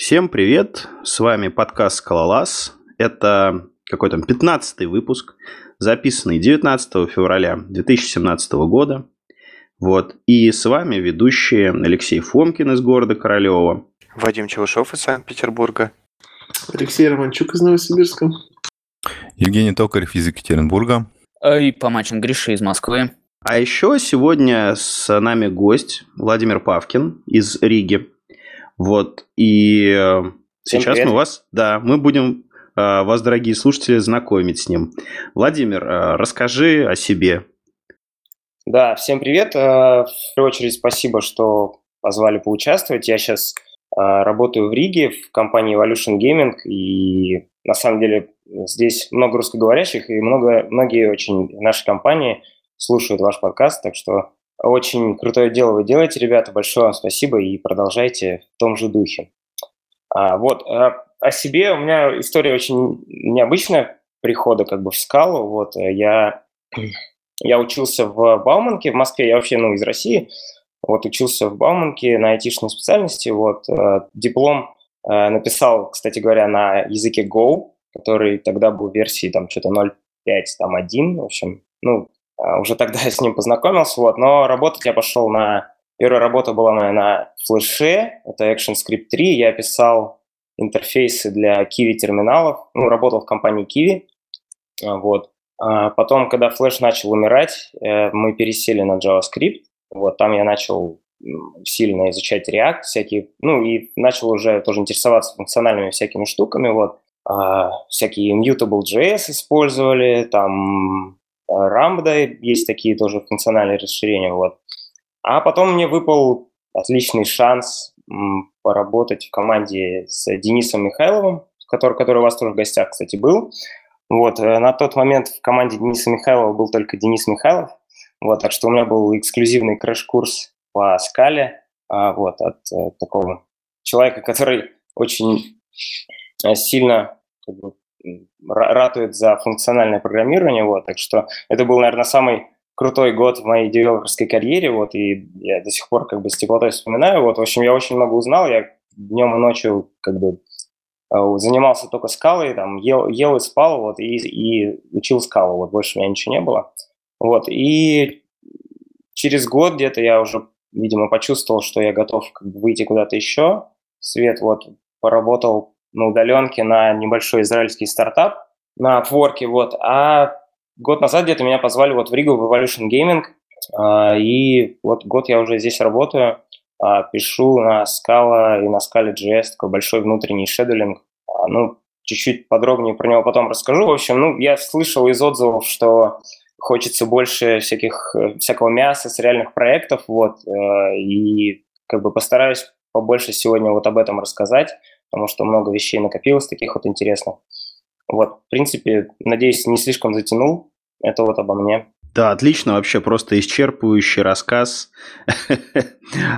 Всем привет, с вами подкаст «Скалолаз». Это какой там 15 выпуск, записанный 19 февраля 2017 года. Вот. И с вами ведущие Алексей Фомкин из города Королева. Вадим Челышов из Санкт-Петербурга. Алексей Романчук из Новосибирска. Евгений Токарев из Екатеринбурга. И Помачин Гриша из Москвы. А еще сегодня с нами гость Владимир Павкин из Риги. Вот. И э, Всем сейчас привет. мы вас, да, мы будем э, вас, дорогие слушатели, знакомить с ним. Владимир, э, расскажи о себе. Да, всем привет. В первую очередь спасибо, что позвали поучаствовать. Я сейчас работаю в Риге в компании Evolution Gaming, и на самом деле здесь много русскоговорящих, и много, многие очень в нашей компании слушают ваш подкаст, так что очень крутое дело вы делаете, ребята. Большое вам спасибо и продолжайте в том же духе. А, вот, а, о себе у меня история очень необычная прихода как бы в скалу. Вот, э, я, я учился в Бауманке в Москве, я вообще, ну, из России. Вот, учился в Бауманке на айтишной специальности. Вот, э, диплом э, написал, кстати говоря, на языке Go, который тогда был версии там что-то 0.5, там 1, в общем, ну, уже тогда я с ним познакомился, вот, но работать я пошел на... Первая работа была моя на флеше, это ActionScript 3, я писал интерфейсы для Kiwi терминалов, ну, работал в компании Kiwi, а, вот. А потом, когда флеш начал умирать, э, мы пересели на JavaScript, вот, там я начал сильно изучать React всякие, ну, и начал уже тоже интересоваться функциональными всякими штуками, вот, А, всякие Immutable.js использовали, там Lambda есть такие тоже функциональные расширения, вот. А потом мне выпал отличный шанс поработать в команде с Денисом Михайловым, который, который у вас тоже в гостях, кстати, был. Вот, э, на тот момент в команде Дениса Михайлова был только Денис Михайлов, вот, так что у меня был эксклюзивный краш-курс по скале, а, вот, от э, такого человека, который очень э, сильно как бы, ратует за функциональное программирование, вот, так что это был, наверное, самый крутой год в моей девелоперской карьере, вот, и я до сих пор как бы с теплотой вспоминаю, вот, в общем, я очень много узнал, я днем и ночью как бы э, занимался только скалой, там, ел, ел и спал, вот, и, и учил скалу, вот, больше у меня ничего не было, вот, и через год где-то я уже, видимо, почувствовал, что я готов как бы, выйти куда-то еще, Свет, вот, поработал на удаленке на небольшой израильский стартап, на Upwork, вот, а год назад где-то меня позвали вот в Ригу в Evolution Gaming, а, и вот год я уже здесь работаю, а, пишу на Scala и на Scala.js, такой большой внутренний шедулинг, А, ну, чуть-чуть подробнее про него потом расскажу. В общем, ну, я слышал из отзывов, что хочется больше всяких, э, всякого мяса с реальных проектов, вот, э, и как бы постараюсь побольше сегодня вот об этом рассказать, потому что много вещей накопилось таких вот интересных. Вот, в принципе, надеюсь, не слишком затянул. Это вот обо мне. Да, отлично, вообще просто исчерпывающий рассказ.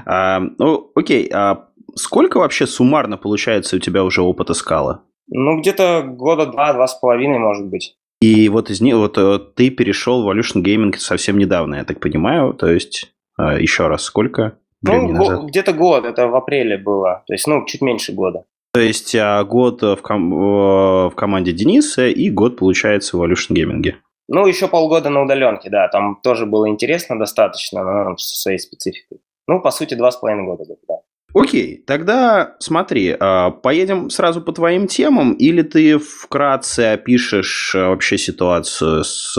А, Ну, окей, а сколько вообще суммарно получается у тебя уже опыта скала? Ну, где-то года два, два с половиной, может быть. И вот из них, вот э, ты перешел в Evolution Gaming совсем недавно, я так понимаю, то есть а, еще раз, сколько Ну, где-то год, это в апреле было. То есть, ну, чуть меньше года. То есть а, год в, ком- э, в команде Дениса и год, получается, в Evolution Gaming. Ну, еще полгода на удаленке, да. Там тоже было интересно достаточно, но со своей спецификой. Ну, по сути, два с половиной года, да. Окей, тогда смотри, а, поедем сразу по твоим темам, или ты вкратце опишешь а, вообще ситуацию с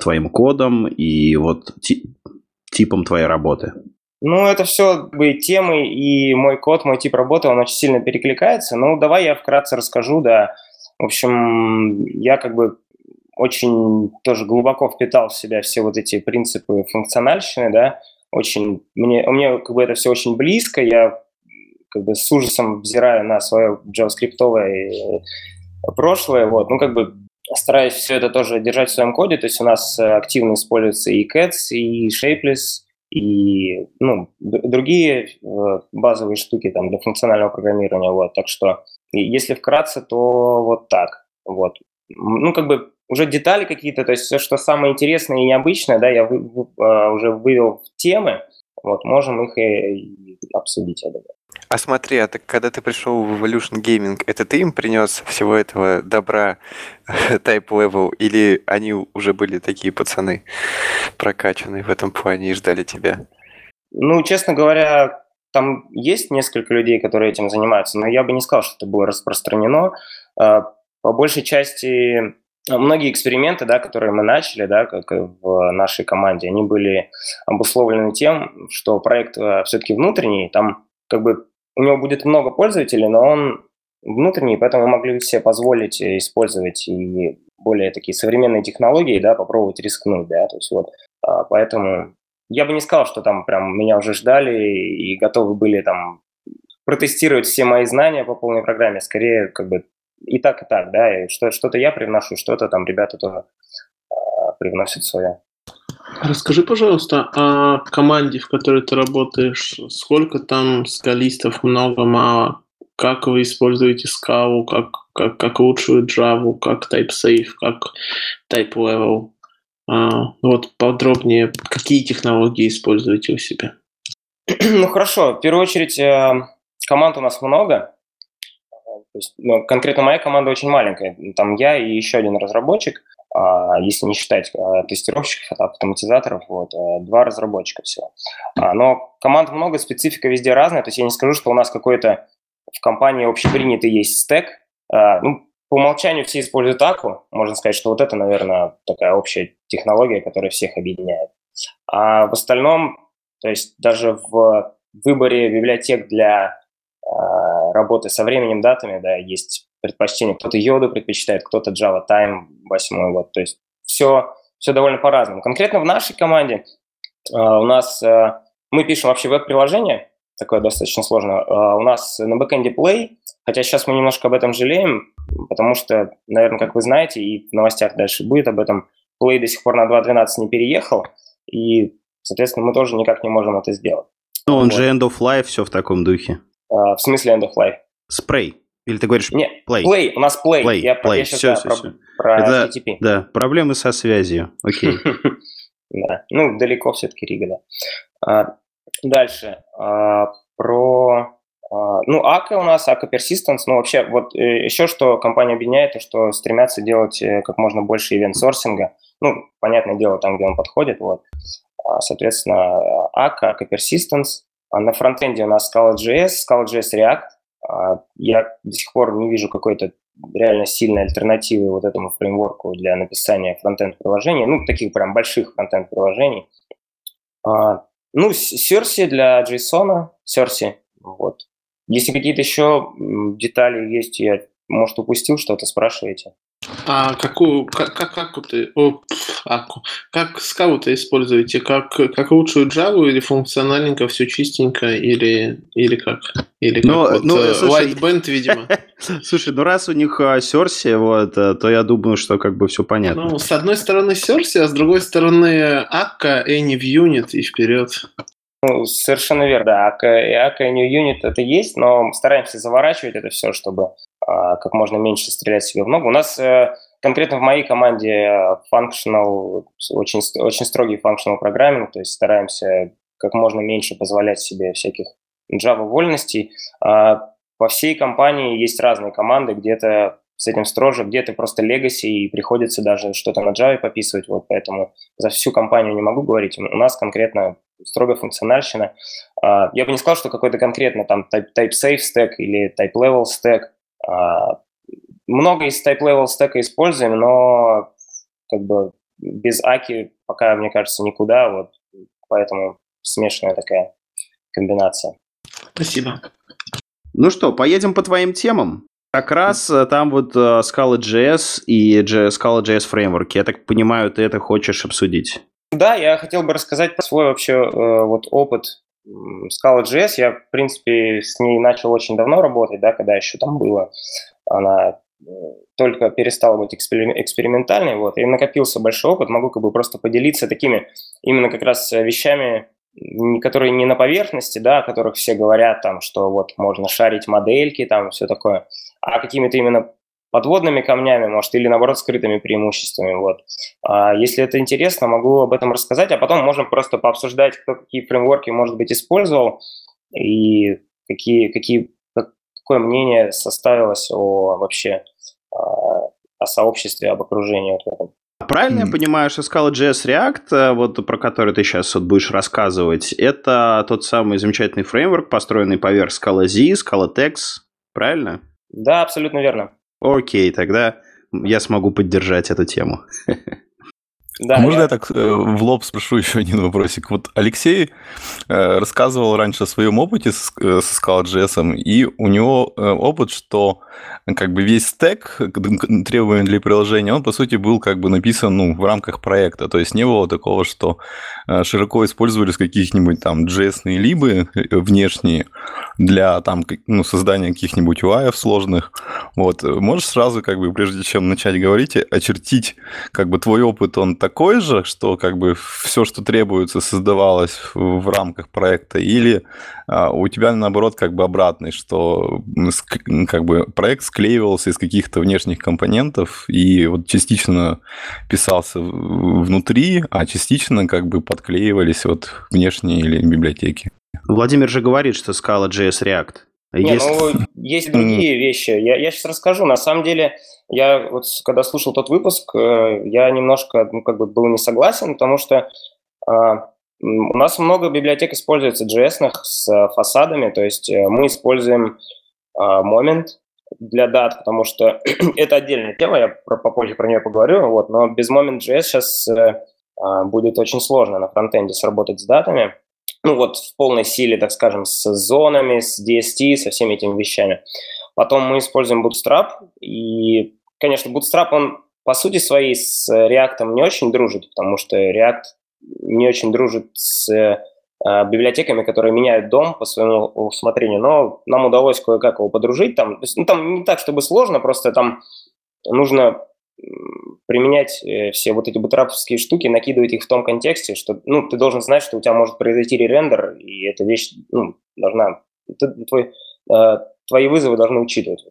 твоим кодом и вот ти- типом твоей работы? Ну, это все бы темы, и мой код, мой тип работы, он очень сильно перекликается. Ну, давай я вкратце расскажу, да. В общем, я как бы очень тоже глубоко впитал в себя все вот эти принципы функциональщины, да. Очень, мне, мне как бы это все очень близко, я как бы с ужасом взираю на свое джаваскриптовое прошлое, вот, ну, как бы стараюсь все это тоже держать в своем коде, то есть у нас э, активно используются и Cats, и Shapeless, и ну, другие э, базовые штуки там для функционального программирования, вот, так что если вкратце, то вот так, вот. Ну, как бы уже детали какие-то, то есть все, что самое интересное и необычное, да, я вы- вы- э, уже вывел в темы, вот, можем их и, и обсудить, я думаю. А смотри, а так, когда ты пришел в Evolution Gaming, это ты им принес всего этого добра Type Level, или они уже были такие пацаны прокачанные в этом плане и ждали тебя? Ну, честно говоря, там есть несколько людей, которые этим занимаются, но я бы не сказал, что это было распространено. А, по большей части многие эксперименты, да, которые мы начали, да, как в нашей команде, они были обусловлены тем, что проект э, все-таки внутренний, там как бы у него будет много пользователей, но он внутренний, поэтому могли себе позволить использовать и более такие современные технологии, да, попробовать рискнуть, да, то есть вот, а, поэтому я бы не сказал, что там прям меня уже ждали и готовы были там протестировать все мои знания по полной программе, скорее как бы и так, и так, да, и что, что-то я привношу, что-то там ребята тоже э, привносят свое. Расскажи, пожалуйста, о команде, в которой ты работаешь. Сколько там скалистов, много, мало? Как вы используете Scala, как, как, как лучшую Java, как TypeSafe, как TypeLevel? А, вот подробнее, какие технологии используете у себя? Ну хорошо, в первую очередь э, команд у нас много, то есть, ну, конкретно моя команда очень маленькая. Там я и еще один разработчик, если не считать а, тестировщиков, автоматизаторов, вот, а, два разработчика всего. Но команд много, специфика везде разная. То есть я не скажу, что у нас какой-то в компании общепринятый есть стек. Ну, по умолчанию все используют Аку. Можно сказать, что вот это, наверное, такая общая технология, которая всех объединяет. А в остальном, то есть даже в выборе библиотек для а, работы со временем, датами, да, есть предпочтение. Кто-то йоду предпочитает, кто-то Java Time 8 год. То есть все, все довольно по-разному. Конкретно в нашей команде uh, у нас uh, мы пишем вообще веб-приложение, такое достаточно сложно. Uh, у нас на бэкэнде Play, хотя сейчас мы немножко об этом жалеем, потому что, наверное, как вы знаете, и в новостях дальше будет об этом, Play до сих пор на 2.12 не переехал, и, соответственно, мы тоже никак не можем это сделать. Ну, он вот. же End of Life, все в таком духе. А, в смысле end of life? Спрей. Или ты говоришь Нет, play? Play, у нас play. Play, я, play. я все, да, все, про, все. про Это, HTTP. Да, проблемы со связью. Окей. да, ну, далеко все-таки Рига, да. А, дальше. А, про... А, ну, АКА у нас, АКА Persistence. Ну, вообще, вот э, еще что компания объединяет, то что стремятся делать э, как можно больше ивент-сорсинга. Ну, понятное дело, там, где он подходит, вот. Соответственно, АКА, АКА Persistence, а на фронтенде у нас Scala.js, Scala.js React. А, я до сих пор не вижу какой-то реально сильной альтернативы вот этому фреймворку для написания фронтенд-приложений, ну, таких прям больших фронтенд-приложений. А, ну, Серси для JSON, Серси, вот. Если какие-то еще детали есть, я, может, упустил что-то, спрашивайте. А какую, как, как, как ты, о, аку, как скауты используете? Как, как лучшую Java или функциональненько, все чистенько, или, или как? Или как ну, вот, ну, uh, слушай, Lightband, видимо. Слушай, ну раз у них Серси, вот, э, то я думаю, что как бы все понятно. Ну, с одной стороны Серси, а с другой стороны Akka, Any в Unit и вперед. Ну, совершенно верно, да. Akka, Akka New Unit это есть, но стараемся заворачивать это все, чтобы а, как можно меньше стрелять себе в ногу. У нас э, конкретно в моей команде functional, очень, очень строгий functional программинг, то есть стараемся как можно меньше позволять себе всяких Java вольностей. А, по всей компании есть разные команды, где-то с этим строже, где-то просто legacy и приходится даже что-то на Java пописывать, вот поэтому за всю компанию не могу говорить. У нас конкретно строго функциональщина. А, я бы не сказал, что какой-то конкретно там type, type safe stack или type level stack – а, много из type-level стека используем, но как бы без Аки пока, мне кажется, никуда, вот поэтому смешанная такая комбинация. Спасибо. Ну что, поедем по твоим темам. Как раз э, там вот uh, Scala.js и Scala.js фреймворки. Я так понимаю, ты это хочешь обсудить. Да, я хотел бы рассказать про свой вообще э, вот опыт Scala.js, я, в принципе, с ней начал очень давно работать, да, когда еще там было. Она э, только перестала быть экспериментальной, вот, и накопился большой опыт, могу как бы просто поделиться такими именно как раз вещами, которые не на поверхности, да, о которых все говорят, там, что вот можно шарить модельки, там, все такое, а какими-то именно подводными камнями, может, или наоборот скрытыми преимуществами. Вот. А если это интересно, могу об этом рассказать, а потом можем просто пообсуждать, кто какие фреймворки, может быть, использовал, и какие, какие, какое мнение составилось о вообще о сообществе, об окружении вот в этом. Правильно mm. я понимаю, что Scala.js React, э, вот про который ты сейчас вот будешь рассказывать, это тот самый замечательный фреймворк, построенный поверх Scala Z, Scala Tex, правильно? Да, абсолютно верно. Окей, тогда я смогу поддержать эту тему. Да, а можно я... я так э, в лоб спрошу еще один вопросик? Вот Алексей э, рассказывал раньше о своем опыте с, э, со Scala.js, и у него э, опыт, что как бы весь стек требований для приложения, он, по сути, был как бы написан ну, в рамках проекта. То есть не было такого, что э, широко использовались каких-нибудь там JS-ные либы э, внешние для там ну, создания каких-нибудь UI сложных. Вот. Можешь сразу, как бы, прежде чем начать говорить, очертить, как бы, твой опыт, он такой же, что как бы все, что требуется, создавалось в рамках проекта, или а, у тебя, наоборот, как бы обратный, что как бы проект склеивался из каких-то внешних компонентов и вот частично писался внутри, а частично как бы подклеивались вот внешние или библиотеки. Владимир же говорит, что Scala JS React. Не, есть... ну, есть другие вещи. Я, я сейчас расскажу. На самом деле, я вот когда слушал тот выпуск, э, я немножко, ну, как бы был не согласен, потому что а, у нас много библиотек используется JS с фасадами, то есть э, мы используем а, Moment для дат, потому что это отдельная тема, я про, попозже про нее поговорю, вот, но без Moment.js сейчас э, а, будет очень сложно на фронтенде сработать с датами, ну вот в полной силе, так скажем, с зонами, с DST, со всеми этими вещами. Потом мы используем Bootstrap, и, конечно, Bootstrap, он по сути своей с React не очень дружит, потому что React не очень дружит с э, библиотеками, которые меняют дом по своему усмотрению, но нам удалось кое-как его подружить. Там, ну, там не так, чтобы сложно, просто там нужно применять э, все вот эти бутраповские штуки, накидывать их в том контексте, что ну, ты должен знать, что у тебя может произойти ререндер, и эта вещь ну, должна... Ты, твой, э, твои вызовы должны учитывать.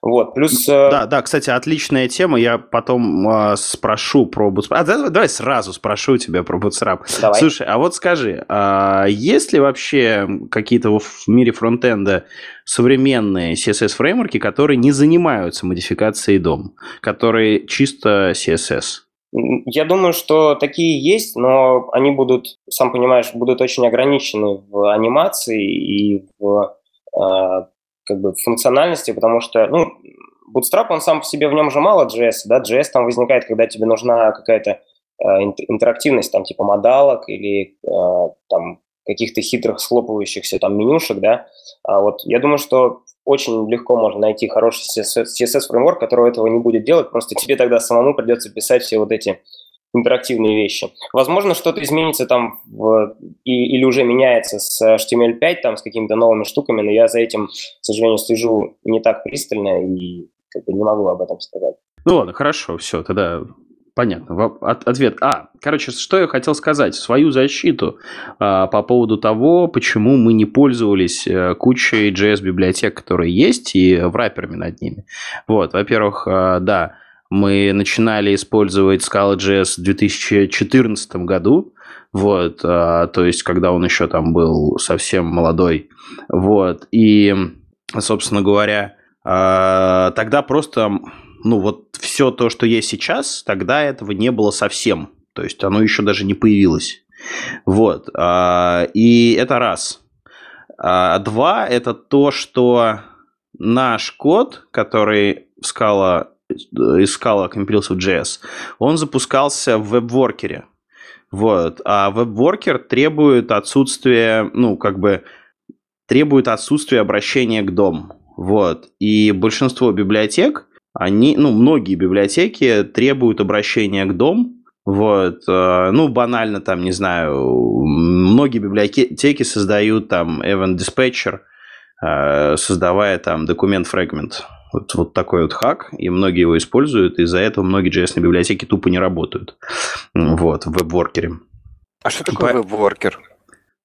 Вот, плюс... Э, да, да, кстати, отличная тема. Я потом э, спрошу про Bootstrap. А, давай, давай сразу спрошу тебя про Bootstrap. Давай. Слушай, а вот скажи, а есть ли вообще какие-то в мире фронтенда современные CSS-фреймворки, которые не занимаются модификацией дом, которые чисто CSS? Я думаю, что такие есть, но они будут, сам понимаешь, будут очень ограничены в анимации и в э, как бы функциональности, потому что, ну, Bootstrap, он сам по себе, в нем же мало JS, да, JS там возникает, когда тебе нужна какая-то э, интерактивность, там, типа модалок или э, там каких-то хитрых слопывающихся там менюшек, да, а вот я думаю, что очень легко можно найти хороший CSS-фреймворк, который этого не будет делать, просто тебе тогда самому придется писать все вот эти интерактивные вещи. Возможно, что-то изменится там в, и, или уже меняется с HTML5, там, с какими-то новыми штуками, но я за этим, к сожалению, слежу не так пристально и как бы, не могу об этом сказать. Ну ладно, хорошо, все, тогда понятно. От, ответ. А, короче, что я хотел сказать? Свою защиту а, по поводу того, почему мы не пользовались а, кучей JS-библиотек, которые есть, и враперами над ними. Вот, во-первых, а, да, мы начинали использовать Scala.js в 2014 году, вот, а, то есть, когда он еще там был совсем молодой, вот, и, собственно говоря, а, тогда просто, ну, вот все то, что есть сейчас, тогда этого не было совсем, то есть, оно еще даже не появилось, вот, а, и это раз. А два, это то, что наш код, который в Scala искала компилился в JS, он запускался в веб-воркере. Вот. А веб-воркер требует отсутствия, ну, как бы, требует отсутствия обращения к дом. Вот. И большинство библиотек, они, ну, многие библиотеки требуют обращения к дом, вот, э, ну, банально там, не знаю, многие библиотеки создают там event dispatcher, э, создавая там документ фрагмент. Вот, вот такой вот хак, и многие его используют, и из-за этого многие JS библиотеки тупо не работают. Вот, в веб-воркере. А что такое веб-воркер?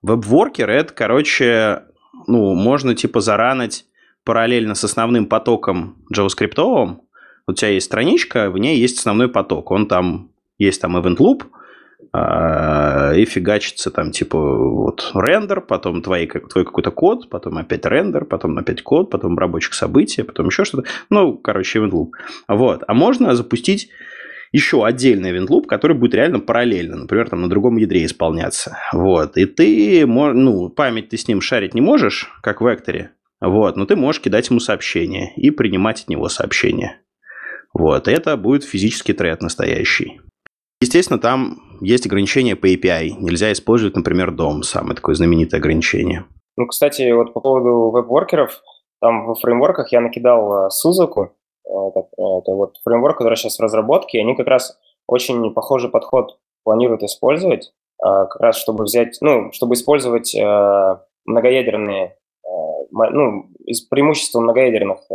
Веб-воркер – это, короче, ну, можно типа заранить параллельно с основным потоком JavaScript. У тебя есть страничка, в ней есть основной поток. Он там, есть там event loop, а, и фигачится там типа вот рендер, потом твой, твой какой-то код, потом опять рендер, потом опять код, потом рабочих событий, потом еще что-то. Ну, короче, event loop. Вот. А можно запустить еще отдельный event loop, который будет реально параллельно, например, там на другом ядре исполняться. Вот. И ты, ну, память ты с ним шарить не можешь, как в векторе, вот, но ты можешь кидать ему сообщение и принимать от него сообщение. Вот, это будет физический тред настоящий. Естественно, там есть ограничения по API. Нельзя использовать, например, DOM, самое такое знаменитое ограничение. Ну, кстати, вот по поводу веб-воркеров, там во фреймворках я накидал э, Сузаку, это, это вот фреймворк, который сейчас в разработке, они как раз очень похожий подход планируют использовать, э, как раз чтобы взять, ну, чтобы использовать э, многоядерные, ну, преимущества многоядерных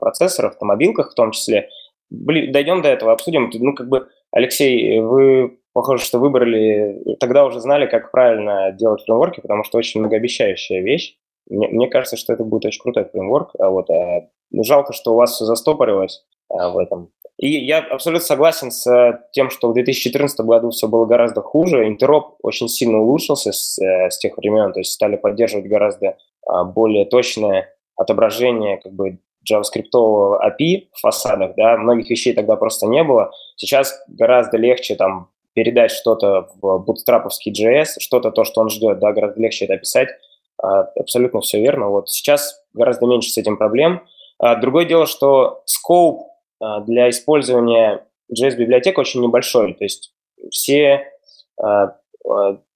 процессоров на мобилках в том числе. Дойдем до этого, обсудим. Ну, как бы Алексей, вы, похоже, что выбрали, тогда уже знали, как правильно делать фреймворки, потому что очень многообещающая вещь. Мне, мне кажется, что это будет очень крутой фреймворк. А вот, а, жалко, что у вас все застопорилось а, в этом. И я абсолютно согласен с тем, что в 2014 году все было гораздо хуже. Интероп очень сильно улучшился с, э, с тех времен, то есть стали поддерживать гораздо а, более точное отображение как бы JavaScript API в фасадах, да, многих вещей тогда просто не было. Сейчас гораздо легче там передать что-то в бутстраповский JS, что-то то, что он ждет, да, гораздо легче это описать. А, абсолютно все верно. Вот сейчас гораздо меньше с этим проблем. А, другое дело, что скоп а, для использования JS-библиотек очень небольшой. То есть все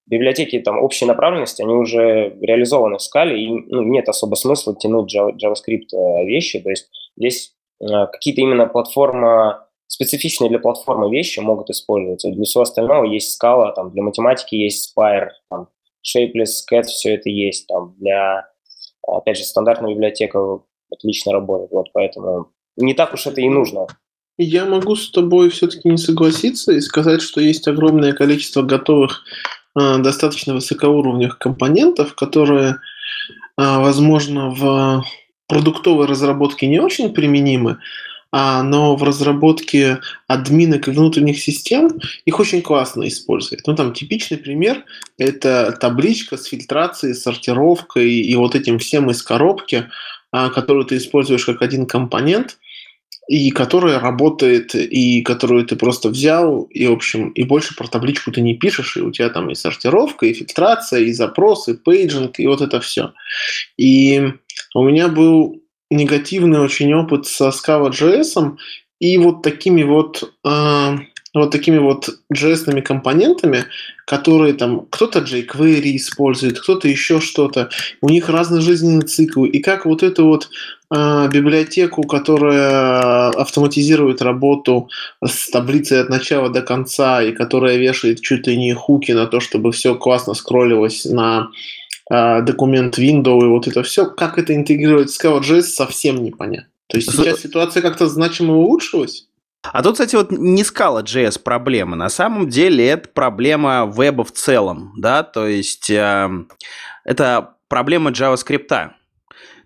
библиотеки там общей направленности, они уже реализованы в скале, и ну, нет особо смысла тянуть JavaScript э, вещи. То есть здесь э, какие-то именно платформа, специфичные для платформы вещи могут использоваться. Для всего остального есть скала, там, для математики есть Spire, там, Shapeless, Cat, все это есть. Там, для, опять же, стандартная библиотека отлично работает. Вот, поэтому не так уж это и нужно. Я могу с тобой все-таки не согласиться и сказать, что есть огромное количество готовых достаточно высокоуровневых компонентов, которые, э, возможно, в продуктовой разработке не очень применимы, а, но в разработке админок и внутренних систем их очень классно использовать. Ну, там типичный пример – это табличка с фильтрацией, сортировкой и вот этим всем из коробки, а, которую ты используешь как один компонент – и которая работает, и которую ты просто взял, и, в общем, и больше про табличку ты не пишешь, и у тебя там и сортировка, и фильтрация, и запросы, и paging, и вот это все. И у меня был негативный очень опыт со Scala.js, и вот такими вот э, вот такими вот JS компонентами, которые там кто-то jQuery использует, кто-то еще что-то. У них разный жизненный цикл. И как вот эту вот библиотеку, которая автоматизирует работу с таблицей от начала до конца и которая вешает чуть ли не хуки на то, чтобы все классно скроллилось на э, документ window и вот это все, как это интегрировать в Scala.js, совсем непонятно. То есть сейчас ситуация как-то значимо улучшилась? А тут, кстати, вот не скала JS проблема. На самом деле это проблема веба в целом, да, то есть э, это проблема JavaScript.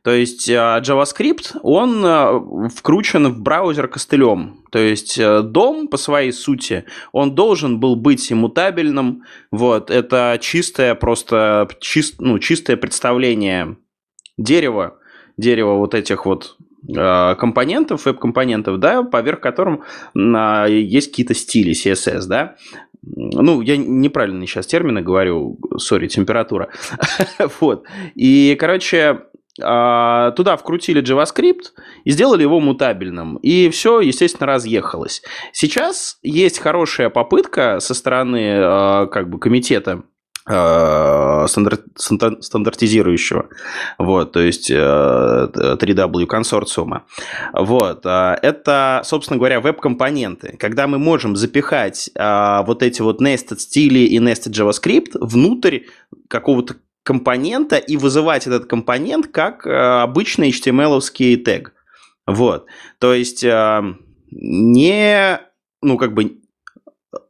То есть э, JavaScript, он э, вкручен в браузер костылем. То есть э, дом по своей сути, он должен был быть иммутабельным. Вот, это чистое просто, чист, ну, чистое представление дерева, дерева вот этих вот компонентов, веб-компонентов, да, поверх которым а, есть какие-то стили CSS, да. Ну, я неправильно сейчас термины говорю, сори, температура. вот. И, короче, туда вкрутили JavaScript и сделали его мутабельным. И все, естественно, разъехалось. Сейчас есть хорошая попытка со стороны а, как бы комитета Э, стандартизирующего, вот, то есть 3W э, консорциума. Вот, это, собственно говоря, веб-компоненты, когда мы можем запихать вот эти вот nested стили и nested JavaScript внутрь какого-то компонента и вызывать этот компонент как обычный HTML-овский тег. Вот, то есть не, ну, как бы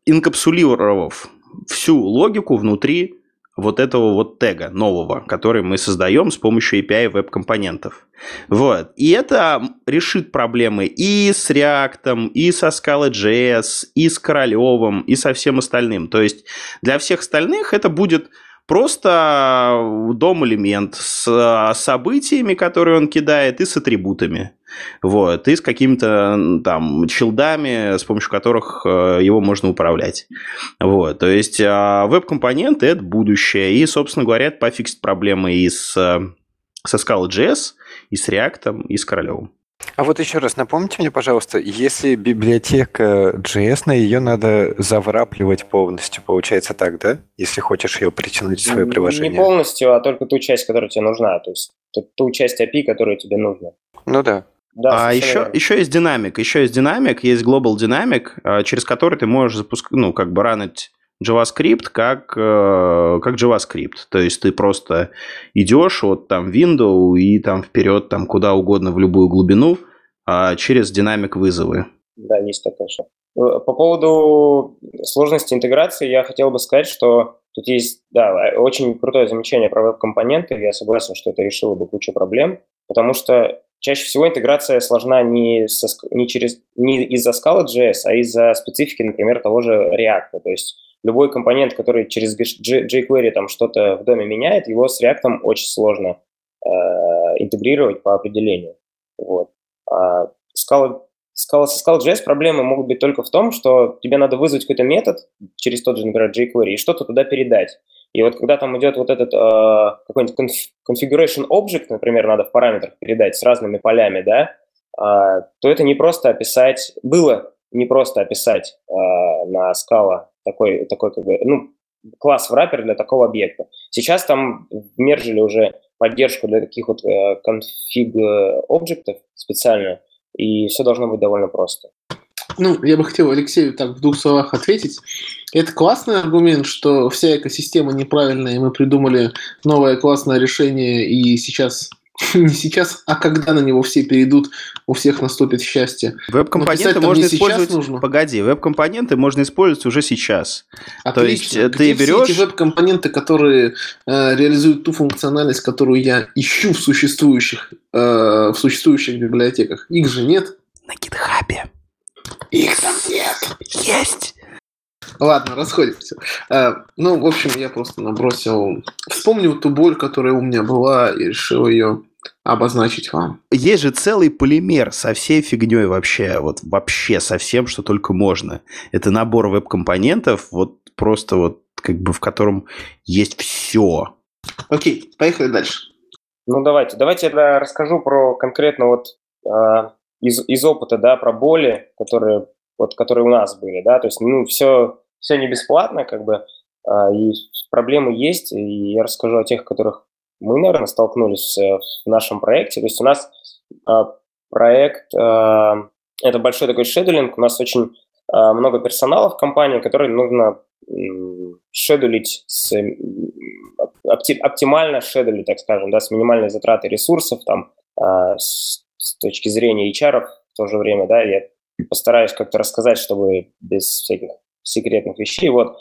инкапсулировав всю логику внутри вот этого вот тега нового, который мы создаем с помощью API веб-компонентов. Вот. И это решит проблемы и с React, и со Scala.js, и с Королевым, и со всем остальным. То есть для всех остальных это будет просто дом-элемент с событиями, которые он кидает, и с атрибутами. Вот, и с какими-то там челдами, с помощью которых э, его можно управлять. Вот, то есть веб-компоненты – это будущее. И, собственно говоря, это пофиксит проблемы и с, со Scala.js, и с React, и с Королевым. А вот еще раз напомните мне, пожалуйста, если библиотека JS, ее надо заврапливать полностью, получается так, да? Если хочешь ее притянуть в свое приложение. Не полностью, а только ту часть, которая тебе нужна, то есть ту часть API, которая тебе нужна. Ну да. Да, а еще, еще есть динамик, еще есть динамик, есть Global Dynamic, а, через который ты можешь запускать, ну, как бы ранить JavaScript как, э, как JavaScript. То есть ты просто идешь от там window и там вперед там куда угодно в любую глубину а через динамик вызовы. Да, есть такое. Что. Э, по поводу сложности интеграции я хотел бы сказать, что тут есть, да, очень крутое замечание про веб-компоненты. Я согласен, что это решило бы кучу проблем, потому что чаще всего интеграция сложна не, со, не, через, не из-за Scala.js, а из-за специфики, например, того же React. То есть любой компонент, который через jQuery там что-то в доме меняет, его с React очень сложно э, интегрировать по определению. Вот. А Scala, Scala, со Scala.js проблемы могут быть только в том, что тебе надо вызвать какой-то метод через тот же, например, jQuery и что-то туда передать. И вот когда там идет вот этот э, какой-нибудь configuration object, например, надо в параметрах передать с разными полями, да, э, то это не просто описать, было не просто описать э, на Scala такой, такой как бы, ну, класс в wrapper для такого объекта. Сейчас там мержили уже поддержку для таких вот э, конфиг объектов специально, и все должно быть довольно просто. Ну, я бы хотел Алексею так в двух словах ответить. Это классный аргумент, что вся экосистема неправильная, и мы придумали новое классное решение, и сейчас не сейчас, а когда на него все перейдут, у всех наступит счастье. Веб-компоненты можно использовать. Нужно. Погоди, веб-компоненты можно использовать уже сейчас. Отлично. То есть э, Где ты берешь все эти веб-компоненты, которые э, реализуют ту функциональность, которую я ищу в существующих э, в существующих библиотеках. Их же нет. На гитхабе. Их там нет. Есть. Ладно, расходимся. Э, ну, в общем, я просто набросил... Вспомнил ту боль, которая у меня была, и решил ее обозначить вам. Есть же целый полимер со всей фигней вообще, вот вообще со всем, что только можно. Это набор веб-компонентов, вот просто вот как бы в котором есть все. Окей, поехали дальше. Ну давайте, давайте я расскажу про конкретно вот э, из, из опыта, да, про боли, которые вот, которые у нас были, да, то есть, ну, все, все не бесплатно, как бы, э, и проблемы есть, и я расскажу о тех, которых мы, наверное, столкнулись в нашем проекте. То есть у нас э, проект, э, это большой такой шедулинг, у нас очень э, много персонала в компании, который нужно э, шедулить с, опти, оптимально шедулить, так скажем, да, с минимальной затратой ресурсов, там, э, с, с точки зрения HR в то же время, да, я постараюсь как-то рассказать, чтобы без всяких секретных вещей, вот.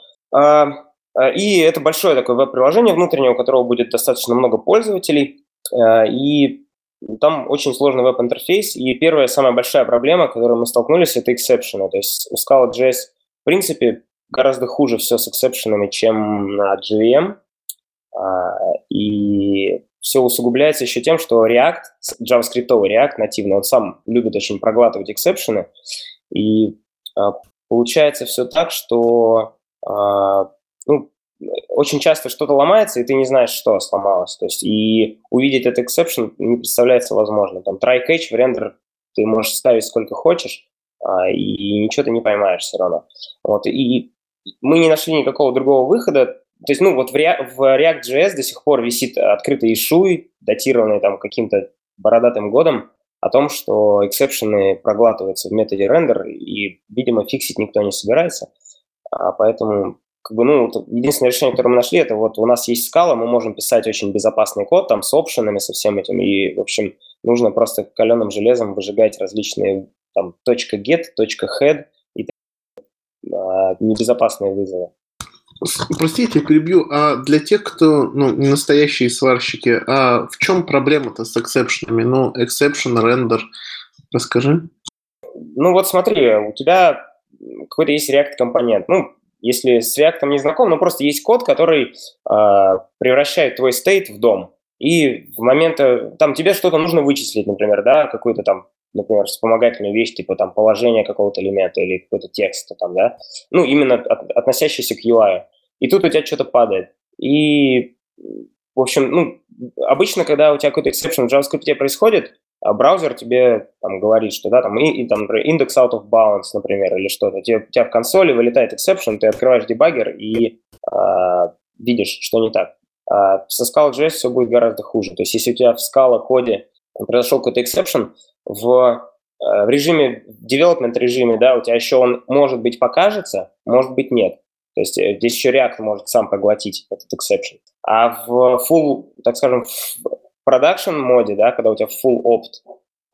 А, и это большое такое веб-приложение внутреннее, у которого будет достаточно много пользователей, а, и там очень сложный веб-интерфейс, и первая самая большая проблема, с которой мы столкнулись, это эксепшены. То есть у Scala.js, в принципе, гораздо хуже все с эксепшенами, чем на JVM, а, и все усугубляется еще тем, что React, JavaScript React нативный, он сам любит очень проглатывать эксепшены, и получается все так, что ну, очень часто что-то ломается, и ты не знаешь, что сломалось. То есть и увидеть этот exception не представляется возможным. Там try catch в рендер ты можешь ставить сколько хочешь, а, и ничего ты не поймаешь все равно. Вот, и мы не нашли никакого другого выхода. То есть, ну, вот в, React, в React.js до сих пор висит открытый ишуй, датированный там каким-то бородатым годом, о том, что эксепшены проглатываются в методе рендер, и, видимо, фиксить никто не собирается. А поэтому как бы, ну, единственное решение, которое мы нашли, это вот у нас есть скала, мы можем писать очень безопасный код там с опшенами, со всем этим, и, в общем, нужно просто каленым железом выжигать различные там .get, .head и а, небезопасные вызовы. простите, перебью, а для тех, кто ну, не настоящие сварщики, а в чем проблема-то с эксепшенами? Ну, exception, рендер, расскажи. Ну вот смотри, у тебя какой-то есть React-компонент. Ну, если с React не знаком, но просто есть код, который э, превращает твой стейт в дом. И в момент, там тебе что-то нужно вычислить, например, да, какую-то там, например, вспомогательную вещь, типа там положение какого-то элемента или какой-то текста там, да, ну, именно от, относящийся к UI. И тут у тебя что-то падает. И, в общем, ну, обычно, когда у тебя какой-то exception в JavaScript происходит, браузер тебе там говорит, что да, там, и, и там index out of bounds, например, или что-то. Тебе, у тебя в консоли вылетает exception, ты открываешь дебаггер и э, видишь, что не так. А со Scala.js все будет гораздо хуже. То есть если у тебя в Scala коде произошел какой-то exception, в, э, в режиме, в development режиме, да, у тебя еще он, может быть, покажется, может быть, нет. То есть э, здесь еще React может сам поглотить этот exception. А в full, так скажем, production моде, да, когда у тебя full opt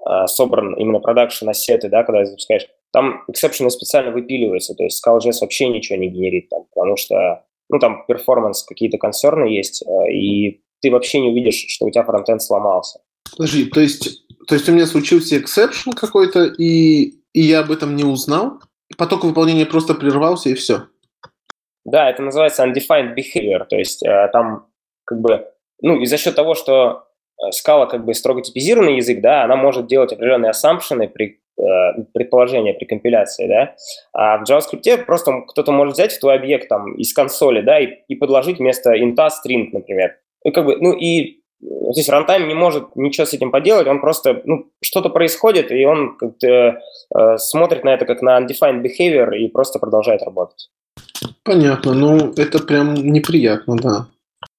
э, собран именно production ассеты, да, когда запускаешь, там exception специально выпиливаются, то есть Scala.js вообще ничего не генерит там, потому что ну, там, перформанс, какие-то концерны есть, э, и ты вообще не увидишь, что у тебя фронтенд сломался. Подожди, то есть, то есть у меня случился эксепшн какой-то, и, и я об этом не узнал? Поток выполнения просто прервался, и все? Да, это называется undefined behavior, то есть э, там как бы, ну, и за счет того, что скала как бы строго типизированный язык, да, она может делать определенные ассампшены при Э, предположение при компиляции, да, а в JavaScript просто кто-то может взять твой объект там из консоли, да, и, и подложить вместо инта string, например. Ну, как бы, ну, и здесь рантайм не может ничего с этим поделать, он просто, ну, что-то происходит, и он как-то э, смотрит на это как на undefined behavior и просто продолжает работать. Понятно, ну, это прям неприятно, да.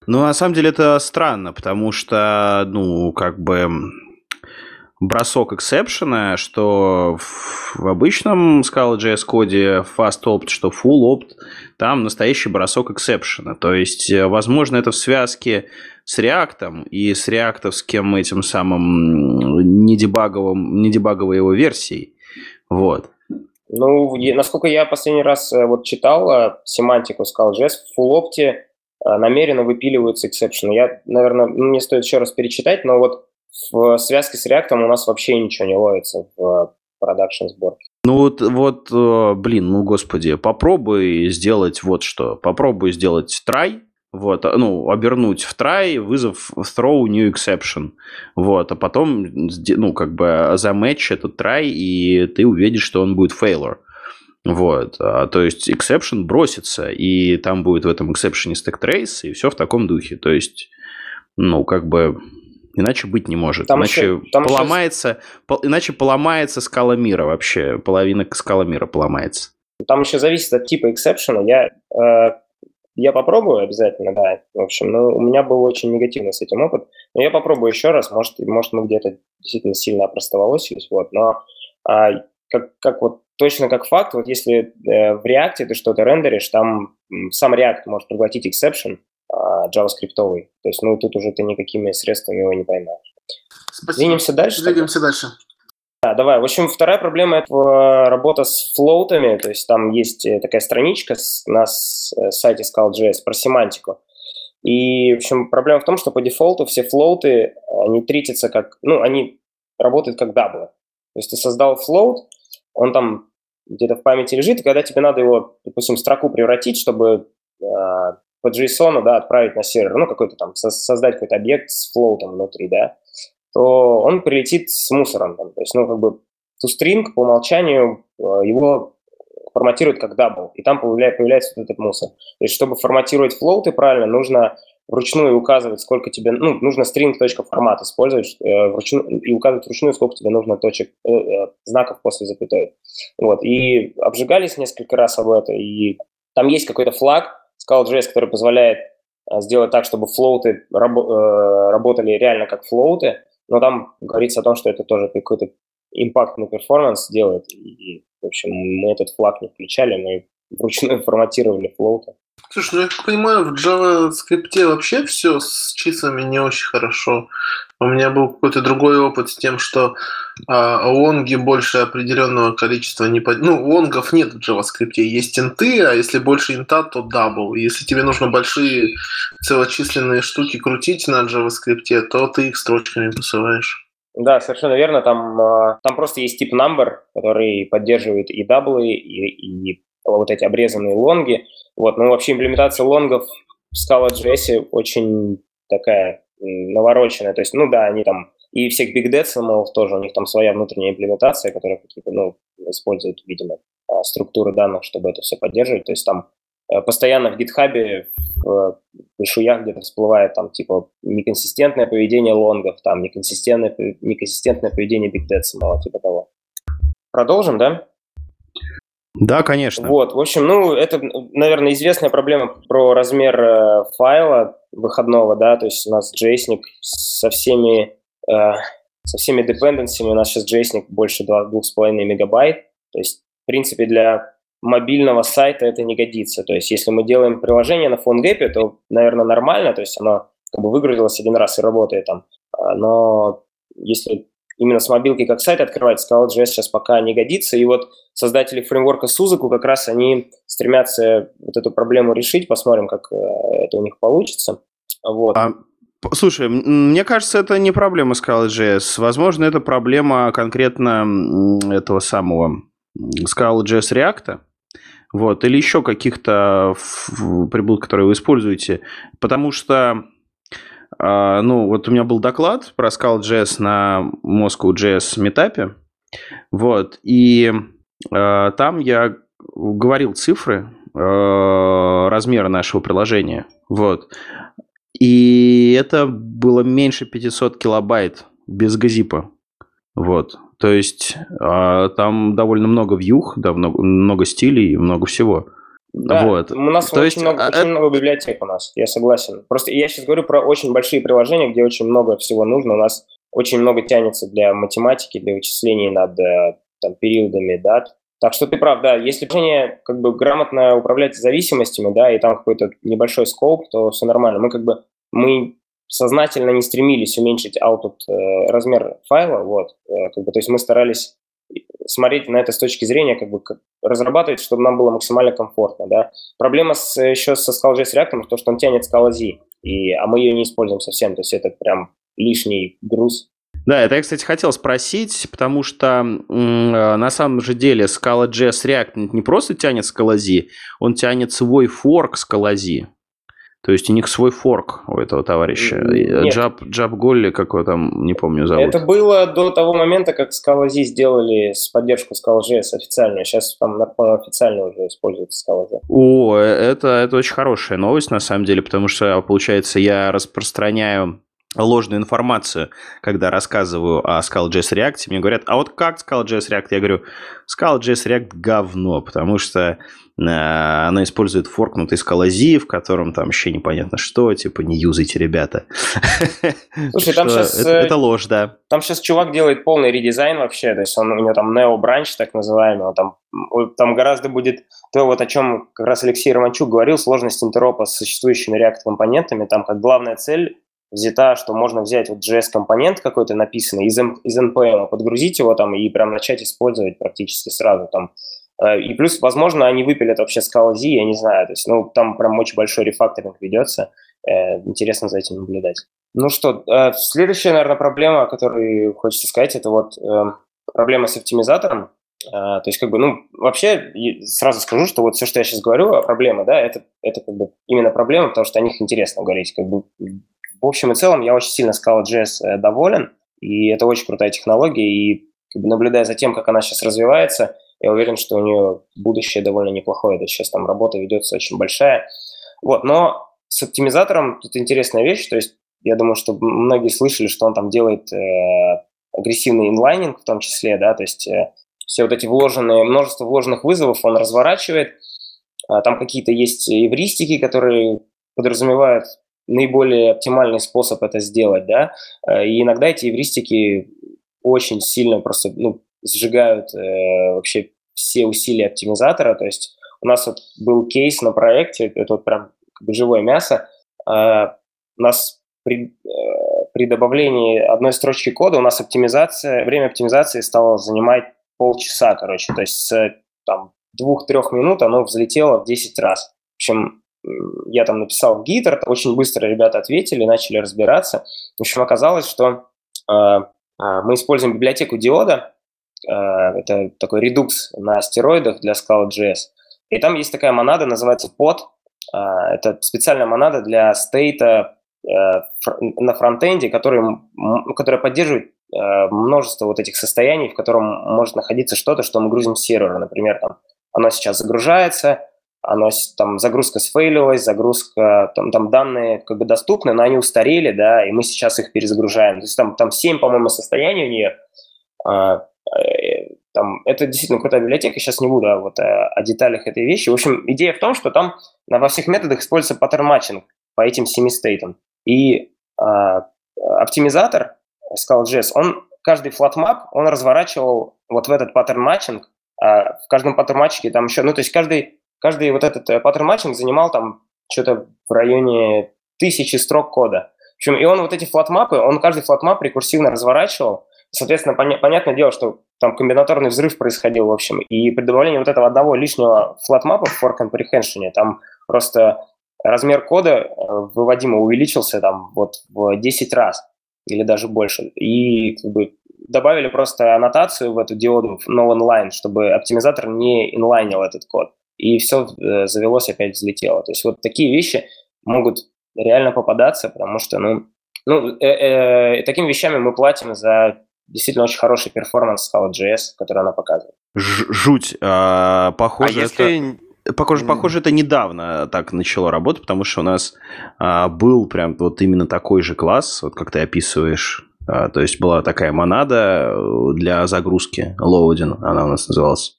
Ну, на самом деле это странно, потому что, ну, как бы бросок эксепшена, что в обычном Scala.js коде fast opt, что full opt, там настоящий бросок эксепшена. То есть, э, возможно, это в связке с React и с реактовским этим самым недебаговым, недебаговой его версией. Вот. Ну, насколько я последний раз э, вот читал э, семантику Scala.js, в full opt намеренно выпиливаются эксепшены. Я, наверное, мне стоит еще раз перечитать, но вот в связке с React у нас вообще ничего не ловится в продакшн сборке. Ну вот, вот, э, блин, ну господи, попробуй сделать вот что. Попробуй сделать try, вот, а, ну, обернуть в try, вызов throw new exception, вот, а потом, ну, как бы замэтч этот try, и ты увидишь, что он будет failure. Вот, а, то есть exception бросится, и там будет в этом exception stack trace, и все в таком духе. То есть, ну, как бы Иначе быть не может. Там иначе еще, там поломается, еще... по, иначе поломается скала мира вообще. Половина скала мира поломается. Там еще зависит от типа эксепшена. Я, э, я попробую обязательно, да. В общем, но у меня был очень негативный с этим опыт. Но я попробую еще раз. Может, может мы где-то действительно сильно опростоволосились. Вот. Но э, как, как вот точно как факт, вот если э, в React ты что-то рендеришь, там сам React может проглотить exception, а, JavaScript. То есть, ну, тут уже ты никакими средствами его не поймаешь. Спасибо. Двинемся дальше? Двигаемся дальше. Да, давай. В общем, вторая проблема – это э, работа с флоутами. То есть там есть э, такая страничка на э, сайте Scala.js про семантику. И, в общем, проблема в том, что по дефолту все флоуты, они тритятся как, ну, они работают как даблы. То есть ты создал флоут, он там где-то в памяти лежит, и когда тебе надо его, допустим, в строку превратить, чтобы по JSON, да, отправить на сервер, ну, какой-то там, создать какой-то объект с флоутом внутри, да, то он прилетит с мусором. Там, то есть, ну, как бы toString по умолчанию э, его форматирует как double, и там появляется вот этот мусор. То есть, чтобы форматировать флоуты правильно, нужно вручную указывать, сколько тебе, ну, нужно string.формат использовать э, вручную, и указывать вручную, сколько тебе нужно точек, э, э, знаков после запятой. Вот, и обжигались несколько раз об это, и там есть какой-то флаг, Scala.js, который позволяет э, сделать так, чтобы float ы раб, э, работали реально как float ы, но там говорится о том, что это тоже какой-то impact на performance делает. И, в общем, мы этот флаг не включали, мы вручную форматировали флоуты. Слушай, ну я как понимаю, в JavaScript вообще все с числами не очень хорошо. У меня был какой-то другой опыт с тем, что а больше определенного количества не под... Ну, long ов нет в JavaScript, есть int ы, а если больше int а, то double. Если тебе нужно большие целочисленные штуки крутить на JavaScript, то ты их строчками посылаешь. Да, совершенно верно. Там, а, там просто есть тип number, который поддерживает и double ы, и, и вот эти обрезанные long и. Вот, ну вообще имплементация long ов в Scala.js очень такая навороченная. То есть, ну да, они там и всех Big Decimals тоже, у них там своя внутренняя имплементация, которая какие-то, ну, использует, видимо, а, структуры данных, чтобы это все поддерживать. То есть там э, постоянно в GitHub в шуях где-то всплывает там типа неконсистентное поведение лонгов, там неконсистентное, неконсистентное поведение Big Decimal, типа того. Продолжим, да? Да, конечно. Вот, в общем, ну, это, наверное, известная проблема про размер э, файла выходного, да, то есть у нас JSON со всеми, э, со всеми депенденциями, у нас сейчас JSON больше 2,5 мегабайт, то есть, в принципе, для мобильного сайта это не годится, то есть, если мы делаем приложение на PhoneGap, то, наверное, нормально, то есть оно как бы выгрузилось один раз и работает там, а, но если именно с мобилки как сайт открывать, Scala.js сейчас пока не годится. И вот создатели фреймворка Suzaku как раз они стремятся вот эту проблему решить. Посмотрим, как э, это у них получится. Вот. А, слушай, мне кажется, это не проблема Scala.js. Возможно, это проблема конкретно этого самого Scala.js React. Вот, или еще каких-то приблуд, которые вы используете. Потому что ну, вот у меня был доклад про Scala.js на Moscow.js метапе. Вот, и э, там я говорил цифры э, размера нашего приложения. Вот. И это было меньше 500 килобайт без газипа. Вот. То есть э, там довольно много вьюх, да, много, много стилей, много всего. Да, вот. у нас То очень, есть, много, а, очень много библиотек у нас, я согласен. Просто я сейчас говорю про очень большие приложения, где очень много всего нужно. У нас очень много тянется для математики, для вычислений над э, там, периодами дат. Так что ты прав, да, если приложение как бы грамотно управлять зависимостями, да, и там какой-то небольшой скоп, то все нормально. Мы как бы, мы сознательно не стремились уменьшить output, э, размер файла, вот, э, как бы, то есть мы старались смотреть на это с точки зрения, как бы разрабатывать, чтобы нам было максимально комфортно. Да? Проблема с, еще со Scala.js React, то, что он тянет Scala и, а мы ее не используем совсем, то есть это прям лишний груз. Да, это я, кстати, хотел спросить, потому что э, на самом же деле Scala.js React не просто тянет Scala он тянет свой форк Scala. То есть у них свой форк у этого товарища. Нет. Джаб, Джаб Голли, какой там, не помню, зовут. Это было до того момента, как Scala.z сделали с поддержку Scala.js официальную. Сейчас там, официально уже используется Scala.z. О, это, это очень хорошая новость, на самом деле, потому что, получается, я распространяю ложную информацию, когда рассказываю о Scala.js React, мне говорят, а вот как Scala.js React? Я говорю, Scala.js React говно, потому что Э, она использует форкнутый скалази, в котором там вообще непонятно что, типа не юзайте, ребята. Слушай, там сейчас... Это, это ложь, да. Там сейчас чувак делает полный редизайн вообще, то есть он, у него там Neo Branch, так называемый, там, там гораздо будет то, вот о чем как раз Алексей Романчук говорил, сложность интеропа с существующими React-компонентами, там как главная цель взята, что можно взять вот JS-компонент какой-то написанный из, из NPM, подгрузить его там и прям начать использовать практически сразу. Там Э, и плюс, возможно, они выпилят вообще Scala Z, я не знаю. То есть, ну, там прям очень большой рефакторинг ведется. Э, интересно за этим наблюдать. Ну что, э, следующая, наверное, проблема, которую хочется сказать, это вот проблема с оптимизатором. То есть, как бы, ну, вообще, сразу скажу, что вот все, что я сейчас говорю, а проблема, да, это, это как бы именно проблема, потому что о них интересно говорить. Как бы, в общем и целом, я очень сильно Scala.js доволен, и это очень крутая технология, и как бы, наблюдая за тем, как она сейчас развивается – я уверен, что у нее будущее довольно неплохое. Да, сейчас там работа ведется очень большая. Вот, но с оптимизатором тут интересная вещь. То есть я думаю, что многие слышали, что он там делает э, агрессивный инлайнинг в том числе, да, то есть э, все вот эти вложенные, множество вложенных вызовов он разворачивает. А там какие-то есть эвристики, которые подразумевают наиболее оптимальный способ это сделать, да, э, и иногда эти эвристики очень сильно просто, ну, сжигают э, вообще все усилия оптимизатора. То есть у нас вот был кейс на проекте, это вот прям как бы живое мясо. Э, у нас при, э, при добавлении одной строчки кода у нас оптимизация, время оптимизации стало занимать полчаса, короче. То есть с там, двух-трех минут оно взлетело в 10 раз. В общем, я там написал в Гитар, очень быстро ребята ответили, начали разбираться. В общем, оказалось, что э, э, мы используем библиотеку диода, э, это такой редукс на стероидах для Scala.js, и там есть такая монада, называется pod, это специальная монада для стейта э, на фронтенде, который, которая поддерживает э, множество вот этих состояний, в котором может находиться что-то, что мы грузим с сервера. Например, там, оно сейчас загружается, оно там загрузка сфейлилась, загрузка, там, там данные как бы доступны, но они устарели, да, и мы сейчас их перезагружаем. То есть там, там 7, по-моему, состояний у нее. А, э, там, это действительно крутая библиотека, сейчас не буду а вот, о, о деталях этой вещи. В общем, идея в том, что там во всех методах используется паттерн матчинг по этим семи state ам. И а, оптимизатор Scala.js, он каждый flatMap, он разворачивал вот в этот pattern matching, а в каждом pattern matching е там еще, ну, то есть каждый каждый вот этот э, pattern matching занимал там что-то в районе тысячи строк кода. В общем, и он вот эти flatMap ы, он каждый flatMap рекурсивно разворачивал. Соответственно, поня- понятное дело, что там комбинаторный взрыв происходил, в общем. И при добавлении вот этого одного лишнего flatMap а в for comprehension, там просто размер кода э, выводимо увеличился там вот в 10 раз или даже больше. И как бы добавили просто аннотацию в эту диоду no inline, чтобы оптимизатор не инлайнил этот код и все э, завелось, опять взлетело. То есть вот такие вещи могут реально попадаться, потому что, ну, ну э, э, такими вещами мы платим за действительно очень хороший перформанс Scala.js, который она показывает. Ж жуть. А, похоже, а если... это... Похоже, похоже, это недавно так начало работать, потому что у нас а, был прям вот именно такой же класс, вот как ты описываешь, а, то есть была такая монада для загрузки, loading она у нас называлась.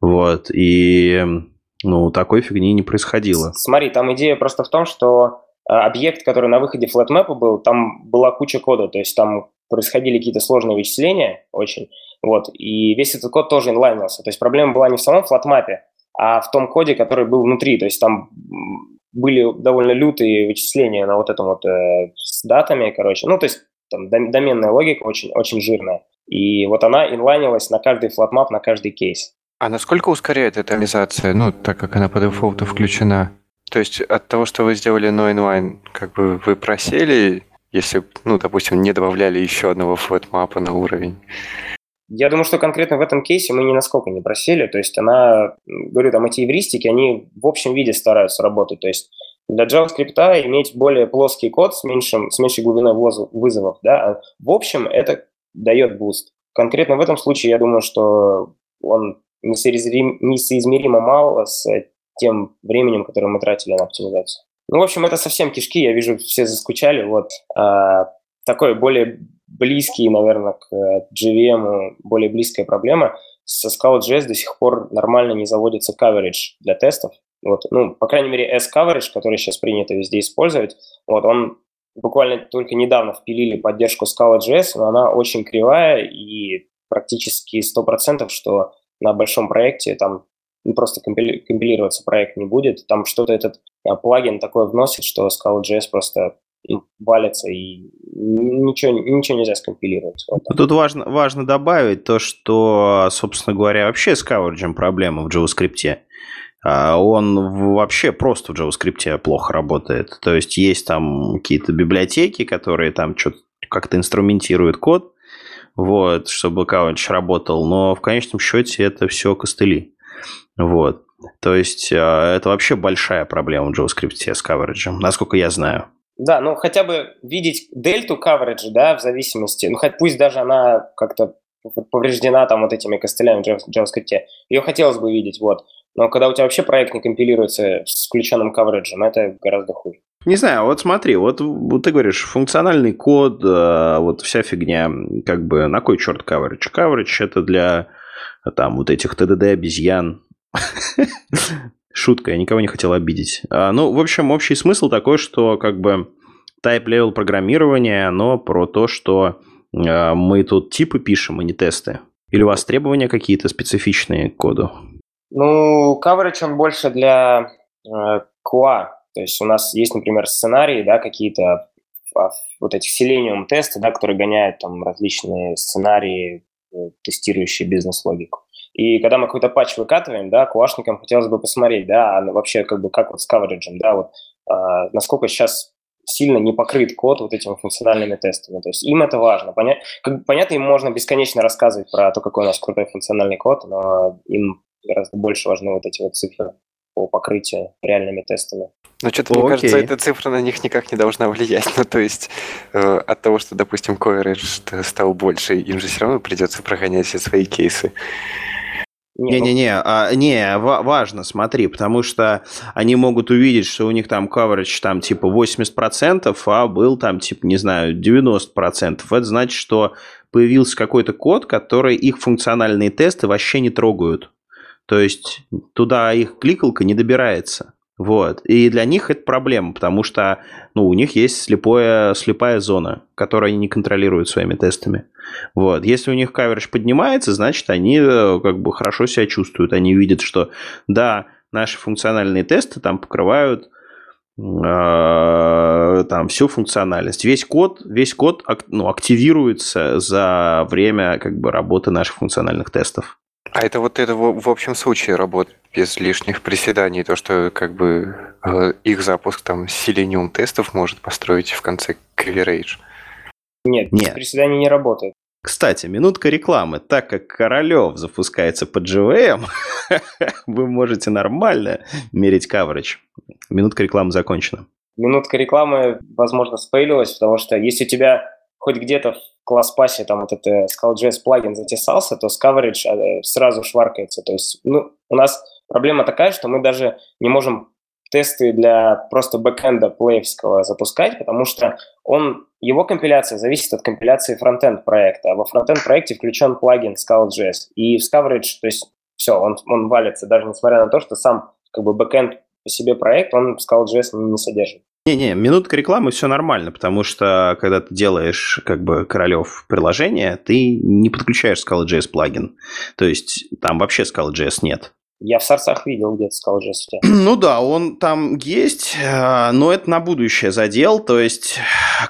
Вот, и ну, такой фигни не происходило. Смотри, там идея просто в том, что а, объект, который на выходе флетмэпа был, там была куча кода, то есть там происходили какие-то сложные вычисления очень, вот, и весь этот код тоже инлайнился. То есть проблема была не в самом flatMap е, а в том коде, который был внутри, то есть там были довольно лютые вычисления на вот этом вот э, с датами, короче, ну, то есть там доменная логика очень, очень жирная. И вот она инлайнилась на каждый flatMap, на каждый кейс. А насколько ускоряет эта реализация, ну, так как она по дефолту включена? То есть от того, что вы сделали no inline, как бы вы просели, если, ну, допустим, не добавляли еще одного flatMap а на уровень? Я думаю, что конкретно в этом кейсе мы ни насколько не просели. То есть она, говорю, там эти эвристики, они в общем виде стараются работать. То есть для JavaScript иметь более плоский код с, меньшим, с меньшей глубиной вызовов, да, в общем это дает boost. Конкретно в этом случае я думаю, что он несоизмеримо, несоизмеримо мало с тем временем, которое мы тратили на оптимизацию. Ну, в общем, это совсем кишки, я вижу, все заскучали. Вот а, такой более близкий, наверное, к JVM, более близкая проблема. Со Scala.js до сих пор нормально не заводится coverage для тестов. Вот, ну, по крайней мере, S-coverage, который сейчас принято везде использовать, вот, он буквально только недавно впилили поддержку Scala.js, но она очень кривая и практически 100%, что на большом проекте, там ну, просто компили- компилироваться проект не будет. Там что-то этот а, плагин такое вносит, что Scala.js просто ну, валится и ничего, ничего нельзя скомпилировать. Вот Тут важно, важно добавить то, что, собственно говоря, вообще с coverage проблема в JavaScript. А, он вообще просто в JavaScript плохо работает. То есть есть там какие-то библиотеки, которые там что-то как-то инструментируют код, вот, чтобы аккаунт работал, но в конечном счете это все костыли. Вот. То есть э, это вообще большая проблема в JavaScript с кавериджем, насколько я знаю. Да, ну хотя бы видеть дельту coverage, да, в зависимости, ну хоть пусть даже она как-то повреждена там вот этими костылями в JavaScript, ее хотелось бы видеть, вот. Но когда у тебя вообще проект не компилируется с включенным кавериджем, это гораздо хуже. Не знаю, вот смотри, вот, вот ты говоришь, функциональный код, э, вот вся фигня, как бы, на кой черт coverage? Coverage это для там вот этих TDD обезьян. Шутка, я никого не хотел обидеть. А, ну, в общем, общий смысл такой, что как бы type-level программирования, оно про то, что э, мы тут типы пишем, а не тесты. Или у вас требования какие-то специфичные к коду? Ну, coverage он больше для э, QA, то есть у нас есть, например, сценарии, да, какие-то в, вот этих Selenium тесты, да, которые гоняют там различные сценарии, э, тестирующие бизнес-логику. И когда мы какой-то патч выкатываем, да, куашникам хотелось бы посмотреть, да, а вообще как бы как вот с кавериджем, да, вот э, насколько сейчас сильно не покрыт код вот этими функциональными тестами. То есть им это важно. Поня... Как, понятно, им можно бесконечно рассказывать про то, какой у нас крутой функциональный код, но им гораздо больше важны вот эти вот цифры по покрытию реальными тестами. Ну, что-то, мне кажется, эта цифра на них никак не должна влиять. Ну, то есть э, от того, что, допустим, coverage стал больше, им же все равно придется прогонять все свои кейсы. Не-не-не, а, не, важно, смотри, потому что они могут увидеть, что у них там coverage там типа 80%, а был там типа, не знаю, 90%. Это значит, что появился какой-то код, который их функциональные тесты вообще не трогают. То есть туда их кликалка не добирается. Вот. И для них это проблема, потому что ну, у них есть слепое, слепая зона, которую они не контролируют своими тестами. Вот. Если у них каверидж поднимается, значит, они э, как бы хорошо себя чувствуют. Они видят, что да, наши функциональные тесты там покрывают э, там всю функциональность. Весь код, весь код ну, активируется за время как бы, работы наших функциональных тестов. А это вот это в, общем случае работает без лишних приседаний, то, что как бы э, их запуск там Selenium тестов может построить в конце Coverage. Нет, Нет. приседаний не работает. Кстати, минутка рекламы. Так как Королев запускается под GVM, вы можете нормально мерить coverage. Минутка рекламы закончена. Минутка рекламы, возможно, спейлилась, потому что если у тебя хоть где-то в класс-пассе там вот это Skull.js плагин затесался, то с coverage э, сразу шваркается. То есть, ну, у нас проблема такая, что мы даже не можем тесты для просто бэкэнда плеевского запускать, потому что он, его компиляция зависит от компиляции фронтенд проекта, а во фронтенд проекте включен плагин Skull.js. И в coverage, то есть все, он, он валится, даже несмотря на то, что сам как бы бэкэнд по себе проект, он Skull.js не, не содержит. Не-не, минутка рекламы все нормально, потому что когда ты делаешь как бы королев приложение, ты не подключаешь Scala.js плагин. То есть там вообще Scala.js нет. Я в сорсах видел где-то Scala.js. Ну да, он там есть, э, но это на будущее задел. То есть,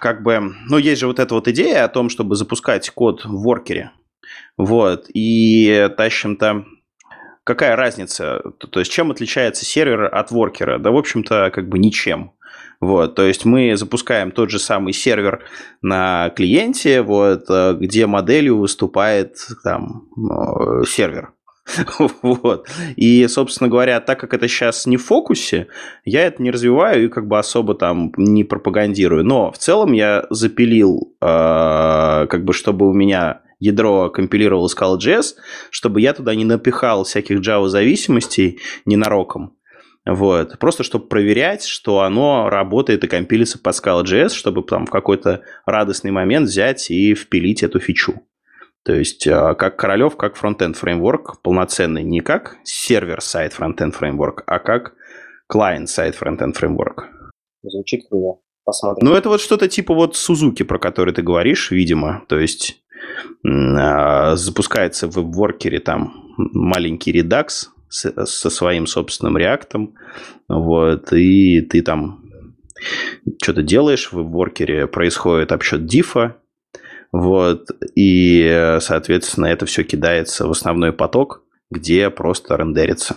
как бы, ну есть же вот эта вот идея о том, чтобы запускать код в воркере. Вот, и тащим-то какая разница? То есть, чем отличается сервер от воркера? Да, в общем-то, как бы ничем. Вот, то есть мы запускаем тот же самый сервер на клиенте, вот, э, где моделью выступает там э, сервер. Вот. И, собственно говоря, так как это сейчас не в фокусе, я это не развиваю и как бы особо там не пропагандирую. Но в целом я запилил, э, как бы, чтобы у меня ядро компилировало Scala.js, чтобы я туда не напихал всяких Java зависимостей ненароком. Вот. Просто чтобы проверять, что оно работает и компилится под Scala.js, чтобы там в какой-то радостный момент взять и впилить эту фичу. То есть, а, как Королев, как фронтенд фреймворк полноценный, не как сервер-сайт фронтенд фреймворк, а как клиент-сайт фронтенд фреймворк. Звучит круто. Посмотрим. Ну, это вот что-то типа вот Сузуки, про который ты говоришь, видимо. То есть, а, запускается в веб-воркере там маленький редакс, со своим собственным реактом, вот, и ты там что-то делаешь в воркере, происходит обсчет дифа, вот, и, соответственно, это все кидается в основной поток, где просто рендерится.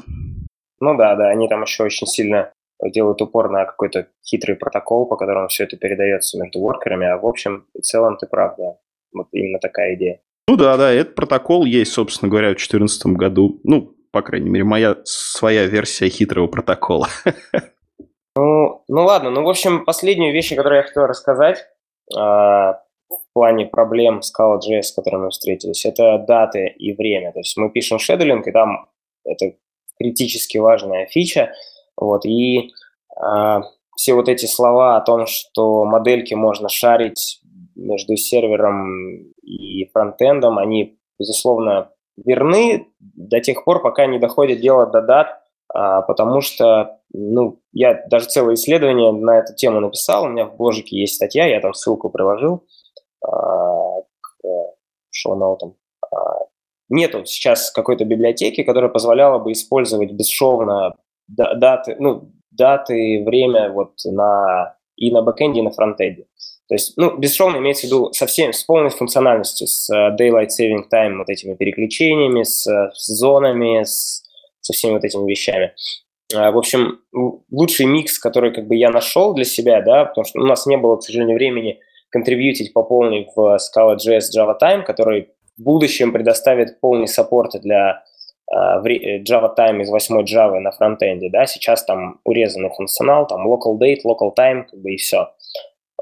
Ну да, да, они там еще очень сильно делают упор на какой-то хитрый протокол, по которому все это передается между воркерами, а в общем в целом ты прав, да. Вот именно такая идея. Ну да, да, этот протокол есть, собственно говоря, в 2014 году. Ну, по крайней мере, моя своя версия хитрого протокола. Ну, ну ладно, ну в общем, последнюю вещь, которую я хотел рассказать э, в плане проблем Scala.js, с которыми мы встретились, это даты и время. То есть мы пишем шедулинг, и там это критически важная фича. Вот, и э, все вот эти слова о том, что модельки можно шарить между сервером и фронтендом, они, безусловно, верны до тех пор, пока не доходит дело до дат, а, потому что, ну, я даже целое исследование на эту тему написал, у меня в бложике есть статья, я там ссылку приложил а, к шоу-ноутам. А, нету сейчас какой-то библиотеки, которая позволяла бы использовать бесшовно даты, ну, даты, время вот на и на бэкэнде, и на фронтенде. То есть, ну, бесшовно имеется в виду со всем, с полной функциональностью, с Daylight Saving Time, вот этими переключениями, с, с зонами, с, со всеми вот этими вещами. А, в общем, лучший микс, который как бы я нашел для себя, да, потому что у нас не было, к сожалению, времени контрибьютить по полной в Scala.js Java Time, который в будущем предоставит полный саппорт для Java Time из 8 Java на фронтенде, да, сейчас там урезанный функционал, там local date, local time, как бы и все.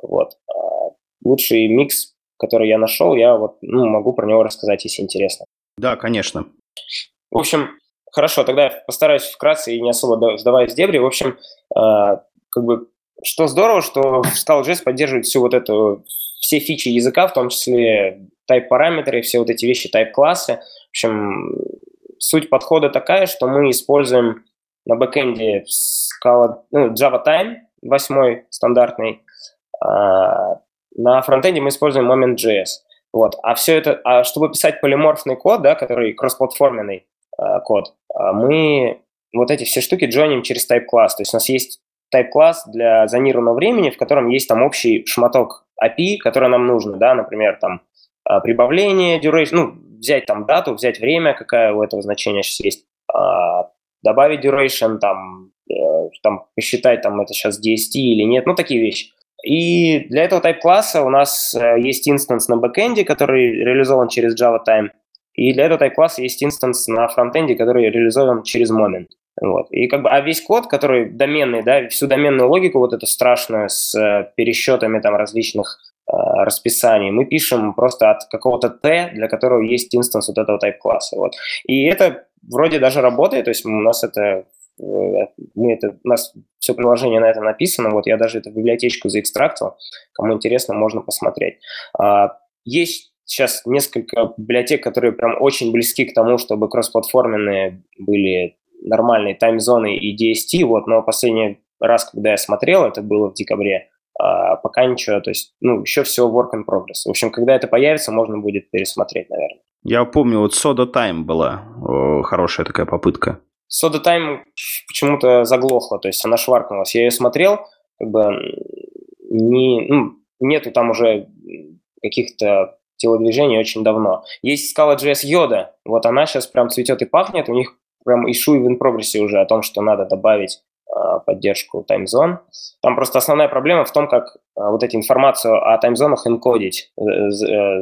Вот. Uh, лучший микс, который я нашел, я вот, ну, могу про него рассказать, если интересно. Да, конечно. В общем, Хорошо, тогда я постараюсь вкратце и не особо сдаваясь в дебри. В общем, э, как бы, что здорово, что Scala.js поддерживает всю вот эту, все фичи языка, в том числе type-параметры, все вот эти вещи, type-классы. В общем, суть подхода такая, что мы используем на бэкэнде Scala, ну, Java Time 8 стандартный, а на фронтенде мы используем Moment.js. Вот. А все это, а чтобы писать полиморфный код, да, который кроссплатформенный, Э, код, а мы вот эти все штуки джойним через type-класс. То есть у нас есть type-класс для зонированного времени, в котором есть там общий шматок API, который нам нужно, да, например, там а, прибавление, duration, ну, взять там дату, взять время, какая у этого значения сейчас есть, а, добавить duration, там, э, там посчитать, там, это сейчас DST или нет, ну, такие вещи. И для этого type-класса у нас э, есть инстанс на бэкэнде, который реализован через Java Time, и для этого type-класса есть инстанс на фронтенде, который реализован через момент. Вот. И как бы, а весь код, который доменный, да, всю доменную логику, вот эту страшную, с э, пересчетами там различных э, расписаний, мы пишем просто от какого-то T, для которого есть инстанс вот этого type-класса. Вот. И это вроде даже работает, то есть у нас это мы это, у нас все приложение на это написано, вот я даже эту библиотечку заэкстрактил, кому интересно, можно посмотреть. А, есть сейчас несколько библиотек, которые прям очень близки к тому, чтобы кроссплатформенные были нормальные таймзоны и DST, вот, но последний раз, когда я смотрел, это было в декабре, а, пока ничего, то есть, ну, еще все work in progress. В общем, когда это появится, можно будет пересмотреть, наверное. Я помню, вот Soda Time была хорошая такая попытка. Soda Time почему-то заглохла, то есть она шваркнулась. Я ее смотрел, как бы не, ну, нету там уже каких-то телодвижений очень давно. Есть Scala.js Yoda, вот она сейчас прям цветет и пахнет, у них прям issue в прогрессе уже о том, что надо добавить э, поддержку таймзон. Там просто основная проблема в том, как э, вот эту информацию о таймзонах энкодить э, э,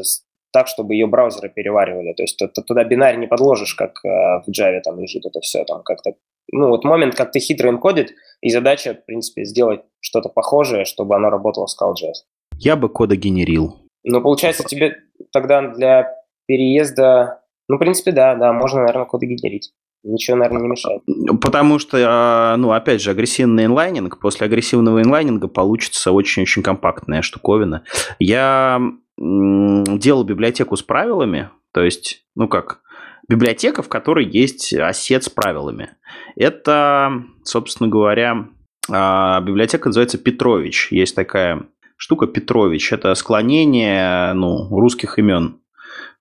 так, чтобы ее браузеры переваривали. То есть ты, туда бинарь не подложишь, как э, в Java там лежит это все, там как-то ну, вот момент, как ты хитро энкодит, и задача, в принципе, сделать что-то похожее, чтобы оно работало с CalJS. Я бы кода генерил. Ну, получается, тебе тогда для переезда... Ну, в принципе, да, да, можно, наверное, коды генерить. Ничего, наверное, не мешает. Потому что, а, ну, опять же, агрессивный инлайнинг, после агрессивного инлайнинга получится очень-очень компактная штуковина. Я делал библиотеку с правилами, то есть, ну как, библиотека, в которой есть осет с правилами. Это, собственно говоря, а, библиотека называется Петрович. Есть такая штука Петрович. Это склонение ну, русских имен.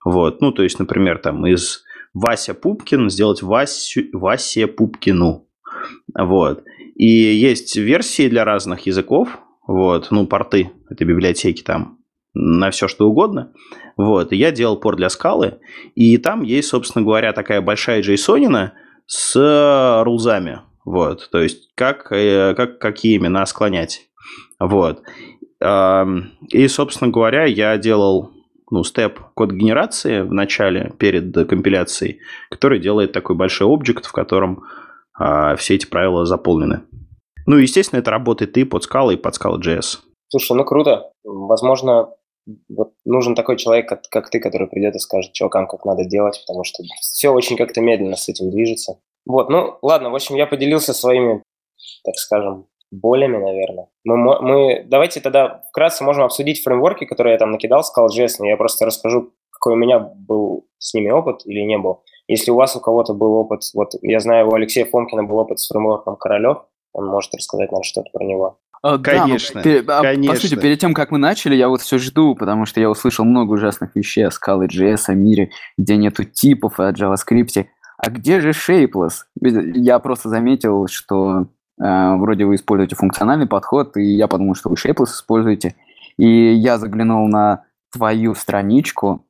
Вот. Ну, то есть, например, там из Вася Пупкин сделать Васю, Васе Пупкину. Вот. И есть версии для разных языков. Вот. Ну, порты этой библиотеки там на все что угодно. Вот. И я делал порт для скалы. И там есть, собственно говоря, такая большая JSON с рулзами. Вот. То есть, как, э, как, какие имена склонять. Вот. И, собственно говоря, я делал ну, степ код генерации в начале, перед компиляцией, который делает такой большой объект, в котором а, все эти правила заполнены. Ну, естественно, это работает и под скалой, и под Scala.js. Слушай, ну круто. Возможно, вот нужен такой человек, как, как ты, который придет и скажет чувакам, как надо делать, потому что все очень как-то медленно с этим движется. Вот, ну ладно, в общем, я поделился своими, так скажем, болями, наверное. Мы, мы, давайте тогда вкратце можем обсудить фреймворки, которые я там накидал, сказал JS, но я просто расскажу, какой у меня был с ними опыт или не был. Если у вас у кого-то был опыт, вот я знаю, у Алексея Фомкина был опыт с фреймворком Королев, он может рассказать нам что-то про него. А, конечно, да, пер, конечно. По сути, перед тем, как мы начали, я вот все жду, потому что я услышал много ужасных вещей о Scala JS, о мире, где нету типов о JavaScript. А где же Shapeless? Я просто заметил, что Э, вроде вы используете функциональный подход, и я подумал, что вы Shapeless используете. И я заглянул на твою страничку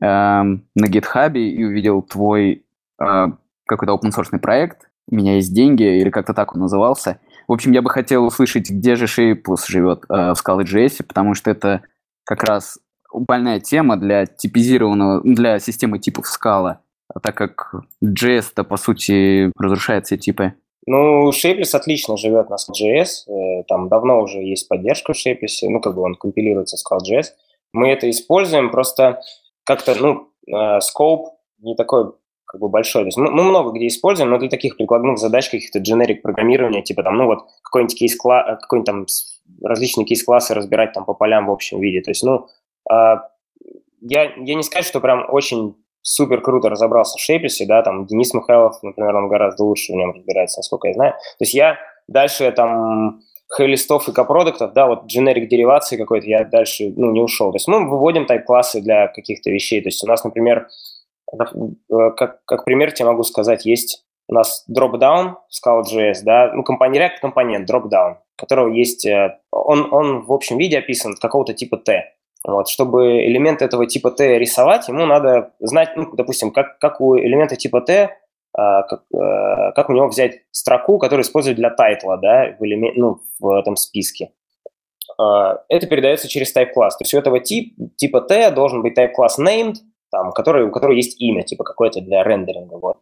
э, на GitHub и увидел твой э, какой-то open source проект. У меня есть деньги, или как-то так он назывался. В общем, я бы хотел услышать, где же Shapeless живет э, в Scala.js, потому что это как раз больная тема для типизированного, для системы типов Scala, так как JS-то, по сути, разрушает все типы. Ну, Shapeless отлично живет на Scala.js, э, там давно уже есть поддержка в Shapeless, ну, как бы он компилируется в Scala.js. Мы это используем, просто как-то, ну, э, scope не такой как бы большой. То есть мы, мы много где используем, но для таких прикладных задач каких-то generic программирования, типа там, ну вот какой-нибудь кейс класс, какой-нибудь там различные кейс-классы разбирать там по полям в общем виде. То есть, ну, э, я, я не скажу, что прям очень супер круто разобрался в Шейписе, да, там Денис Михайлов, например, он гораздо лучше в нем разбирается, насколько я знаю. То есть я дальше там хей-листов и копродуктов, да, вот generic деривации какой-то, я дальше, ну, не ушел. То есть мы выводим тайп-классы для каких-то вещей. То есть у нас, например, э, как, как пример тебе могу сказать, есть у нас dropdown в Scala.js, да, ну, компонент, React компонент dropdown, которого есть, э, он, он в общем виде описан какого-то типа T. Вот, чтобы элемент этого типа T рисовать, ему надо знать, ну, допустим, как, как у элемента типа T, а, как, а, как у него взять строку, которую используют для тайтла, да, в, элемент, ну, в этом списке. А, это передается через type-класс. То есть у этого тип, типа T должен быть type-класс named, там, который, у которого есть имя, типа какое-то для рендеринга. Вот.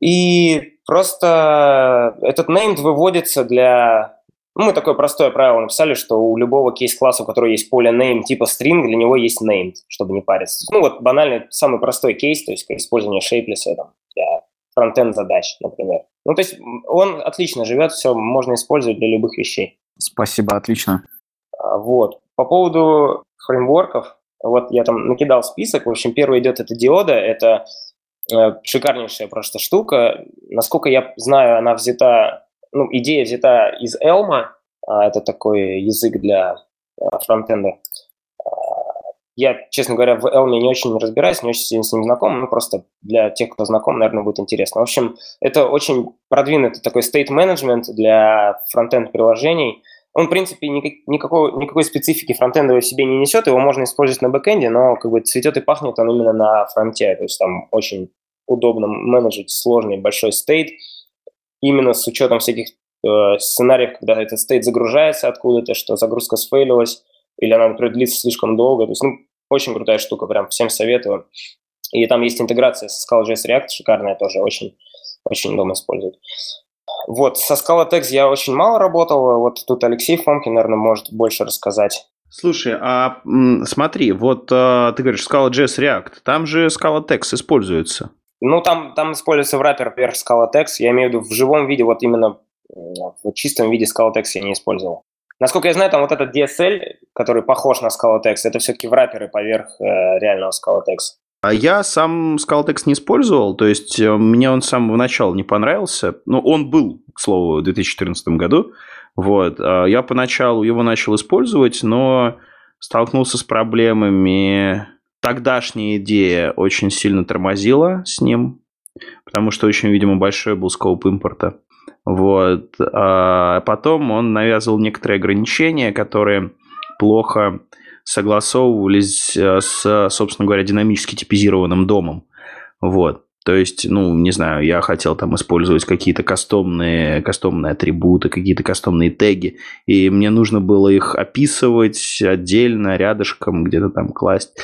И просто этот named выводится для ну, мы такое простое правило написали, что у любого кейс-класса, у которого есть поле name типа string, для него есть named, чтобы не париться. Ну, вот банальный, самый простой кейс, то есть использование shapeless там, для фронтенд задач, например. Ну, то есть он отлично живет, все можно использовать для любых вещей. Спасибо, отлично. А, вот. По поводу фреймворков, вот я там накидал список. В общем, первый идет это диода, это э, шикарнейшая просто штука. Насколько я знаю, она взята ну, идея взята из Elm, а, это такой язык для а, фронтенда. А, я, честно говоря, в Elm не очень разбираюсь, не очень с ним знаком, ну, просто для тех, кто знаком, наверное, будет интересно. В общем, это очень продвинутый такой state management для фронтенд приложений. Он, в принципе, никак, никакой, никакой специфики фронтендовой в себе не несет, его можно использовать на бэкэнде, но как бы цветет и пахнет он именно на фронте, то есть там очень удобно менеджить сложный большой стейт, именно с учетом всяких э, сценариев, когда этот стейт загружается откуда-то, что загрузка сфейлилась, или она, например, длится слишком долго. То есть, ну, очень крутая штука, прям всем советую. И там есть интеграция со Scala.js React, шикарная тоже, очень, очень удобно использовать. Вот, со Scala.tex я очень мало работал, вот тут Алексей Фомкин, наверное, может больше рассказать. Слушай, а смотри, вот а, ты говоришь Scala.js React, там же Scala.tex используется. Ну, там, там используется враппер вверх Scala.tex. Я имею в виду в живом виде, вот именно в чистом виде Scala.tex я не использовал. Насколько я знаю, там вот этот DSL, который похож на Scala.tex, это все-таки врапперы поверх э, реального Scala.tex. А я сам Scala.tex не использовал, то есть э, мне он с самого начала не понравился. Ну, он был, к слову, в 2014 году. Вот. А я поначалу его начал использовать, но столкнулся с проблемами тогдашняя идея очень сильно тормозила с ним, потому что очень, видимо, большой был скоп импорта. Вот. А потом он навязывал некоторые ограничения, которые плохо согласовывались э, с, собственно говоря, динамически типизированным домом. Вот. То есть, ну, не знаю, я хотел там использовать какие-то кастомные, кастомные атрибуты, какие-то кастомные теги, и мне нужно было их описывать отдельно, рядышком, где-то там класть,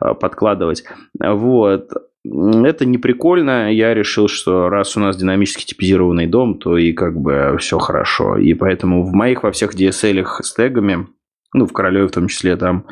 а, подкладывать. Вот. Это не прикольно. Я решил, что раз у нас динамически типизированный дом, то и как бы все хорошо. И поэтому в моих во всех DSL с тегами, ну, в Королеве в том числе, там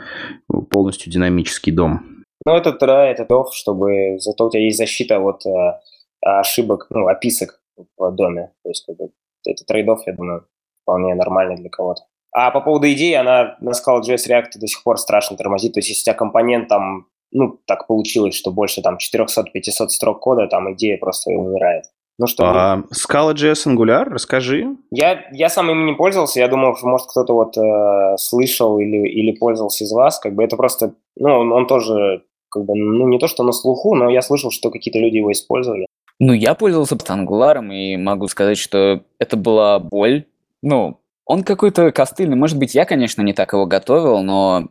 полностью динамический дом. Ну, это да, это тоф, чтобы зато у тебя есть защита от э, ошибок, ну, описок в доме. То есть это, это трейдов, я думаю, вполне нормальный для кого-то. А по поводу идеи, она на Scala.js React до сих пор страшно тормозит. То есть если у тебя компонент там, ну, так получилось, что больше там 400-500 строк кода, там идея просто умирает. Ну что? А, Scala.js Angular, расскажи. Я, я сам им не пользовался, я думал, что, может, кто-то вот э, слышал или, или пользовался из вас, как бы это просто, ну, он, он тоже как бы, ну, не то, что на слуху, но я слышал, что какие-то люди его использовали. Ну, я пользовался Angular, и могу сказать, что это была боль. Ну, Он какой-то костыльный. Может быть, я, конечно, не так его готовил, но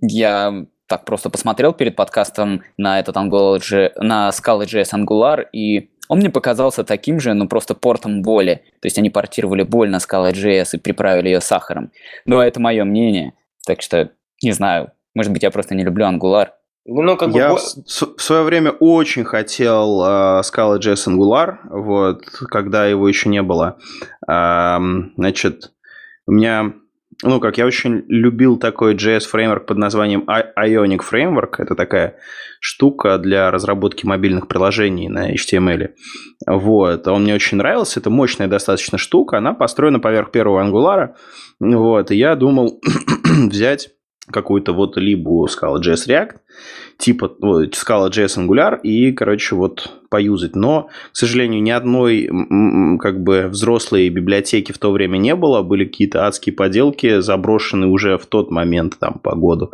я так просто посмотрел перед подкастом на этот Angular, на Scala.js Angular, и он мне показался таким же, но просто портом боли. То есть они портировали боль на Scala.js и приправили ее сахаром. Но это мое мнение. Так что, не знаю, может быть, я просто не люблю Angular. Ну, как бы... Я в, в свое время очень хотел uh, Scala.js Angular, вот, когда его еще не было. Uh, значит, у меня ну, как я очень любил такой JS-фреймворк под названием Ionic Framework. Это такая штука для разработки мобильных приложений на HTML. Вот. Он мне очень нравился. Это мощная достаточно штука. Она построена поверх первого Angular. Вот. И я думал взять какую-то вот либо Scala.js React, типа вот, Scala.js Angular и, короче, вот поюзать. Но, к сожалению, ни одной как бы взрослой библиотеки в то время не было. Были какие-то адские поделки, заброшенные уже в тот момент, там, по году.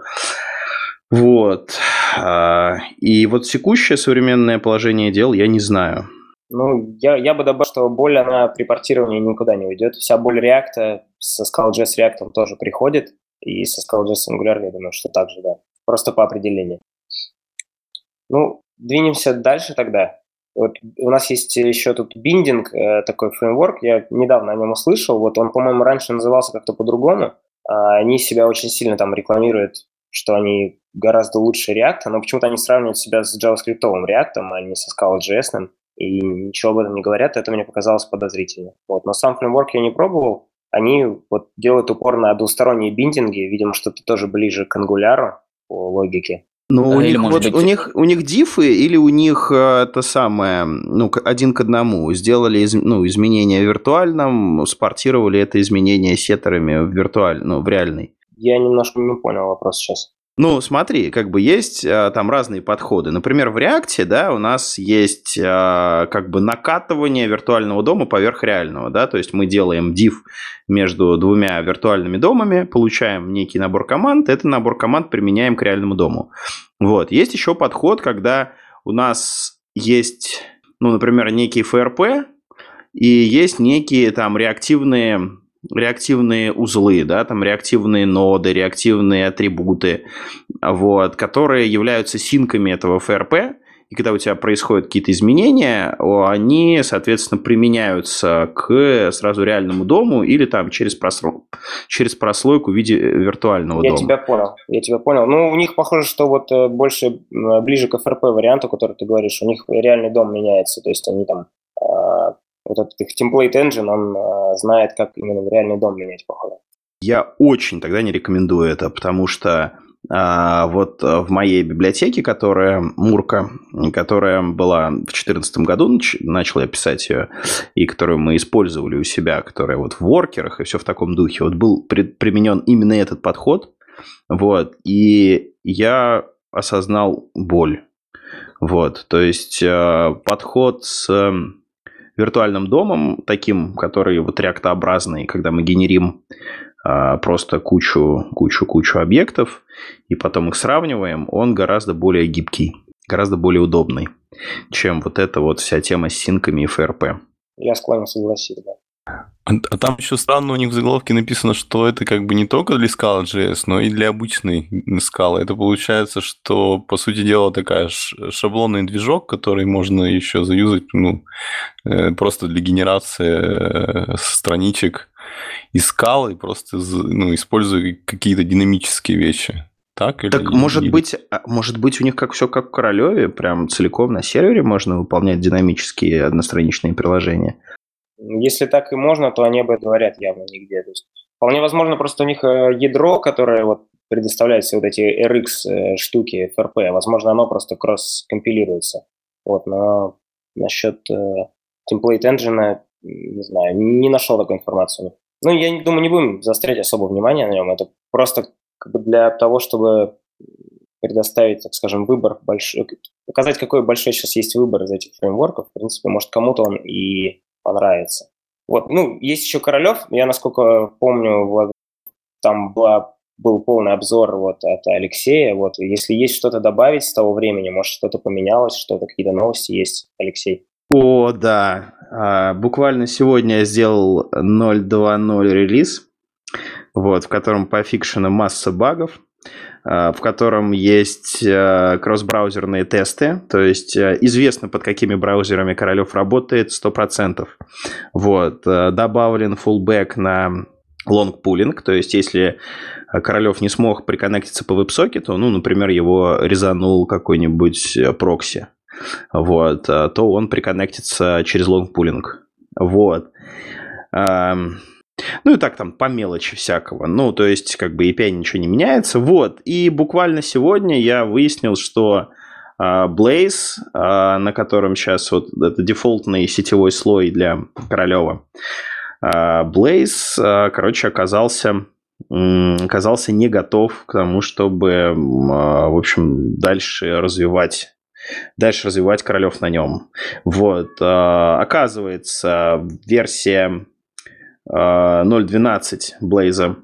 Вот. А, и вот текущее современное положение дел я не знаю. Ну, я, я бы добавил, что боль, она при портировании никуда не уйдет. Вся боль React со Scala.js React тоже приходит. И со Scala.js Angular, я думаю, что так же, да. Просто по определению. Ну, двинемся дальше тогда. Вот у нас есть еще тут биндинг, э, такой фреймворк, я недавно о нем услышал, вот он, по-моему, раньше назывался как-то по-другому, а они себя очень сильно там рекламируют, что они гораздо лучше React, но почему-то они сравнивают себя с JavaScript React, а не со Scala.js, и ничего об этом не говорят, это мне показалось подозрительно. Вот. Но сам фреймворк я не пробовал, они вот делают упор на двусторонние биндинги, видимо, что-то тоже ближе к ангуляру по логике. Ну, у, них, вот, быть... у них у них дифы или у них э, это самое, ну, один к одному. Сделали из, ну, изменения в виртуальном, спортировали это изменение сеттерами в виртуаль, ну, в реальный. Я немножко не понял вопрос сейчас. Ну, смотри, как бы есть а, там разные подходы. Например, в React, да, у нас есть а, как бы накатывание виртуального дома поверх реального, да, то есть мы делаем div между двумя виртуальными домами, получаем некий набор команд, этот набор команд применяем к реальному дому. Вот. Есть еще подход, когда у нас есть, ну, например, некий FRP, и есть некие там реактивные реактивные узлы, да, там реактивные ноды, реактивные атрибуты, вот, которые являются синками этого ФРП, и когда у тебя происходят какие-то изменения, они, соответственно, применяются к сразу реальному дому или там через, прослойку, через прослойку в виде виртуального я дома. Я тебя понял, я тебя понял. Ну, у них похоже, что вот э, больше ближе к ФРП варианту, который ты говоришь, у них реальный дом меняется, то есть они там а, вот этот их template engine, он э, знает, как именно в реальный дом менять, походу. Я очень тогда не рекомендую это, потому что а, вот в моей библиотеке, которая Мурка, которая была в 2014 году, нач, начал я писать ее, и которую мы использовали у себя, которая вот в воркерах и все в таком духе, вот был при, применен именно этот подход, вот, и я осознал боль. Вот, то есть э, подход с виртуальным домом, таким, который вот реактообразный, когда мы генерим а, просто кучу, кучу, кучу объектов и потом их сравниваем, он гораздо более гибкий, гораздо более удобный, чем вот эта вот вся тема с синками и ФРП. Я склонен согласиться, да. А, а там еще странно у них в заголовке написано, что это как бы не только для Scala.js, но и для обычной Scala. Это получается, что, по сути дела, такая шаблонный движок, который можно еще заюзать ну, э, просто для генерации э, страничек из Scala, просто ну, используя какие-то динамические вещи. Так, или, так может, или... Быть, а, может быть, у них как все как в Королеве, прям целиком на сервере можно выполнять динамические одностраничные приложения. Если так и можно, то они об этом говорят явно нигде. То есть, вполне возможно, просто у них э, ядро, которое вот предоставляет все вот эти RX э, штуки, FRP, возможно, оно просто кросс-компилируется. Вот, но насчет э, template engine, не знаю, не нашел такой информации. Ну, я не думаю, не будем заострять особо внимание на нем. Это просто как бы для того, чтобы предоставить, так скажем, выбор большой, показать, какой большой сейчас есть выбор из этих фреймворков. В принципе, может, кому-то он и понравится. Вот, ну, есть еще Королев, я, насколько помню, вот, там была, был полный обзор вот от Алексея, вот, если есть что-то добавить с того времени, может, что-то поменялось, что-то, какие-то новости есть, Алексей? О, да, а, буквально сегодня я сделал 0.2.0 релиз, вот, в котором пофикшена масса багов, в котором есть кросс-браузерные тесты, то есть известно, под какими браузерами Королев работает 100%. Вот, добавлен фуллбэк на лонгпулинг, то есть если Королев не смог приконнектиться по веб-сокету, ну, например, его резанул какой-нибудь прокси, вот, то он приконнектится через лонгпулинг. Вот. Ну и так там по мелочи всякого. Ну, то есть, как бы API ничего не меняется. Вот. И буквально сегодня я выяснил, что Blaze, на котором сейчас вот это дефолтный сетевой слой для Королева, Blaze, короче, оказался оказался не готов к тому, чтобы, в общем, дальше развивать дальше развивать королев на нем. Вот. Оказывается, версия 0.12 Blaze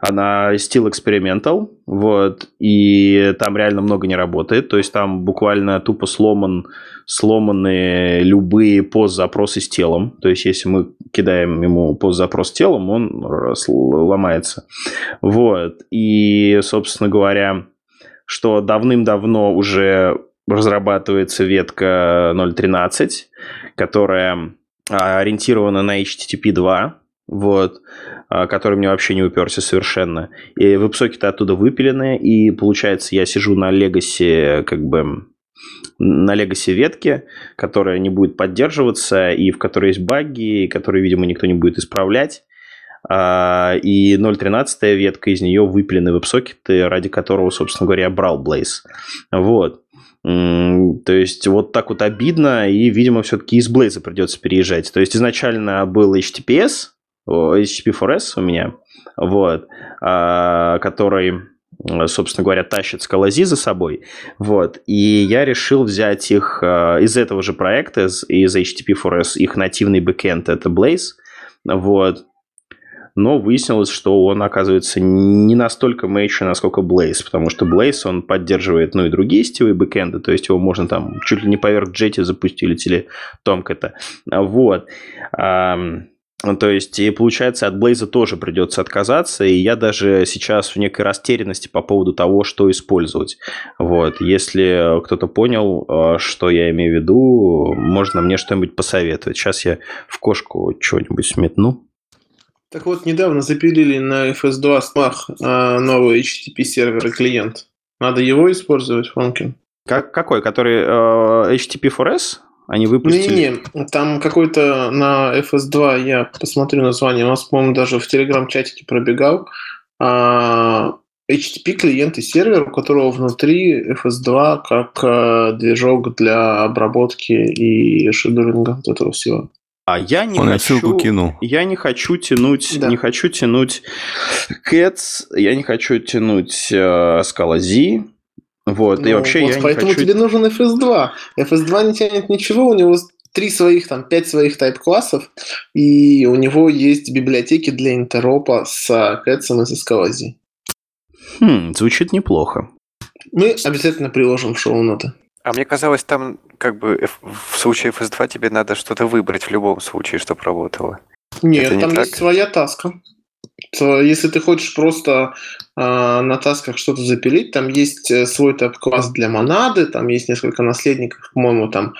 она Steel Experimental, вот, и там реально много не работает, то есть там буквально тупо сломан, сломаны любые пост-запросы с телом, то есть если мы кидаем ему пост-запрос с телом, он ломается, вот, и, собственно говоря, что давным-давно уже разрабатывается ветка 0.13, которая ориентирована на HTTP 2, вот, а, который мне вообще не уперся совершенно. И веб-сокеты оттуда выпилены, и получается, я сижу на легаси, как бы, на легаси ветке, которая не будет поддерживаться, и в которой есть баги, которые, видимо, никто не будет исправлять. А, и 0.13 ветка, из нее выпилены веб-сокеты, ради которого, собственно говоря, я брал Blaze. Вот. То есть вот так вот обидно, и, видимо, все-таки из Blaze придется переезжать. То есть изначально был HTTPS, HTTP4S у меня, вот, а, который собственно говоря, тащит скалази за собой. Вот. И я решил взять их а, из этого же проекта, из, из HTTP4S, их нативный бэкэнд это Blaze. Вот. Но выяснилось, что он, оказывается, не настолько мейчер, насколько Blaze, потому что Blaze, он поддерживает, ну, и другие сетевые бэкэнды, то есть его можно там чуть ли не поверх Jetty запустить или Tomcat. Вот. То есть, и получается, от Blaze тоже придется отказаться, и я даже сейчас в некой растерянности по поводу того, что использовать. Вот, если кто-то понял, э, что я имею в виду, можно мне что-нибудь посоветовать. Сейчас я в кошку что-нибудь сметну. Так вот, недавно запилили на FS2 Smach э, новый HTTP сервер и клиент. Надо его использовать, Фонкин? Как, какой? Который э, HTTP4S? Они выпустили... Не-не, там какой-то на FS2, я посмотрю название, у нас, по-моему, даже в Telegram-чатике пробегал, а, HTTP клиент и сервер, у которого внутри FS2 как а, движок для обработки и шедулинга вот этого всего. А я не Он хочу, кинул. Я не хочу тянуть, да. не хочу тянуть Cats, я не хочу тянуть э, Scala Z, вот, ну, и вообще вот я поэтому не хочу... тебе нужен FS2. FS2 не тянет ничего, у него три своих, там, пять своих тайп-классов, и у него есть библиотеки для интеропа с Кэтсом и с Escalazi. Хм, звучит неплохо. Мы обязательно приложим шоу-ноты. А мне казалось, там как бы в случае FS2 тебе надо что-то выбрать в любом случае, чтобы работало. Нет, Это там не есть так? своя таска если ты хочешь просто э, на тасках что-то запилить, там есть э, свой тайп-класс для монады, там есть несколько наследников, по-моему, там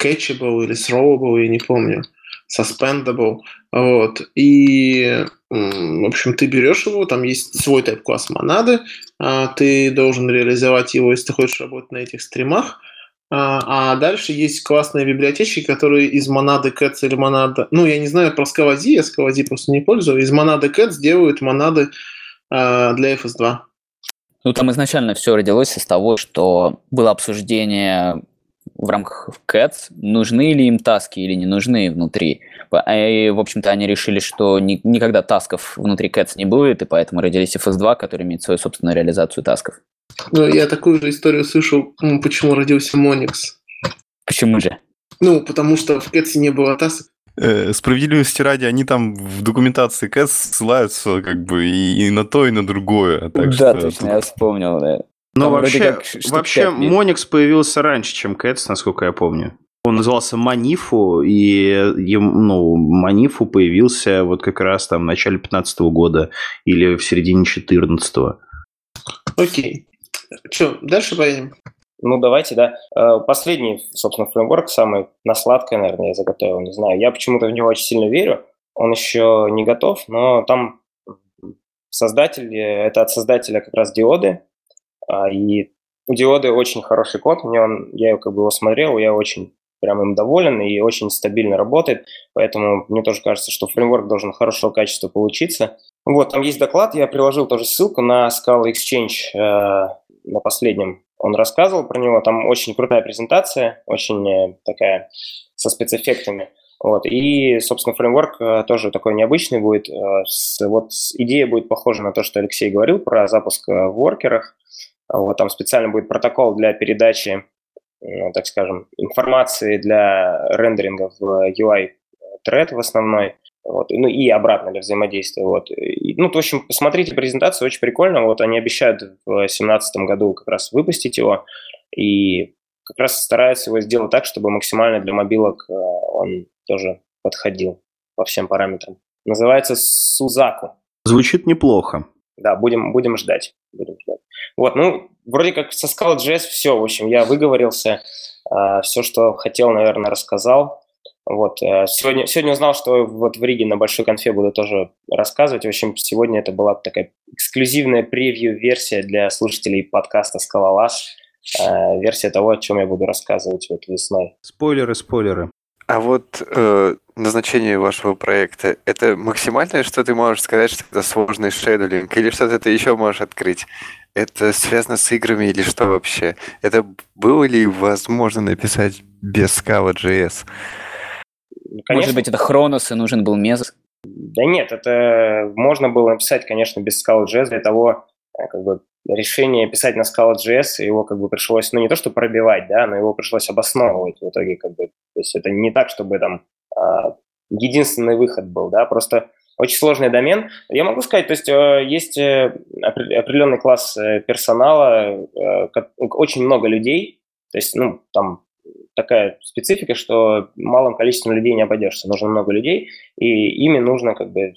catchable или throwable, я не помню, suspendable, вот, и, в общем, ты берешь его, там есть свой тайп-класс монады, э, ты должен реализовать его, если ты хочешь работать на этих стримах, а, а дальше есть классные библиотечки, которые из монады Cats или монада... Ну, я не знаю про Scalaz, я Scalaz просто не пользую. Из монады Cats делают монады а, для FS2. Ну, там изначально все родилось из того, что было обсуждение в рамках Cats, нужны ли им таски или не нужны внутри. И, в общем-то, они решили, что ни, никогда тасков внутри Cats не будет, и поэтому родились FS2, который имеет свою собственную реализацию тасков. Ну, я такую же историю слышал, почему родился Моникс. Почему же? Ну, потому что в Кэтсе не было тасок. Э, справедливости ради, они там в документации Кэтс ссылаются как бы и, и на то, и на другое. Так да, что точно, тут... я вспомнил, да. Но вообще, вообще Моникс появился раньше, чем Кэтс, насколько я помню. Он назывался Манифу, и ну, Манифу появился вот как раз там в начале 15 года или в середине 14 -го. Окей. Что, дальше поедем? Ну, давайте, да. Э, последний, собственно, фреймворк, самый на сладкое, наверное, я заготовил, не знаю. Я почему-то в него очень сильно верю. Он еще не готов, но там создатель, это от создателя как раз диоды, а, и у диоды очень хороший код, мне он, я как бы его смотрел, я очень прям им доволен и очень стабильно работает, поэтому мне тоже кажется, что фреймворк должен хорошего качества получиться. Вот, там есть доклад, я приложил тоже ссылку на Scala Exchange э, на последнем. Он рассказывал про него, там очень крутая презентация, очень э, такая со спецэффектами. Вот. И, собственно, фреймворк э, тоже такой необычный будет. Э, вот идея будет похожа на то, что Алексей говорил про запуск в воркерах. Вот, там специально будет протокол для передачи, так скажем, информации для рендеринга в UI thread в основной. Вот, ну и обратно для взаимодействия. Вот. И, ну, в общем, посмотрите презентацию, очень прикольно. Вот они обещают в 2017 году как раз выпустить его. И как раз стараются его сделать так, чтобы максимально для мобилок он тоже подходил по всем параметрам. Называется Сузаку. Звучит неплохо. Да, будем, будем ждать. Будем ждать. Вот, ну, вроде как со Scala.js все, в общем, я выговорился, э, все, что хотел, наверное, рассказал. Вот, э, сегодня, сегодня узнал, что вот в Риге на большой конфе буду тоже рассказывать. В общем, сегодня это была такая эксклюзивная превью-версия для слушателей подкаста «Скалолаз». Э, версия того, о чем я буду рассказывать вот весной. Спойлеры, спойлеры. А вот э, назначение вашего проекта, это максимальное, что ты можешь сказать, что это сложный шедулинг, или что-то ты еще можешь открыть? Это связано с играми или что вообще? Это было ли возможно написать без Scala.js? Ну, Может быть, это Хронос и нужен был Мезос? Да нет, это можно было написать, конечно, без Scala.js для того, э, как бы решение писать на Scala.js, его как бы пришлось, ну не то что пробивать, да, но его пришлось обосновывать в итоге как бы. То есть это не так, чтобы там а, единственный выход был, да, просто очень сложный домен. Я могу сказать, то есть э, есть э, определенный класс персонала, очень много людей, то есть, ну, там такая специфика, что малым количеством людей не обойдешься, нужно много людей, и ими нужно как бы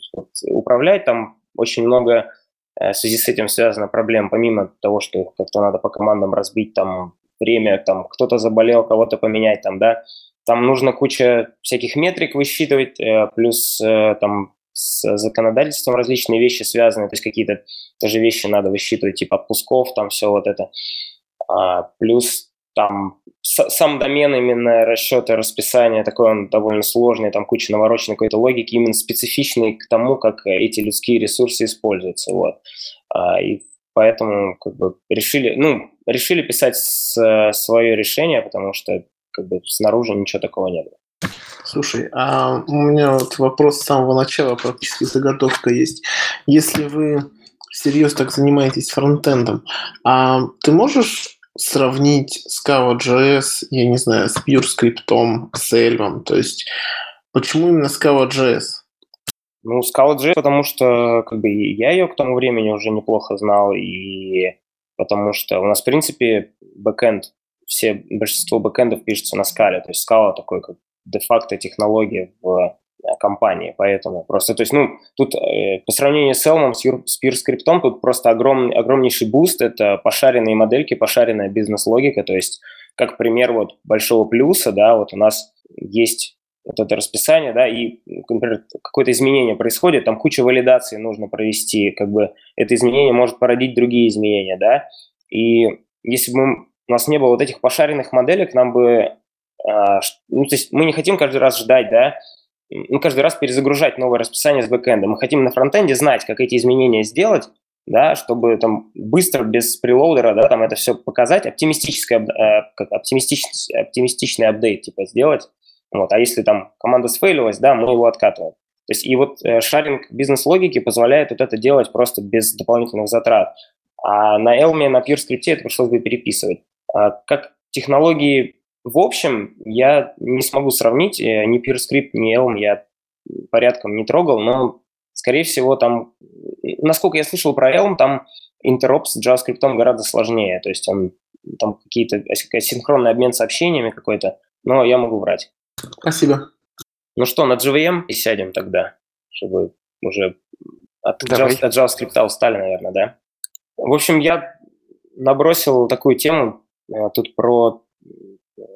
управлять, там очень много Э, в связи с этим связана проблема, помимо того, что как-то надо по командам разбить там время, там кто-то заболел, кого-то поменять, там, да, там нужно куча всяких метрик высчитывать, э, плюс э, там с законодательством различные вещи связаны, то есть какие-то тоже вещи надо высчитывать, типа отпусков, там все вот это. А, плюс там сам домен, именно расчеты, расписание, такой он довольно сложный, там куча навороченной какой-то логики, именно специфичный к тому, как эти людские ресурсы используются, вот. А, и поэтому как бы решили, ну, решили писать свое решение, потому что как бы снаружи ничего такого не было. Слушай, а у меня вот вопрос с самого начала, практически заготовка есть. Если вы всерьез так занимаетесь фронтендом, а ты можешь сравнить Scala.js, я не знаю, с Pure Script, с Elm. То есть почему именно Scala.js? Ну, Scala.js, потому что как бы я ее к тому времени уже неплохо знал, и потому что у нас, в принципе, бэкэнд, все, большинство бэкэндов пишется на Scala, то есть Scala такой как де-факто технология в компании, поэтому просто, то есть, ну, тут э, по сравнению с Elm, с, с PureScript, тут просто огромный, огромнейший boost, это пошаренные модельки, пошаренная бизнес-логика, то есть, как пример вот большого плюса, да, вот у нас есть вот это расписание, да, и, например, какое-то изменение происходит, там куча валидаций нужно провести, как бы это изменение может породить другие изменения, да, и если бы у нас не было вот этих пошаренных моделек, нам бы, а, ну, то есть мы не хотим каждый раз ждать, да, ну, каждый раз перезагружать новое расписание с бэкэнда. Мы хотим на фронтенде знать, как эти изменения сделать, да, чтобы там быстро, без прелоудера, да, там это все показать, оптимистическое, э, как оптимистичный, оптимистичный апдейт, типа, сделать. Вот, а если там команда сфейлилась, да, мы его откатываем. То есть и вот э, шаринг бизнес-логики позволяет вот это делать просто без дополнительных затрат. А на Elm, на PureScript это пришлось бы переписывать. А как технологии в общем, я не смогу сравнить э, ни PureScript, ни Elm я порядком не трогал, но, скорее всего, там, насколько я слышал про Elm, там интероп с JavaScript гораздо сложнее, то есть он там какие-то синхронный обмен сообщениями какой-то, но я могу врать. Спасибо. Ну что, на JVM и сядем тогда, чтобы уже от, Давай. от JavaScript устали, наверное, да? В общем, я набросил такую тему э, тут про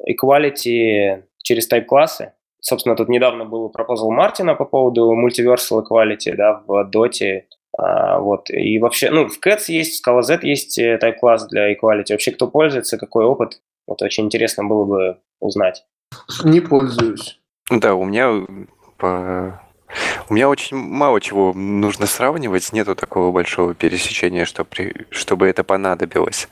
equality через type-классы. Собственно, тут недавно был пропозал Мартина по поводу multiversal equality да, в Dota. А, вот. И вообще, ну, в Cats есть, в Scala Z есть э, type-класс для equality. Вообще, кто пользуется, какой опыт, вот очень интересно было бы узнать. Не пользуюсь. Да, у меня по у меня очень мало чего нужно сравнивать, нету такого большого пересечения, что при... чтобы это понадобилось.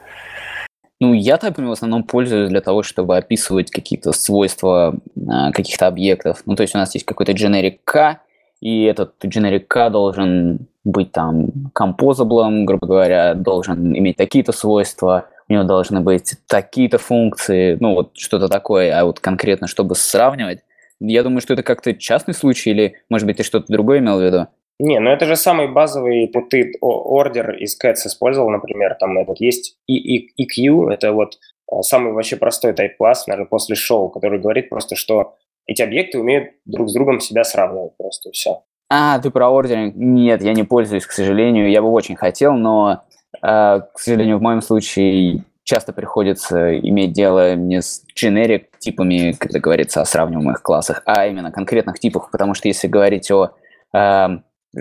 Ну, я тайпами в основном пользуюсь для того, чтобы описывать какие-то свойства э, каких-то объектов. Ну, то есть у нас есть какой-то generic K, и этот generic K должен быть там композаблом, грубо говоря, должен иметь такие-то свойства, у него должны быть такие-то функции, ну, вот что-то такое, а вот конкретно, чтобы сравнивать, я думаю, что это как-то частный случай, или, может быть, ты что-то другое имел в виду? Не, ну это же самый базовый, вот ты ордер из Cats использовал, например, там этот есть EQ, это вот э, самый вообще простой тайп-класс, наверное, после шоу, который говорит просто, что эти объекты умеют друг с другом себя сравнивать просто, все. А, ты про ордеринг? Нет, я не пользуюсь, к сожалению. Я бы очень хотел, но, э, к сожалению, в моем случае часто приходится иметь дело не с generic типами, когда говорится о сравниваемых классах, а именно конкретных типах, потому что если говорить о э,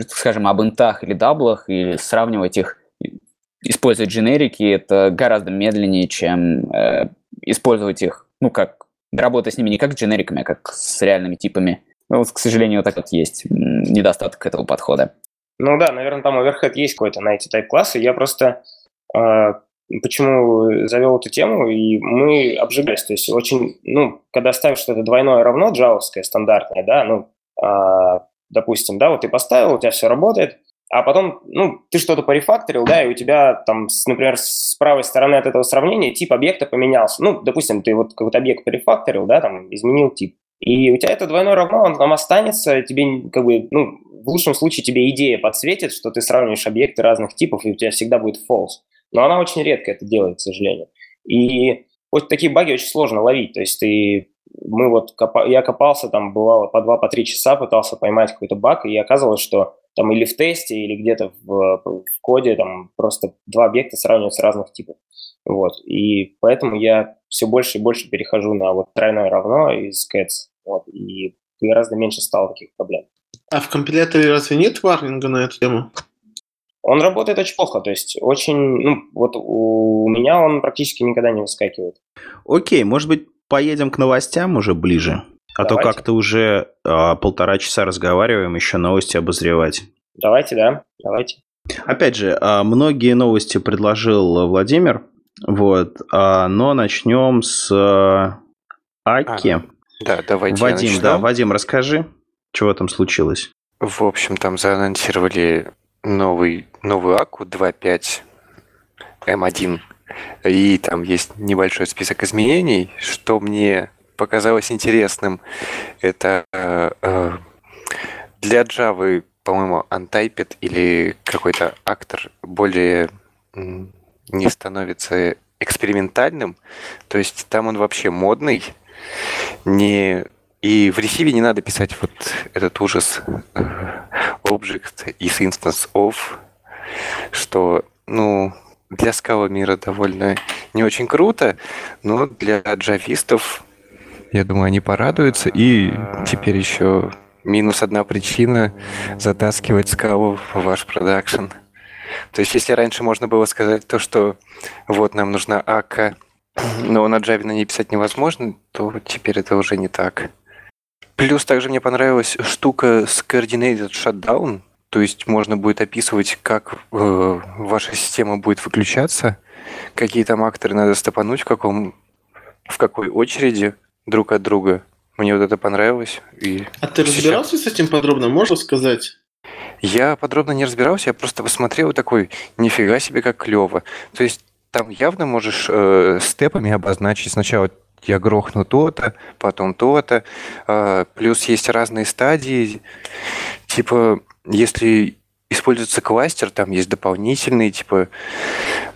скажем, об интах или даблах, и сравнивать их, использовать дженерики, это гораздо медленнее, чем э, использовать их, ну, как, работать с ними не как с дженериками, а как с реальными типами. Ну, вот, к сожалению, вот так вот есть недостаток этого подхода. Ну да, наверное, там оверхед есть какой-то на эти тайп-классы. Я просто э, почему завел эту тему, и мы обжигались. То есть очень, ну, когда ставишь что-то двойное равно, джавовское, стандартное, да, ну, э, допустим, да, вот ты поставил, у тебя все работает, а потом, ну, ты что-то порефакторил, да, и у тебя там, например, с правой стороны от этого сравнения тип объекта поменялся. Ну, допустим, ты вот какой-то объект порефакторил, да, там, изменил тип. И у тебя это двойное равно, он там останется, тебе, как бы, ну, в лучшем случае тебе идея подсветит, что ты сравниваешь объекты разных типов, и у тебя всегда будет false. Но она очень редко это делает, к сожалению. И вот такие баги очень сложно ловить. То есть ты мы вот копа, я копался там, бывало по два, по три часа, пытался поймать какой-то баг, и оказалось, что там или в тесте, или где-то в, в коде там просто два объекта сравниваются разных типов. Вот. И поэтому я все больше и больше перехожу на вот тройное равно из Cats. Вот. И гораздо меньше стало таких проблем. А в компиляторе разве нет варнинга на эту тему? Он работает очень плохо, то есть очень, ну, вот у меня он практически никогда не выскакивает. Окей, может быть, поедем к новостям уже ближе. А Давайте. то как-то уже а, полтора часа разговариваем, еще новости обозревать. Давайте, да, давайте. Опять же, а, многие новости предложил Владимир, вот, а, но начнем с а, Аки. А, да, давайте Вадим, да, Вадим, расскажи, чего там случилось. В общем, там заанонсировали новый, новую Аку 2.5 М1 и там есть небольшой список изменений. Что мне показалось интересным, это э, для Java, по-моему, Untyped или какой-то актор более не становится экспериментальным. То есть там он вообще модный. Не... И в ресиве не надо писать вот этот ужас э, object is instance of, что, ну, для скала мира довольно не очень круто, но для джавистов, я думаю, они порадуются. И теперь еще минус одна причина затаскивать скалу в ваш продакшн. То есть, если раньше можно было сказать то, что вот нам нужна АК, но на Java на ней писать невозможно, то теперь это уже не так. Плюс также мне понравилась штука с Coordinated Shutdown, то есть можно будет описывать, как э, ваша система будет выключаться, какие там акторы надо стопануть, в, каком, в какой очереди друг от друга. Мне вот это понравилось. И а ты разбирался сейчас... с этим подробно, можешь сказать? Я подробно не разбирался, я просто посмотрел такой, нифига себе, как клево. То есть там явно можешь э, степами обозначить сначала я грохну то-то, потом то-то. Э, плюс есть разные стадии. Типа если используется кластер, там есть дополнительные, типа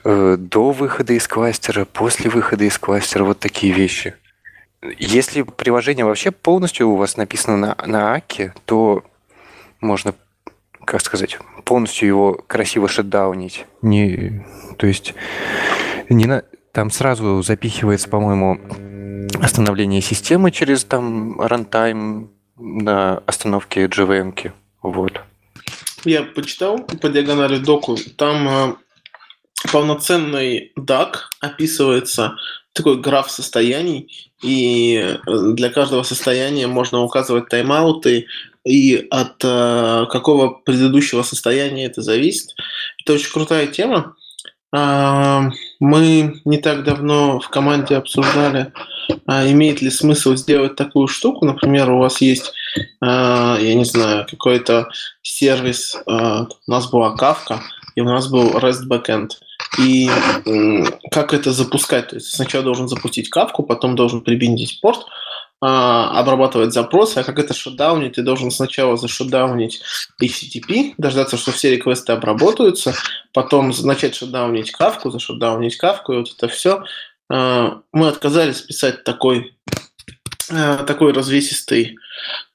э, до выхода из кластера, после выхода из кластера, вот такие вещи. если приложение вообще полностью у вас написано на, на Аке, то можно, как сказать, полностью его красиво шатдаунить. Не, то есть не на, там сразу запихивается, по-моему, остановление системы через там рантайм на остановке JVM. -ки. Вот. Я почитал по диагонали доку. Там э, полноценный DAC описывается такой граф состояний, и э, для каждого состояния можно указывать тайм-ауты, и от э, какого предыдущего состояния это зависит. Это очень крутая тема. А, мы не так давно в команде обсуждали, а имеет ли смысл сделать такую штуку. Например, у вас есть, я не знаю, какой-то сервис, у нас была Kafka, и у нас был REST backend. И как это запускать? То есть сначала должен запустить кавку, потом должен прибиндить порт, а, обрабатывать запросы, а как это шатдаунить, ты должен сначала зашатдаунить HTTP, дождаться, что все реквесты обработаются, потом начать шатдаунить кавку, зашатдаунить кавку, и вот это все. А, мы отказались писать такой а, такой развесистый,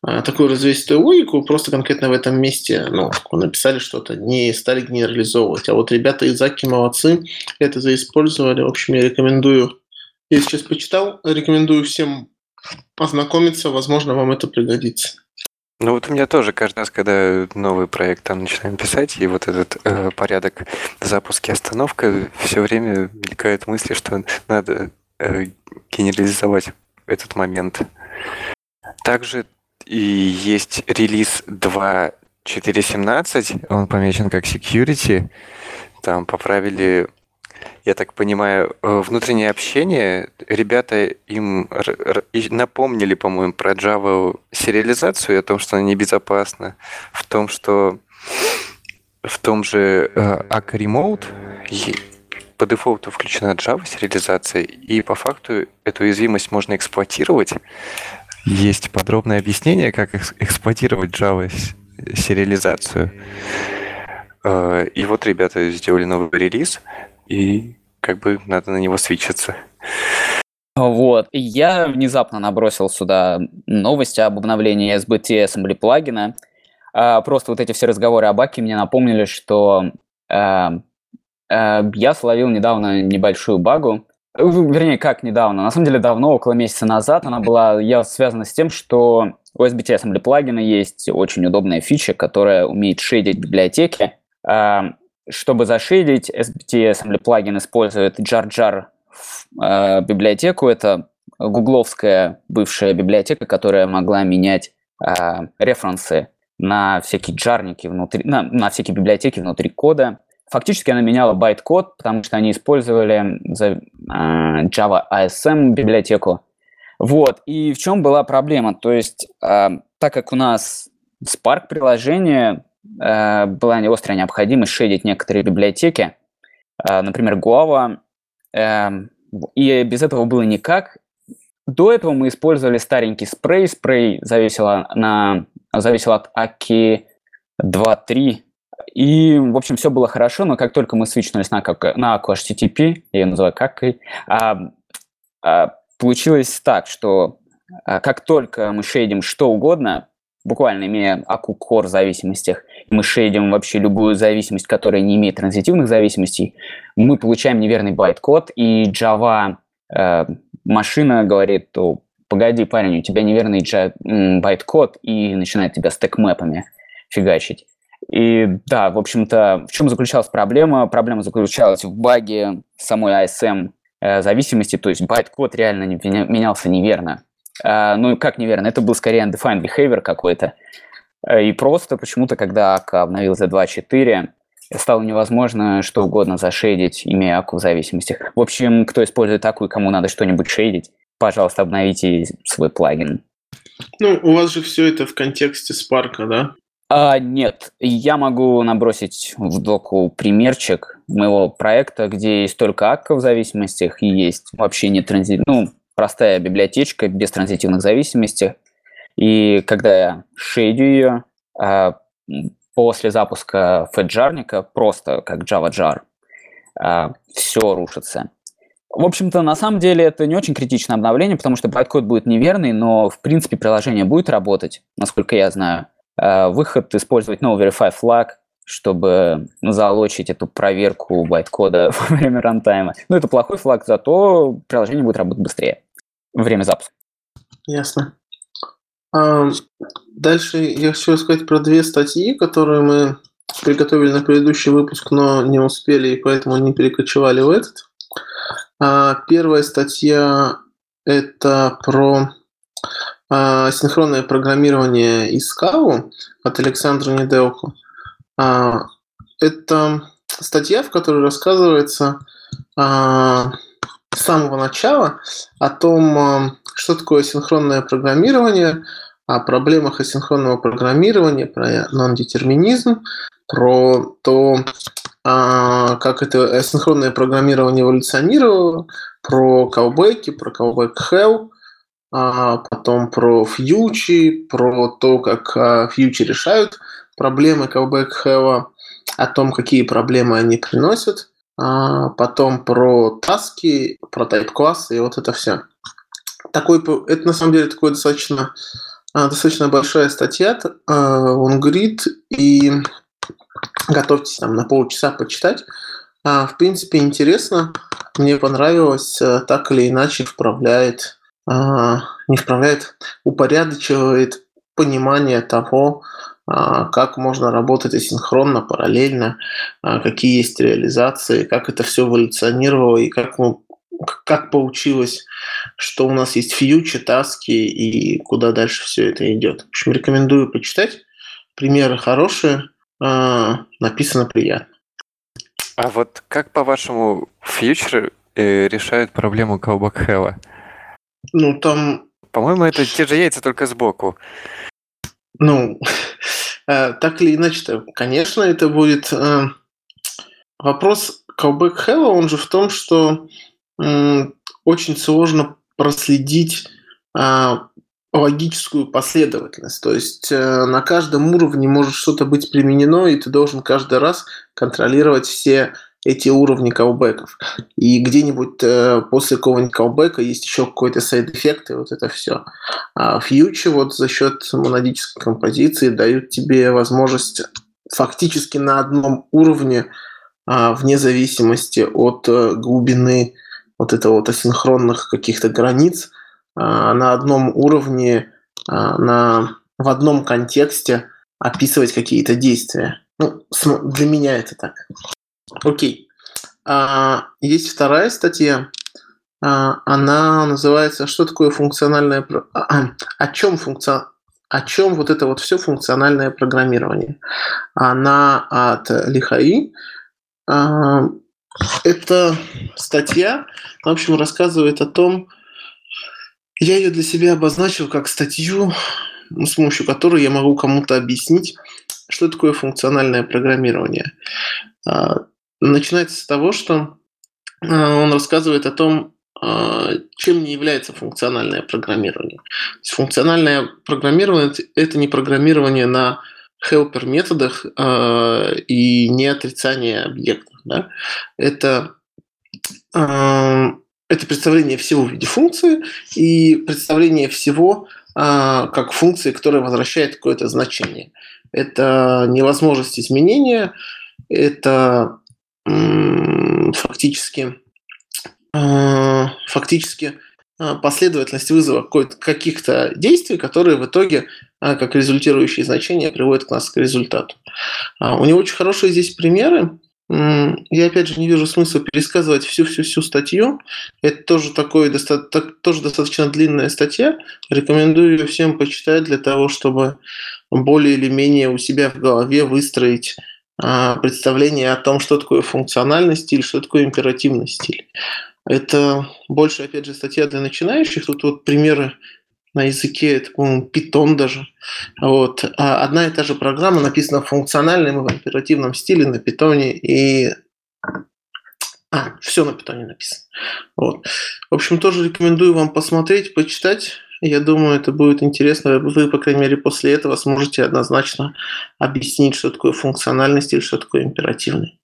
такую развесистую логику, просто конкретно в этом месте ну, написали что-то, не стали генерализовывать. А вот ребята из Аки молодцы, это заиспользовали. В общем, я рекомендую, я сейчас почитал, рекомендую всем познакомиться, возможно, вам это пригодится. Ну вот у меня тоже каждый раз, когда новый проект там начинаем писать, и вот этот э, порядок запуска и остановка, все время мелькают мысли, что надо э, генерализовать этот момент. Также и есть релиз 2.4.17, он помечен как security. Там поправили я так понимаю, э, внутреннее общение, ребята им напомнили, по-моему, про Java сериализацию о том, что она небезопасна, в том, что в том же э, Remote по дефолту включена Java сериализация, и по факту эту уязвимость можно эксплуатировать. Есть подробное объяснение, как эксплуатировать Java сериализацию. Э, и вот ребята сделали новый релиз, и как бы надо на него свечиться. Вот. Я внезапно набросил сюда новости об обновлении SBT Assembly плагина. А, просто вот эти все разговоры о баке мне напомнили, что а, я словил недавно небольшую багу. Вернее, как недавно? На самом деле давно, около месяца назад, она была я связана с тем, что у SBT Assembly плагина есть очень удобная фича, которая умеет шейдить библиотеки. Чтобы зашейдить, SBT Assembly плагин использует jar-jar э, библиотеку. Это гугловская бывшая библиотека, которая могла менять э, референсы на всякие jar ники внутри, на, на всякие библиотеки внутри кода. Фактически она меняла байт-код, потому что они использовали э, Java ASM библиотеку. Вот. И в чем была проблема? То есть, э, так как у нас Spark приложение э, была острая необходимость шейдить некоторые библиотеки, например, Guava, и без этого было никак. До этого мы использовали старенький спрей. Спрей зависел, на, зависел от AKI 2.3. И, в общем, все было хорошо, но как только мы свичнулись на, на AKU HTTP, я ее называю как а, а, получилось так, что а, как только мы шейдим что угодно, буквально имея ACU Core зависимостях, мы шейдим вообще любую зависимость, которая не имеет транзитивных зависимостей, мы получаем неверный байт-код, и Java э, машина говорит, то погоди, парень, у тебя неверный байт-код, и начинает тебя stack map ами фигачить. И да, в общем-то, в чем заключалась проблема? Проблема заключалась в баге самой ASM э, зависимости, то есть байт-код реально не, менялся неверно. А, ну, как неверно, это был скорее undefined behavior какой-то. Э, и просто почему-то, когда АК обновился 2.4, стало невозможно что угодно зашейдить, имея АКУ в зависимостях. В общем, кто использует АКУ и кому надо что-нибудь шейдить, пожалуйста, обновите свой плагин. Ну, у вас же все это в контексте Spark, да? А, нет, я могу набросить в доку примерчик моего проекта, где есть только АККА в зависимостях и есть вообще не транзит, ну, простая библиотечка без транзитивных зависимостей, и когда я шейдю ее, а, после запуска феджарника, просто как Java jar, а, все рушится. В общем-то, на самом деле это не очень критичное обновление, потому что байткод будет неверный, но в принципе приложение будет работать, насколько я знаю. Э, выход использовать no verify flag, чтобы залочить эту проверку байткода во время рантайма. Ну, это плохой флаг, зато приложение будет работать быстрее время запуска. Ясно. А, дальше я хочу сказать про две статьи, которые мы приготовили на предыдущий выпуск, но не успели, и поэтому не перекочевали в этот. А, первая статья – это про синхронное программирование из Каву от Александра Неделко. А, это статья, в которой рассказывается а, с самого начала о том, а, что такое синхронное программирование, о проблемах асинхронного программирования, про нон-детерминизм, про то, как это асинхронное программирование эволюционировало, про каубеки, про каубек hell, потом про фьючи, про то, как фьючи решают проблемы callback have, о том, какие проблемы они приносят, а потом про таски, про тайп-классы и вот это все. Такой, это на самом деле такой достаточно, а, достаточно большая статья, а, он говорит, и готовьтесь там на полчаса почитать. А, в принципе, интересно, мне понравилось, так или иначе вправляет, не вправляет, упорядочивает понимание того, а, как можно работать асинхронно, параллельно, а, какие есть реализации, как это все эволюционировало и как, как получилось, что у нас есть фьючи, таски и куда дальше все это идет. В общем, рекомендую почитать. Примеры хорошие, а, написано приятно. А вот как, по-вашему, фьючеры э, решают проблему Callback Ну, там... По-моему, это те же яйца, только сбоку. Ну, э, так или иначе, конечно, это будет э, вопрос callback Hello, он же в том, что очень сложно проследить а, логическую последовательность. То есть э, на каждом уровне может что-то быть применено, и ты должен каждый раз контролировать все эти уровни колбеков. И где-нибудь э, после какого-нибудь callback а есть еще какой-то side effect, и вот это все. А фьючи вот за счет монадической композиции дают тебе возможность фактически на одном уровне, э, вне зависимости от э, глубины вот этого вот асинхронных каких-то границ, э, на одном уровне, э, на, в одном контексте описывать какие-то действия. Ну, для меня это так. Окей. А, есть вторая статья. А, она называется «Что такое функциональное... А, о чем функция... О чем вот это вот все функциональное программирование? Она от Лихаи. А, эта статья, в общем, рассказывает о том, я ее для себя обозначил как статью, с помощью которой я могу кому-то объяснить, что такое функциональное программирование. А, начинается с того, что а, он рассказывает о том, а, чем не является функциональное программирование. функциональное программирование – это не программирование на helper методах э, и не отрицание объектов. Да? Это, это представление всего в виде функции и представление всего как функции, которая возвращает какое-то значение. Это невозможность изменения, это фактически, а, фактически а, последовательность вызова каких-то действий, которые в итоге, а, как результирующие значения, приводят к нас к результату. У него очень хорошие здесь примеры. Я, опять же, не вижу смысла пересказывать всю-всю-всю статью. Это тоже, такой, тоже достаточно длинная статья. Рекомендую ее всем почитать для того, чтобы более или менее у себя в голове выстроить представление о том, что такое функциональный стиль, что такое императивный стиль. Это больше, опять же, статья для начинающих. Тут вот примеры на языке, это, по-моему, Python даже. Вот. А одна и та же программа написана в функциональном и в императивном стиле на питоне и а, все на питоне написано. Вот. В общем, тоже рекомендую вам посмотреть, почитать. Я думаю, это будет интересно. Вы, по крайней мере, после этого сможете однозначно объяснить, что такое функциональный стиль, что такое императивный.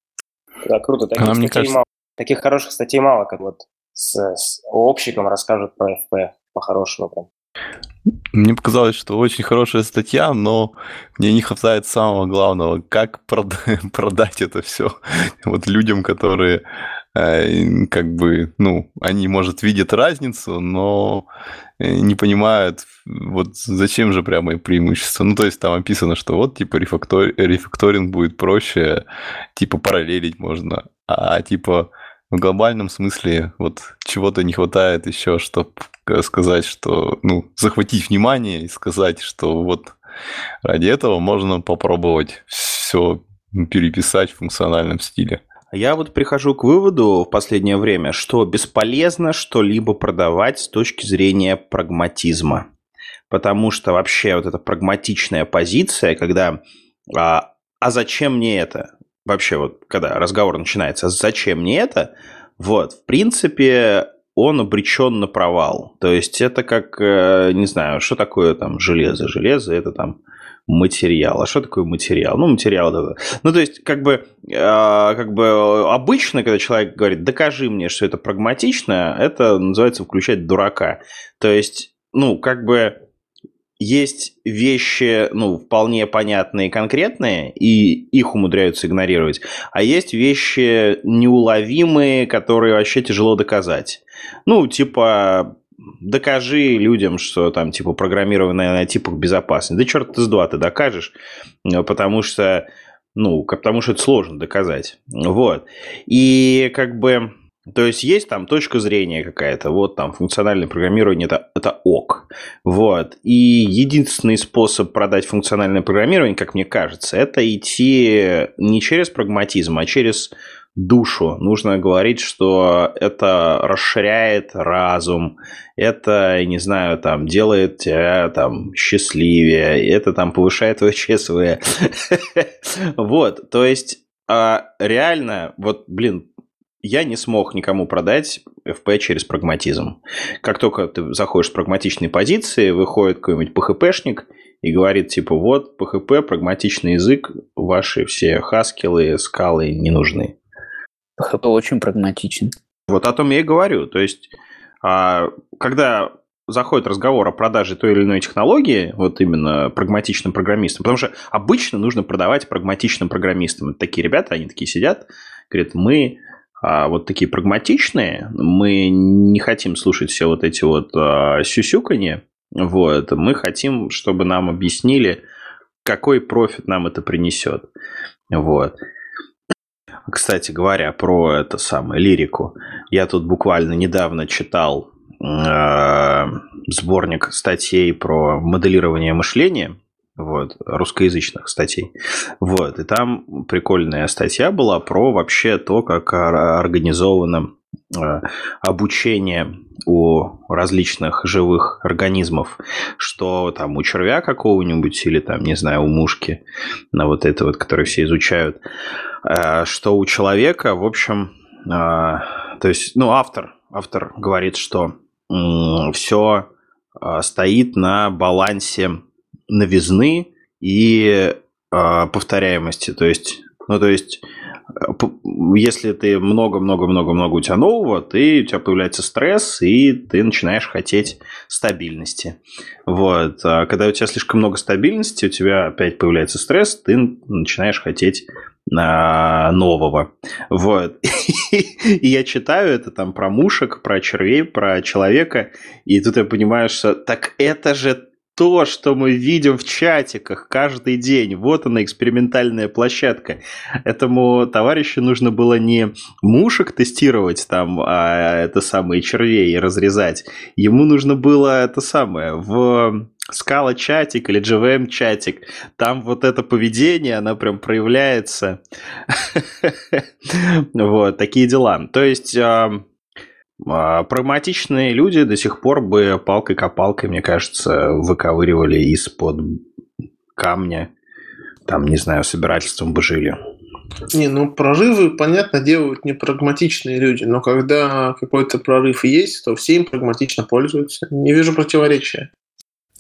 Да, круто. Таких, статей кажется... мало. Таких хороших статей мало, как вот с, с общиком расскажут про FP по-хорошему прям. Мне показалось, что очень хорошая статья, но мне не хватает самого главного, как прод- продать это все вот людям, которые как бы, ну, они, может, видят разницу, но э, не понимают, вот зачем же прямо преимущество. Ну, то есть там описано, что вот, типа, рефактор... рефакторинг будет проще, типа, параллелить можно, а, типа, в глобальном смысле вот чего-то не хватает еще, чтобы сказать, что, ну, захватить внимание и сказать, что вот ради этого можно попробовать все переписать в функциональном стиле. Я вот прихожу к выводу в последнее время, что бесполезно что-либо продавать с точки зрения прагматизма. Потому что вообще вот эта прагматичная позиция, когда а, а зачем мне это? вообще вот, когда разговор начинается, зачем мне это, вот, в принципе, он обречен на провал. То есть это как, э, не знаю, что такое там железо? Железо это там материал. А что такое материал? Ну, материал это... Ну, то есть, как бы, э, как бы обычно, когда человек говорит, докажи мне, что это прагматично, это называется включать дурака. То есть, ну, как бы есть вещи, ну, вполне понятные и конкретные, и их умудряются игнорировать, а есть вещи неуловимые, которые вообще тяжело доказать. Ну, типа, докажи людям, что там, типа, программирование на типах безопасно. Да черт с два ты докажешь, потому что, ну, потому что это сложно доказать. Вот. И как бы то есть есть там точка зрения какая-то, вот там функциональное программирование это, это ок. Вот. И единственный способ продать функциональное программирование, как мне кажется, это идти не через прагматизм, а через душу. Нужно говорить, что это расширяет разум, это, не знаю, там, делает тебя там счастливее, это там повышает твое ЧСВ. Вот, то есть а реально, вот, блин, я не смог никому продать FP через прагматизм. Как только ты заходишь с прагматичной позиции, выходит какой-нибудь PHP-шник и говорит, типа, вот, PHP, прагматичный язык, ваши все хаскилы, скалы не нужны. PHP очень прагматичен. Вот о том я и говорю. То есть, а, когда заходит разговор о продаже той или иной технологии, вот именно прагматичным программистам, потому что обычно нужно продавать прагматичным программистам. Это такие ребята, они такие сидят, говорят, мы а вот такие прагматичные, мы не хотим слушать все вот эти вот а, сюсюканье, вот, мы хотим, чтобы нам объяснили, какой профит нам это принесет. Вот. Кстати говоря, про это самое лирику. Я тут буквально недавно читал э, сборник статей про моделирование мышления вот, русскоязычных статей. Вот, и там прикольная статья была про вообще то, как организовано э, обучение у различных живых организмов, что там у червя какого-нибудь или там, не знаю, у мушки, на вот это вот, которые все изучают, э, что у человека, в общем, э, то есть, ну, автор, автор говорит, что все стоит на балансе новизны и э, повторяемости. То есть, ну, то есть, э, если ты много-много-много-много у тебя нового, ты, у тебя появляется стресс, и ты начинаешь хотеть стабильности. Вот. А когда у тебя слишком много стабильности, у тебя опять появляется стресс, ты начинаешь хотеть а, нового. Вот. И я читаю это там про мушек, про червей, про человека, и тут я понимаю, что так это же то, что мы видим в чатиках каждый день. Вот она, экспериментальная площадка. Этому товарищу нужно было не мушек тестировать там, а это самые червей разрезать. Ему нужно было это самое в скала чатик или GVM чатик. Там вот это поведение, оно прям проявляется. Вот, такие дела. То есть прагматичные люди до сих пор бы палкой-копалкой, мне кажется, выковыривали из-под камня. Там, не знаю, собирательством бы жили. Не, ну прорывы, понятно, делают не прагматичные люди, но когда какой-то прорыв есть, то все им прагматично пользуются. Не вижу противоречия.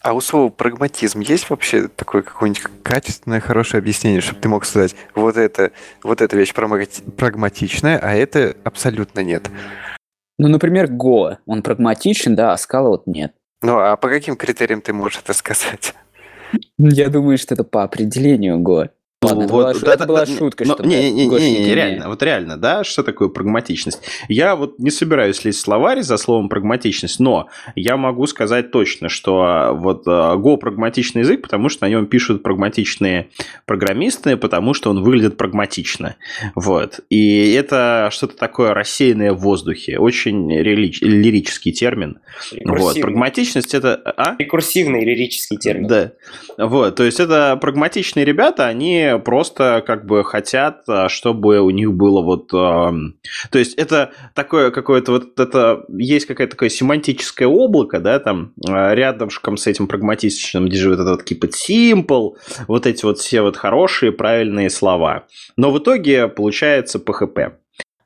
А у слова прагматизм есть вообще такое какое-нибудь качественное, хорошее объяснение, чтобы ты мог сказать, вот это, вот эта вещь прагматичная, а это абсолютно нет? Ну, например, Go, он прагматичен, да, а Scala вот нет. Ну, а по каким критериям ты можешь это сказать? Я думаю, что это по определению Go. Ладно, это, была, да, это да, была шутка, но, не, не, не, не, не, реально, вот реально, да, что такое прагматичность? Я вот не собираюсь лезть в словарь за словом прагматичность, но я могу сказать точно, что а, вот а, Go прагматичный язык, потому что на нем пишут прагматичные программисты, потому что он выглядит прагматично, вот. И это что-то такое рассеянное в воздухе, очень лирич, лирический термин. Вот, прагматичность это... А? Рекурсивный лирический термин. Да, вот, то есть это прагматичные ребята, они просто как бы хотят, а, чтобы у них было вот... То есть это такое какое-то вот... Это есть какая-то такое семантическое облако, да, там а, рядышком с этим прагматичным, где живет этот keep it simple, вот эти вот все вот хорошие, правильные слова. Но в итоге получается PHP.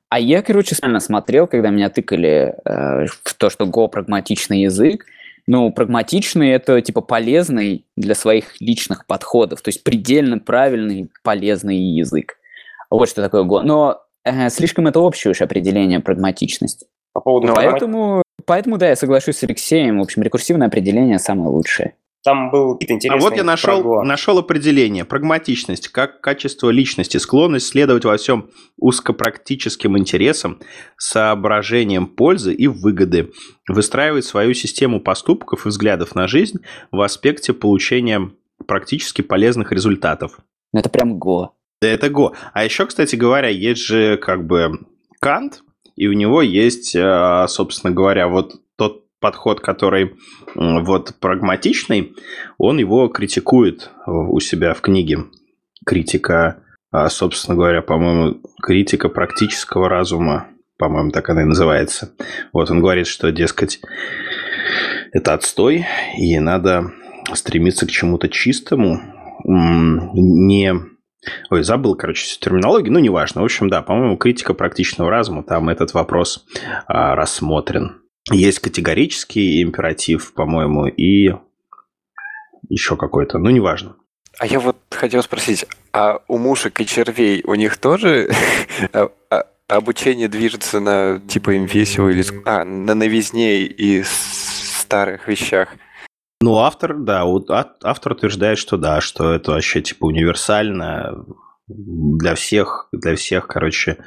А я, короче, специально смотрел, когда меня тыкали э, в то, что Go прагматичный язык, ну, прагматичный – это, типа, полезный для своих личных подходов, то есть предельно правильный, полезный язык. Вот что такое Go. Но э, слишком это общее уж определение прагматичности. По поводу поэтому, поэтому, да, я соглашусь с Алексеем. В общем, рекурсивное определение самое лучшее. Там был какие-то интересные... А вот я нашел, нашел определение. Прагматичность как качество личности, склонность следовать во всем узкопрактическим интересам, соображением пользы и выгоды, выстраивать свою систему поступков и взглядов на жизнь в аспекте получения практически полезных результатов. Ну, это прям го. Да, это го. А еще, кстати говоря, есть же как бы Кант, и у него есть, а, собственно говоря, вот подход, который вот прагматичный, он его критикует у себя в книге. Критика, а, собственно говоря, по-моему, критика практического разума, по-моему, так она и называется. Вот он говорит, что, дескать, это отстой, и надо стремиться к чему-то чистому, не... Ой, забыл, короче, терминологию, ну, неважно. В общем, да, по-моему, критика практичного разума, там этот вопрос а, рассмотрен. Есть категорический императив, по-моему, и еще какой-то, ну, неважно. А я вот хотел спросить, а у мушек и червей у них тоже а, а, обучение движется на типа им весело или а, на новизне и старых вещах? Ну, автор, да, автор утверждает, что да, что это вообще типа универсально для всех, для всех, короче,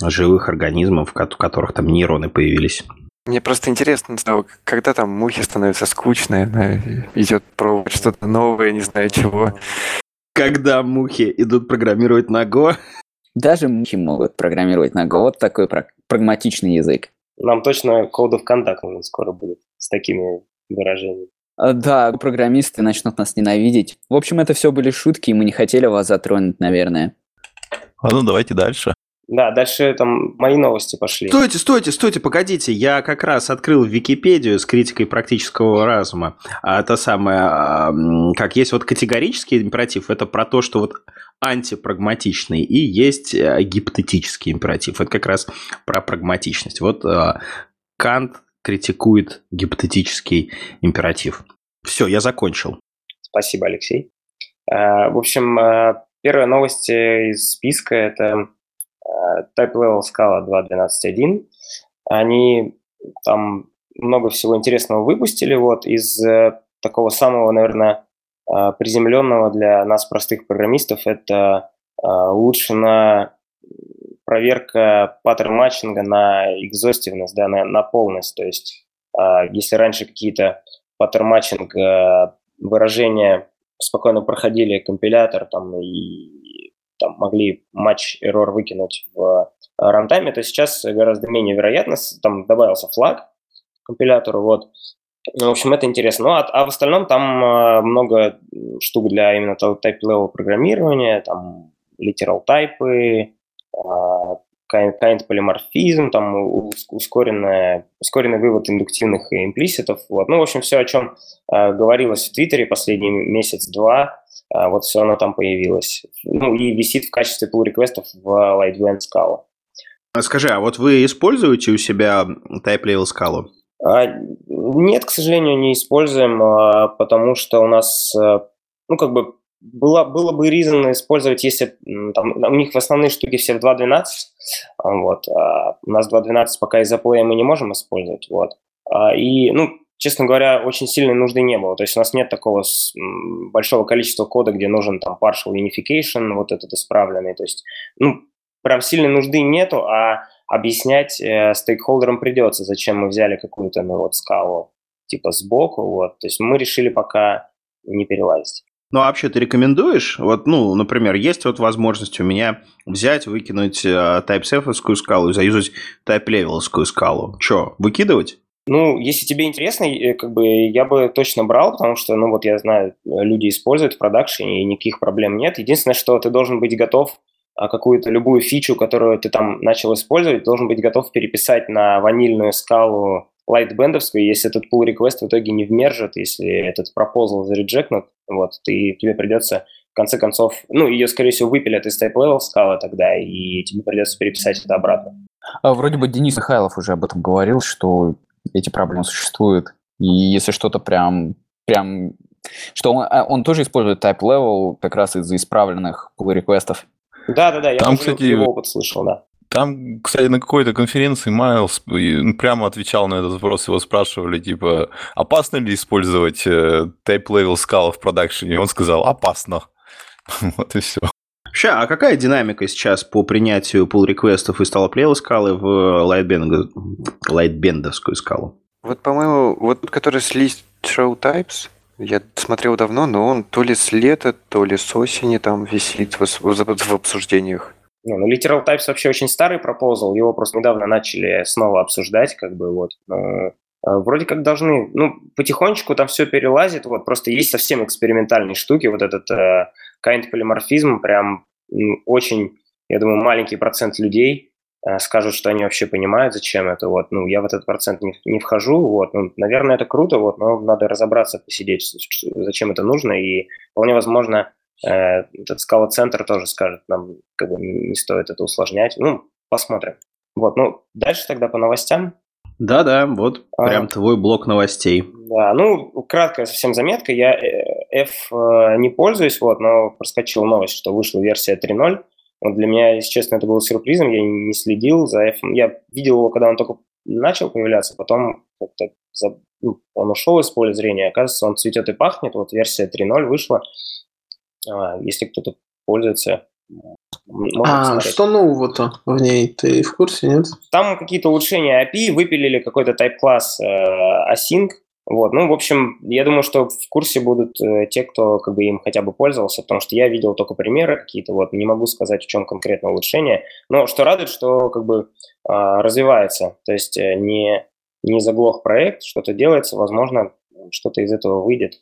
живых организмов, у которых там нейроны появились. Мне просто интересно, когда там мухи становятся скучные, она идет пробовать что-то новое, не знаю чего. Когда мухи идут программировать на Go? Даже мухи могут программировать на Go. Вот такой прагматичный язык. Нам точно Code of Conduct скоро будет с такими выражениями. А, да, программисты начнут нас ненавидеть. В общем, это все были шутки, и мы не хотели вас затронуть, наверное. Ладно, давайте дальше. Да, дальше там мои новости пошли. Стойте, стойте, стойте, погодите. Я как раз открыл Википедию с критикой практического разума. А это самое, как есть вот категорический императив, это про то, что вот антипрагматичный, и есть э, гипотетический императив. Это как раз про прагматичность. Вот э, Кант критикует гипотетический императив. Все, я закончил. Спасибо, Алексей. Э, в общем, первая новость из списка – это Type Level Scala 2.12.1. Они там много всего интересного выпустили. Вот из э, такого самого, наверное, э, приземленного для нас, простых программистов, это э, улучшена проверка паттерн матчинга на экзостивность, да, на, на полность. То есть если раньше какие-то pattern matching выражения спокойно проходили компилятор там, и там, могли match error выкинуть в э, runtime е, то сейчас гораздо менее вероятно, там добавился флаг компилятору, вот. Ну, в общем, это интересно. Ну, а, а в остальном там э, много штук для именно type-level программирования, там literal type, kind полиморфизм, там ускоренная, ускоренный вывод индуктивных имплиситов. Вот. Ну, в общем, все, о чем э, говорилось в Твиттере последний месяц-два, вот все оно там появилось. Ну, и висит в качестве pull реквестов в Lightblend Scala. Скажи, а вот вы используете у себя Type Level Scala? А, нет, к сожалению, не используем, а, потому что у нас, ну, как бы было, было бы reason использовать, если там, у них в основные штуки все в 2.12, вот, а у нас 2.12 пока из-за плея мы не можем использовать, вот. А, и, ну, честно говоря, очень сильной нужды не было. То есть у нас нет такого большого количества кода, где нужен там partial unification, вот этот исправленный. То есть, ну, прям сильной нужды нету, а объяснять э, стейкхолдерам придется, зачем мы взяли какую-то, ну, вот, скалу типа сбоку, вот. То есть мы решили пока не перелазить. Ну, а вообще ты рекомендуешь? Вот, ну, например, есть вот возможность у меня взять, выкинуть э, TypeSafe скалу и заюзать type скалу. Че, выкидывать? Ну, если тебе интересно, э, как бы я бы точно брал, потому что, ну, вот я знаю, люди используют в продакшене, и никаких проблем нет. Единственное, что ты должен быть готов а, какую-то любую фичу, которую ты там начал использовать, должен быть готов переписать на ванильную скалу лайтбендовскую, если этот pull request в итоге не вмержит, если этот proposal зареджекнут, вот, ты, тебе придется в конце концов, ну, ее, скорее всего, выпилят из type level скала тогда, и тебе придется переписать это обратно. А вроде бы Денис Михайлов уже об этом говорил, что эти проблемы существуют. И если что-то прям, прям что он, а, он тоже использует type level как раз из-за исправленных pull реквестов. Да, да, да, я Там, кстати, его опыт слышал, да. Там, кстати, на какой-то конференции Майлз ну, прямо отвечал на этот вопрос, его спрашивали, типа, опасно ли использовать э, type-level скала в продакшене? Он сказал, опасно. вот и все. Вообще, а какая динамика сейчас по принятию pull реквестов из Talop скалы в лайтбендовскую скалу? Вот, по-моему, вот который с list show types, я смотрел давно, но он то ли с лета, то ли с осени там висит в, в, в обсуждениях. Не, ну, Literal Types вообще очень старый пропозал, его просто недавно начали снова обсуждать, как бы вот. Э, вроде как должны, ну, потихонечку там все перелазит, вот, просто есть совсем экспериментальные штуки, вот этот э, kind полиморфизм, прям очень, я думаю, маленький процент людей э, скажут, что они вообще понимают, зачем это, вот, ну, я в этот процент не, не вхожу, вот, ну, наверное, это круто, вот, но надо разобраться, посидеть, зачем это нужно, и вполне возможно, Э, этот скала-центр тоже скажет, нам как бы не стоит это усложнять. Ну, посмотрим. Вот, ну, дальше тогда по новостям. Да-да, вот а, прям твой блок новостей. Да, ну, краткая совсем заметка. Я э, F э, не пользуюсь, вот, но проскочила новость, что вышла версия 3.0. Вот для меня, если честно, это было сюрпризом, я не следил за F. Я видел его, когда он только начал появляться, потом как-то за, ну, он ушел из поля зрения. Оказывается, он цветет и пахнет. Вот версия 3.0 вышла. А, если кто-то пользуется, а что нового-то в ней? Ты в курсе, нет? Там какие-то улучшения API, выпилили какой-то type-класс э, async. Вот. Ну, в общем, я думаю, что в курсе будут э, те, кто как бы им хотя бы пользовался, потому что я видел только примеры какие-то, вот, не могу сказать, в чем конкретно улучшение. Но что радует, что как бы э, развивается, то есть э, не, не заглох проект, что-то делается, возможно, что-то из этого выйдет.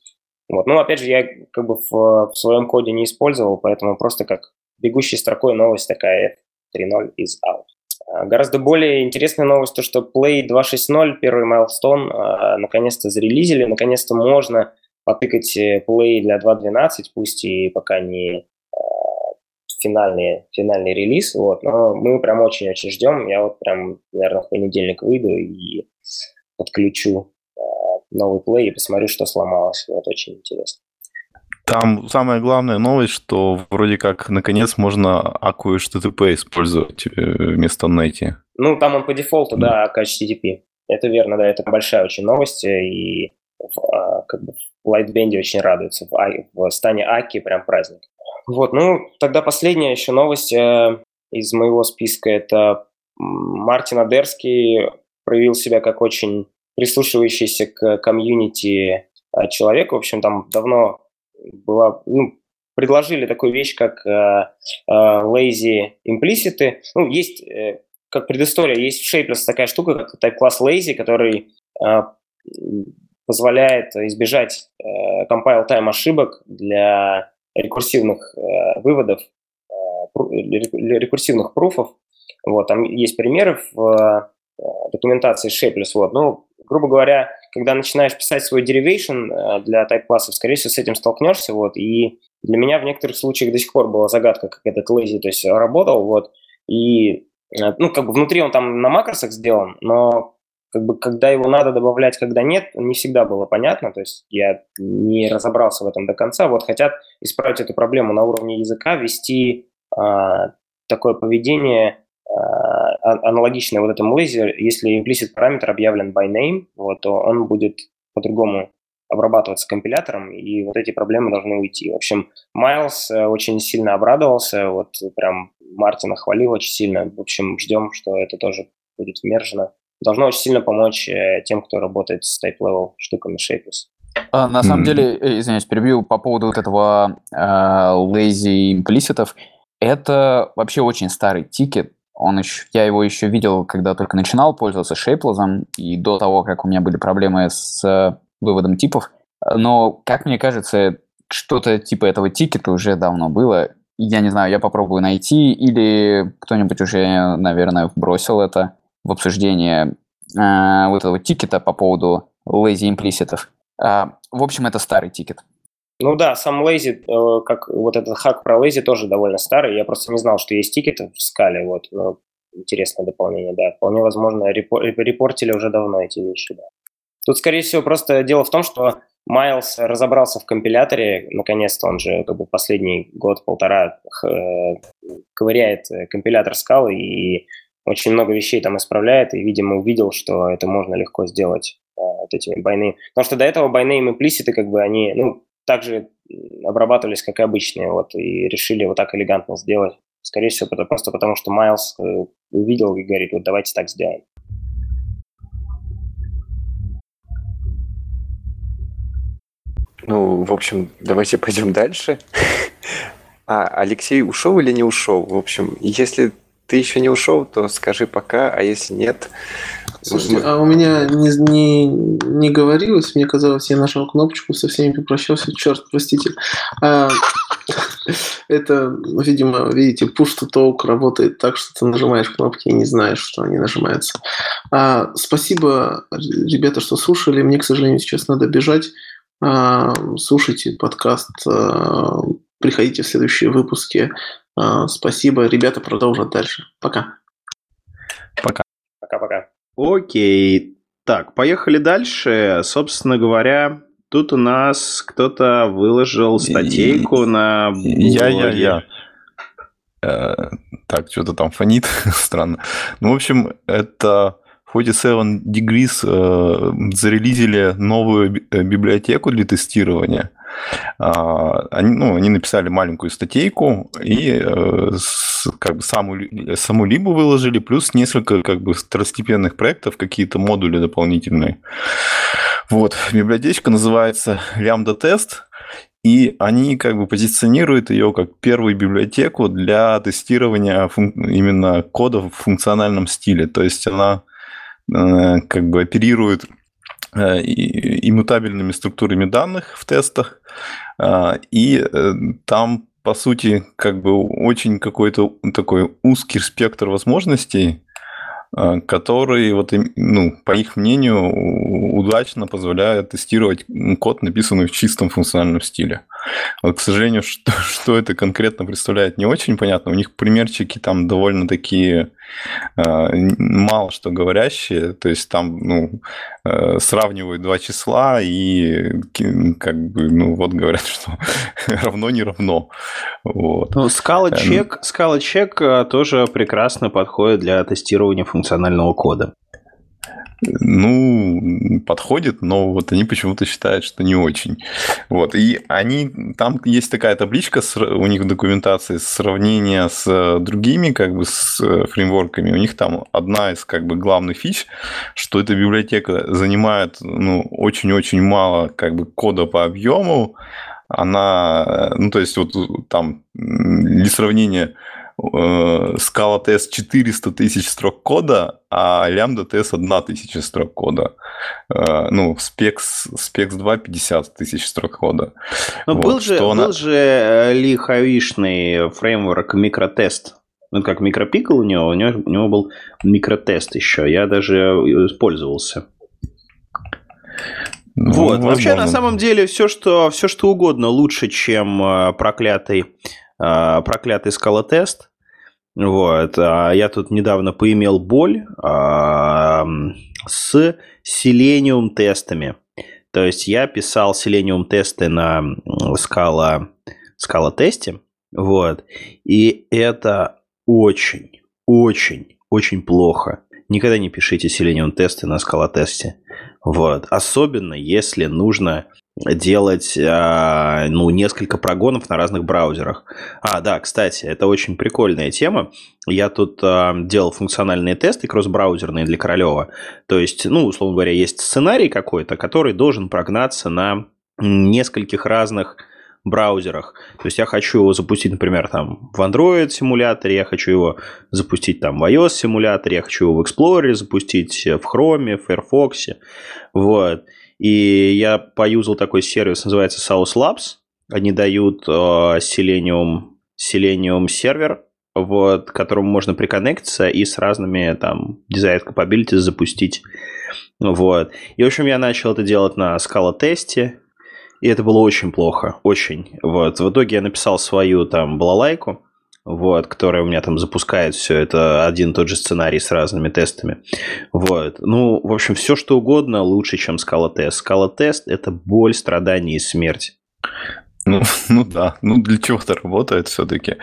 Вот. Ну, опять же, я как бы в, в своем коде не использовал, поэтому просто как бегущей строкой новость такая F3.0 is out. А, гораздо более интересная новость, то, что Play 2.6.0, первый майлстон, а, наконец-то зарелизили, наконец-то можно потыкать э, Play для 2.12, пусть и пока не а, финальный, финальный релиз, вот, но мы прям очень-очень ждем, я вот прям, наверное, в понедельник выйду и подключу новый плей и посмотрю, что сломалось. Вот очень интересно. Там самая главная новость, что вроде как наконец можно Акку HTTP использовать э, вместо Netty. Ну, там он по дефолту, да, да HTTP. Это верно, да, это большая очень новость, э, и а, как бы в Lightband очень радуется. В, в стане Аки прям праздник. Вот, ну, тогда последняя еще новость э, из моего списка. Это Мартин Адерский проявил себя как очень прислушивающийся к комьюнити а, человек. В общем, там давно была, ну, предложили такую вещь, как uh, uh, lazy implicit. Ну, есть, uh, как предыстория, есть в Shapeless такая штука, как type-класс lazy, который uh, позволяет избежать uh, compile time ошибок для рекурсивных uh, выводов, uh, рекурсивных пруфов. Вот, там есть примеры в документации Shapeless. Вот. Ну, грубо говоря, когда начинаешь писать свой derivation э, для type-классов, скорее всего, с этим столкнешься, вот, и для меня в некоторых случаях до сих пор была загадка, как этот lazy, то есть работал, вот, и, э, ну, как бы внутри он там на макросах сделан, но как бы, когда его надо добавлять, когда нет, не всегда было понятно, то есть я не разобрался в этом до конца. Вот хотят исправить эту проблему на уровне языка, ввести а, такое поведение а, аналогичное вот этому lazy, если implicit параметр объявлен by name, вот, то он будет по-другому обрабатываться компилятором, и вот эти проблемы должны уйти. В общем, Майлз э, очень сильно обрадовался, вот прям Мартина хвалил очень сильно. В общем, ждем, что это тоже будет вмержено. Должно очень сильно помочь э, тем, кто работает с type-level штуками Shapeless. А, на самом mm. деле, э, извиняюсь, перебью по поводу вот этого э, lazy implicitов. Это вообще очень старый тикет. Он еще, я его еще видел, когда только начинал пользоваться Shapeless, и до того, как у меня были проблемы с выводом типов. Но, как мне кажется, что-то типа этого тикета уже давно было. Я не знаю, я попробую найти, или кто-нибудь уже, наверное, бросил это в обсуждение э, вот этого тикета по поводу lazy implicit ов. Э, в общем, это старый тикет. Ну да, сам lazy, э, как вот этот хак про lazy тоже довольно старый. Я просто не знал, что есть тикеты в скале. Вот, ну, интересное дополнение, да. Вполне возможно, репор- репортили уже давно эти вещи, да. Тут, скорее всего, просто дело в том, что Майлз разобрался в компиляторе, наконец-то он же как бы последний год-полтора э, ковыряет э, компилятор скалы и очень много вещей там исправляет, и, видимо, увидел, что это можно легко сделать э, вот этими байны. Потому что до этого байны и имплиситы, как бы, они, ну, также обрабатывались, как и обычные, вот, и решили вот так элегантно сделать. Скорее всего, это просто потому, что Майлз увидел и говорит, вот давайте так сделаем. Ну, в общем, давайте пойдем дальше. А Алексей ушел или не ушел? В общем, если ты еще не ушел, то скажи пока, а если нет... Слушайте, мы... а у меня не, не, не говорилось, мне казалось, я нажал кнопочку, со всеми попрощался, черт, простите. А, это, видимо, видите, push to talk работает так, что ты нажимаешь кнопки и не знаешь, что они нажимаются. А, спасибо, ребята, что слушали. Мне, к сожалению, сейчас надо бежать. А, слушайте подкаст, а, приходите в следующие выпуски. А, спасибо. Ребята продолжат дальше. Пока. Пока. Пока-пока. Окей. Так, поехали дальше. Собственно говоря, тут у нас кто-то выложил статейку на Я-я-я. Э, так, что-то там фонит, странно. Ну, в общем, это 47 Degrees э, зарелизили новую э, библиотеку для тестирования. А, они, ну, они написали маленькую статейку и э, как бы саму, саму либу выложили, плюс несколько как бы второстепенных проектов, какие-то модули дополнительные. Вот, библиотечка называется Lambda Test, и они как бы позиционируют ее как первую библиотеку для тестирования фун- именно кода в функциональном стиле. То есть она Э, как бы оперирует иммутабельными структурами данных в тестах, э, и там, по сути, как бы очень какой-то такой узкий спектр возможностей, который, вот, ну, по их мнению, удачно позволяет тестировать код, написанный в чистом функциональном стиле. Вот, к сожалению, что, что это конкретно представляет, не очень понятно. У них примерчики там довольно такие э, мало что говорящие. То есть там ну, э, сравнивают два числа и как бы, ну вот говорят, что равно не равно. Вот. Ну, скала чек, скала чек тоже прекрасно подходит для тестирования функционального кода. Ну, подходит, но вот они почему-то считают, что не очень. Вот. И они, там есть такая табличка у них в документации сравнения с другими как бы с э, фреймворками. У них там одна из как бы главных фич, что эта библиотека занимает ну, очень-очень мало как бы кода по объему. Она, ну, то есть вот там для сравнения Scala TS 400 тысяч строк кода, а Lambda TS 1 тысяча строк кода. Э, ну, Spex, Spex 2 50 тысяч строк кода. Но вот, был, же, был она... же э, Ли Хавишный фреймворк микротест. Ну, как микропикл у него, у него, у него был микротест еще. Я даже использовался. Ну, вот, возможно. вообще на самом деле все что, все, что угодно лучше, чем э, проклятый, проклятый скалотест. Вот. А я тут недавно поимел боль а, с Selenium тестами. То есть я писал Selenium тесты на скала, скала тесте. Вот. И это очень, очень, очень плохо. Никогда не пишите Selenium тесты на скала тесте. Вот. Особенно если нужно делать а, ну, несколько прогонов на разных браузерах. А, да, кстати, это очень прикольная тема. Я тут а, делал функциональные тесты кросс-браузерные для Королева. То есть, ну, условно говоря, есть сценарий какой-то, который должен прогнаться на нескольких разных браузерах. То есть я хочу его запустить, например, там в Android симуляторе, я хочу его запустить там в iOS симуляторе, я хочу его в Explorer запустить, в Chrome, в Firefox. Вот. И я поюзал такой сервис, называется South Labs. Они дают э, Selenium, Selenium сервер, вот, к которому можно приконнектиться и с разными там desired capabilities запустить. Вот. И, в общем, я начал это делать на Scala тесте, и это было очень плохо, очень. Вот. В итоге я написал свою там балалайку, вот, которая у меня там запускает все это один и тот же сценарий с разными тестами. Вот. Ну, в общем, все что угодно лучше, чем скала-тест. Скала-тест – это боль, страдания и смерть. Ну, ну да, ну для чего это работает все-таки.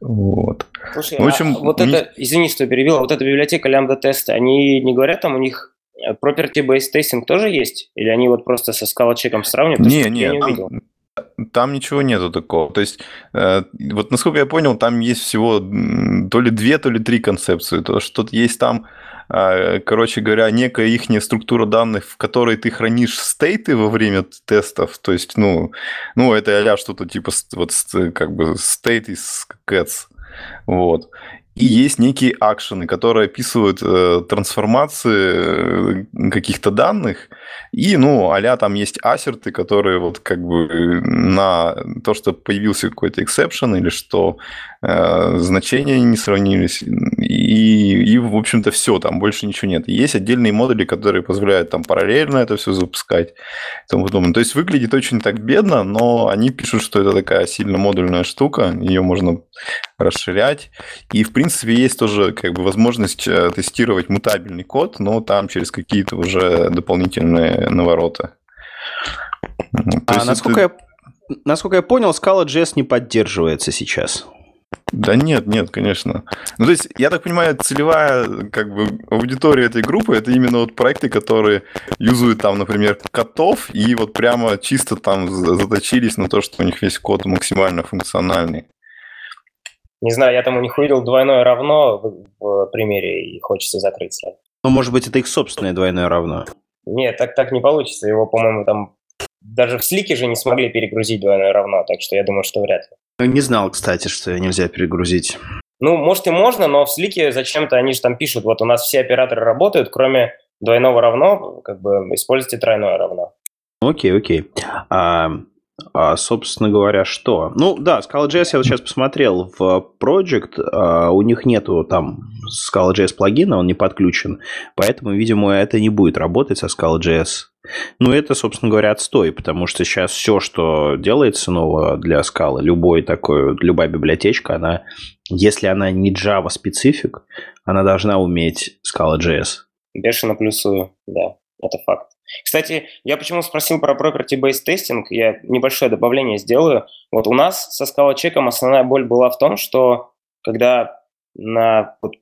Вот. Слушай, в общем, а вот не... это, извини, что перебил, а вот эта библиотека лямбда теста, они не говорят там у них property-based testing тоже есть? Или они вот просто со скала-чеком сравнивают? Не, не, не там, там ничего нету такого. То есть, э, вот насколько я понял, там есть всего то ли две, то ли три концепции. То, что есть там, э, короче говоря, некая их структура данных, в которой ты хранишь стейты во время тестов. То есть, ну, ну это а что-то типа вот как бы state из cats. Вот. И есть некие акшены, которые описывают э, трансформации э, каких-то данных. И, ну, а там есть ассерты, которые вот как бы на то, что появился какой-то эксепшн или что э, значения не сравнились. И, и в общем-то, все, там больше ничего нет. Есть отдельные модули, которые позволяют там параллельно это все запускать. И тому подобное. То есть выглядит очень так бедно, но они пишут, что это такая сильно модульная штука, ее можно расширять. И, в принципе, есть тоже как бы возможность э, тестировать мутабельный код, но там через какие-то уже дополнительные навороты. а насколько, это... я, насколько я понял, Scala.js не поддерживается сейчас. Да нет, нет, конечно. Ну, то есть, я так понимаю, целевая как бы аудитория этой группы это именно вот проекты, которые юзают там, например, котов и вот прямо чисто там заточились на то, что у них весь код максимально функциональный. Не знаю, я там у них увидел двойное равно в, в примере и хочется закрыть сразу. Ну, может быть, это их собственное двойное равно. Нет, так, так не получится. Его, по-моему, там даже в слике же не смогли перегрузить двойное равно, так что я думаю, что вряд ли. Ну, не знал, кстати, что нельзя перегрузить. Ну, может и можно, но в слике зачем-то они же там пишут, вот у нас все операторы работают, кроме двойного равно, как бы используйте тройное равно. Окей, окей. А, а, собственно говоря, что? Ну, да, Scala.js я вот сейчас посмотрел в Project, а, у них нету там Scala.js плагина, он не подключен, поэтому, видимо, это не будет работать со Scala.js. Ну, это, собственно говоря, отстой, потому что сейчас все, что делается нового для Scala, любой такой, любая библиотечка, она, если она не Java специфик, она должна уметь Scala.js. Бешено плюсую, да, это факт. Кстати, я почему спросил про property-based тестинг, я небольшое добавление сделаю. Вот у нас со Scala чеком основная боль была в том, что когда на вот,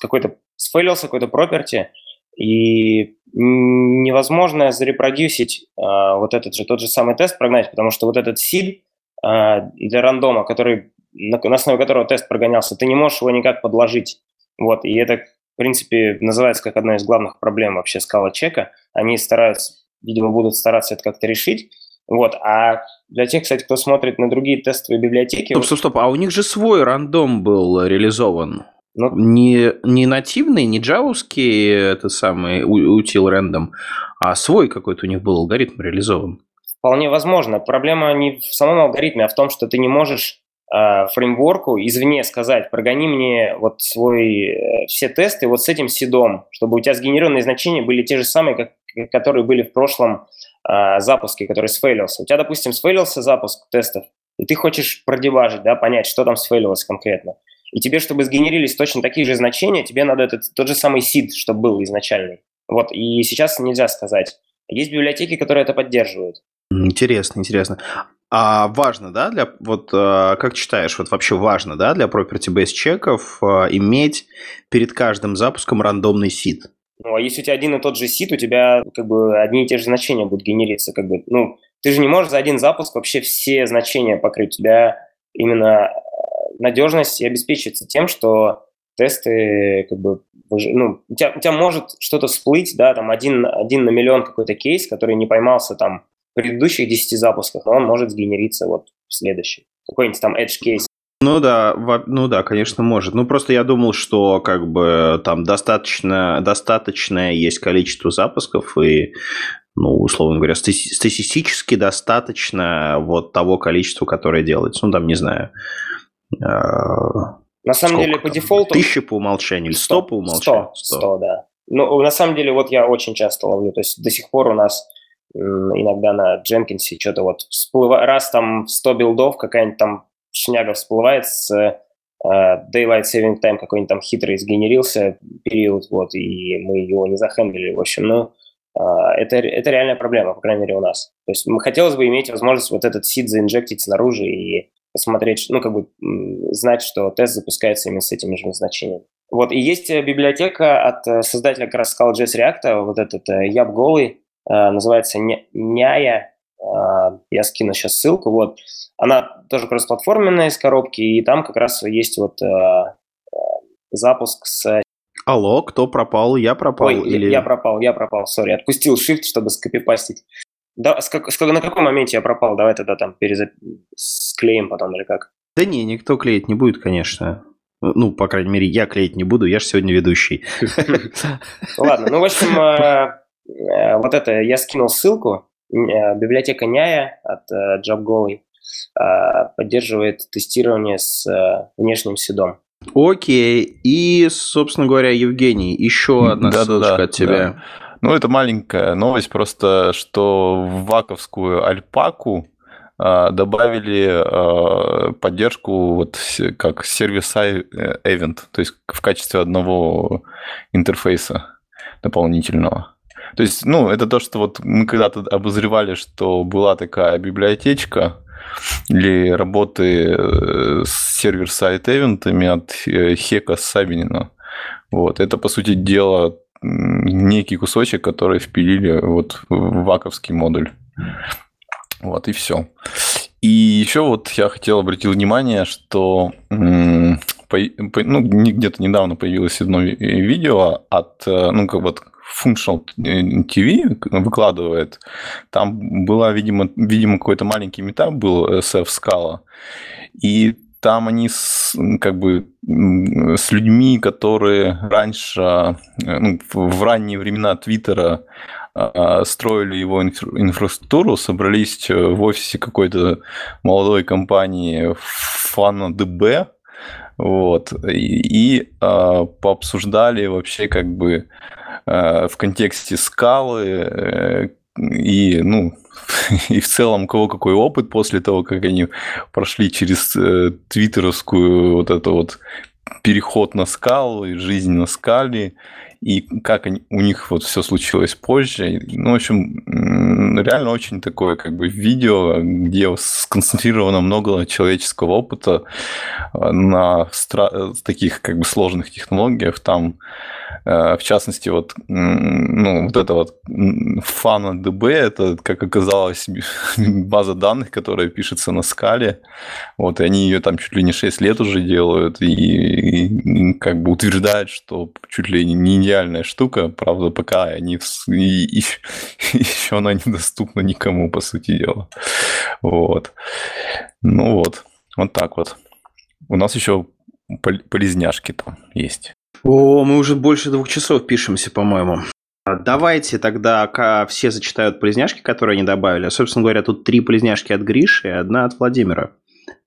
какой-то сфейлился какой-то property, и невозможно зарепродюсить а, вот этот же, тот же самый тест прогнать, потому что вот этот seed а, для рандома, который, на, на основе которого тест прогонялся, ты не можешь его никак подложить. Вот, и это в принципе, называется как одна из главных проблем вообще скала чека. Они стараются, видимо, будут стараться это как-то решить. Вот, а для тех, кстати, кто смотрит на другие тестовые библиотеки... Стоп, стоп, стоп, а у них же свой рандом был реализован. Ну, не, не нативный, не джавовский, это самый утил рандом, а свой какой-то у них был алгоритм реализован. Вполне возможно. Проблема не в самом алгоритме, а в том, что ты не можешь фреймворку извне сказать, прогони мне вот свой, э, все тесты вот с этим сидом, чтобы у тебя сгенерированные значения были те же самые, как, которые были в прошлом э, запуске, который сфейлился. У тебя, допустим, сфейлился запуск тестов, и ты хочешь продебажить, да, понять, что там сфейлилось конкретно. И тебе, чтобы сгенерились точно такие же значения, тебе надо этот, тот же самый сид, чтобы был изначальный. Вот, и сейчас нельзя сказать. Есть библиотеки, которые это поддерживают. Интересно, интересно. А важно, да, для вот а, как читаешь, вот вообще важно, да, для property-based чеков а, иметь перед каждым запуском рандомный сид? Ну, а если у тебя один и тот же сид, у тебя как бы одни и те же значения будут генериться, как бы, ну, ты же не можешь за один запуск вообще все значения покрыть. У тебя именно надежность обеспечивается тем, что тесты как бы ну, у тебя, у тебя может что-то всплыть, да, там один, один на миллион какой-то кейс, который не поймался там предыдущих 10 запусках, но он может сгенериться вот в следующий. Какой-нибудь там edge кейс. Ну да, ну да, конечно, может. Ну просто я думал, что как бы там достаточно, достаточное есть количество запусков и ну, условно говоря, статистически достаточно вот того количества, которое делается. Ну, там, не знаю, а, на самом Сколько деле, по дефолту... Тысяча по умолчанию или сто по умолчанию? Сто, сто, да. Ну, на самом деле, вот я очень часто ловлю. То есть до сих пор у нас иногда на Jenkins что-то вот всплывает, раз там 100 билдов какая-нибудь там шняга всплывает с uh, Daylight Saving Time, какой-нибудь там хитрый сгенерился период, вот, и мы его не захендлили, в общем, ну, uh, это, это реальная проблема, по крайней мере, у нас. То есть мы хотелось бы иметь возможность вот этот сид заинжектить снаружи и посмотреть, ну, как бы знать, что тест запускается именно с этими же значениями. Вот, и есть э, библиотека от э, создателя как раз Scala.js React, вот этот Яб э, Голый, называется Няя, я скину сейчас ссылку, вот. Она тоже кросс-платформенная из коробки, и там как раз есть вот запуск с... Алло, кто пропал? Я пропал? Ой, или... я пропал, я пропал, сори, отпустил shift, чтобы скопипастить. Да, с как, с, на каком моменте я пропал? Давай тогда там перезап... склеим потом или как? Да не, никто клеить не будет, конечно. Ну, по крайней мере, я клеить не буду, я же сегодня ведущий. Ладно, ну, в общем, э, э, вот это, я скинул ссылку. Э, библиотека Няя от JobGoly поддерживает тестирование с внешним седом. Окей, и, собственно говоря, Евгений, еще одна да, ссылочка да, да, от тебя. Да. Ну, это маленькая новость, просто что в ваковскую альпаку добавили поддержку вот как сервис event, то есть в качестве одного интерфейса дополнительного. То есть, ну, это то, что вот мы когда-то обозревали, что была такая библиотечка или работы э, с сервер-сайт эвентами от э, Хека Сабинина. Вот. Это, по сути дела, некий кусочек, который впилили вот в ваковский модуль. Вот, и все. И еще вот я хотел обратить внимание, что ну, где-то недавно появилось одно видео от, э, ну, как вот Functional TV выкладывает. Там была, видимо, видимо какой-то маленький метап был SF Scala. И там они с, как бы с людьми, которые раньше, э, ну, в ранние времена Твиттера а, строили его инфра- инфраструктуру, собрались в офисе какой-то молодой компании FanaDB, вот, и, и а, пообсуждали вообще как бы а, в контексте скалы э, и, ну, и в целом, кого какой опыт после того, как они прошли через э, твиттеровскую вот это вот переход на скалу и жизнь на скале, и как они, у них вот все случилось позже. Ну, в общем, реально очень такое как бы видео, где сконцентрировано много человеческого опыта э, на стра- таких как бы сложных технологиях. Там Э, в частности, вот, ну, вот это вот FANA-DB, это, как оказалось, база данных, которая пишется на скале. Вот, и они ее там чуть ли не 6 лет уже делают, и, и как бы утверждают, что чуть ли не идеальная штука, правда, пока они и, и, еще она недоступна никому, по сути дела. Вот. Ну вот, вот так вот. У нас еще полезняшки там есть. О, мы уже больше двух часов пишемся, по-моему. Давайте тогда все зачитают полезняшки, которые они добавили. Собственно говоря, тут три полезняшки от Гриши и одна от Владимира.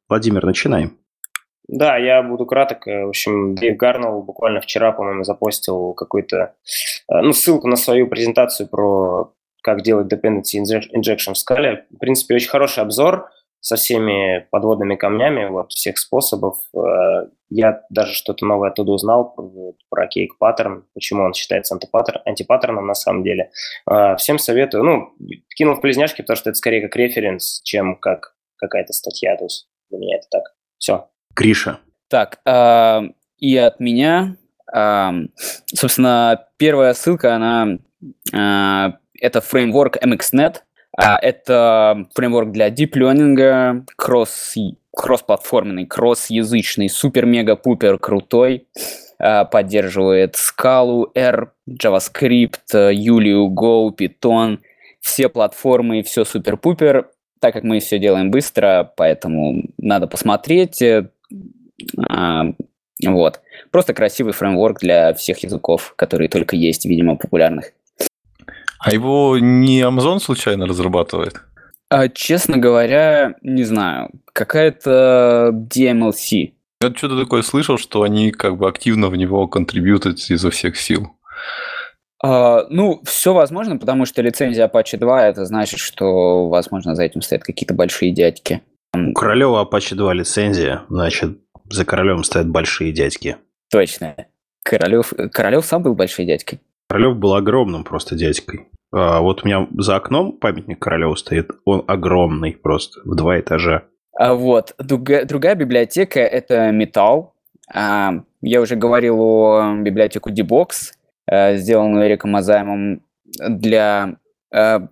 Владимир, начинай. Да, я буду краток. В общем, Дэйв Гарнелл буквально вчера, по-моему, запостил какую-то э, ну, ссылку на свою презентацию про как делать dependency injection в скале. В принципе, очень хороший обзор со всеми подводными камнями, вот всех способов. Э, я даже что-то новое оттуда узнал про кейк паттерн, почему он считается антипаттерн, антипаттерном на самом деле. Э, всем советую, ну, кинул в близняшки, потому что это скорее как референс, чем как какая-то статья, то есть для меня это так. Все. Гриша. Так, э, и от меня, э, собственно, первая ссылка, она э, это фреймворк MXNet, это фреймворк для deep learning, кросс, кросс-платформенный, кросс-язычный, супер-мега-пупер крутой. А, поддерживает Scala, R, JavaScript, Julia, Go, Python. Все платформы, все супер-пупер. Так как мы все делаем быстро, поэтому надо посмотреть. А, вот. Просто красивый фреймворк для всех языков, которые только есть, видимо, популярных. А его не Amazon случайно разрабатывает? А, честно говоря, не знаю. Какая-то DMLC. Я что-то такое слышал, что они как бы активно в него контрибьютят изо всех сил. Uh, ну, все возможно, потому что лицензия Apache 2 это значит, что, возможно, за этим стоят какие-то большие дядьки. У Королева Apache 2 лицензия, значит, за королем стоят большие дядьки. Точно. Королев, Королев сам был большой дядькой. Королев был огромным просто дядькой. А, вот у меня за окном памятник Королеву стоит. Он огромный просто, в два этажа. А вот, другая, другая библиотека – это Металл. А, я уже говорил о библиотеку Dbox, а, сделанную Эриком Азаймом для а,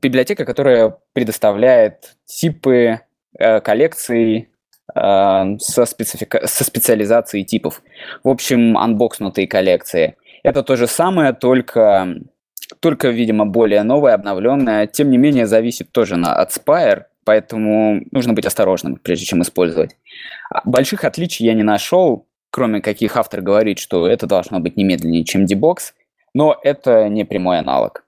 библиотека, которая предоставляет типы а, коллекций а, со, специфика... со специализацией типов. В общем, анбокснутые коллекции. Это то же самое, только только, видимо, более новая, обновленная. Тем не менее, зависит тоже на, от Spire, поэтому нужно быть осторожным, прежде чем использовать. А больших отличий я не нашел, кроме каких автор говорит, что это должно быть не медленнее, чем Dbox, но это не прямой аналог.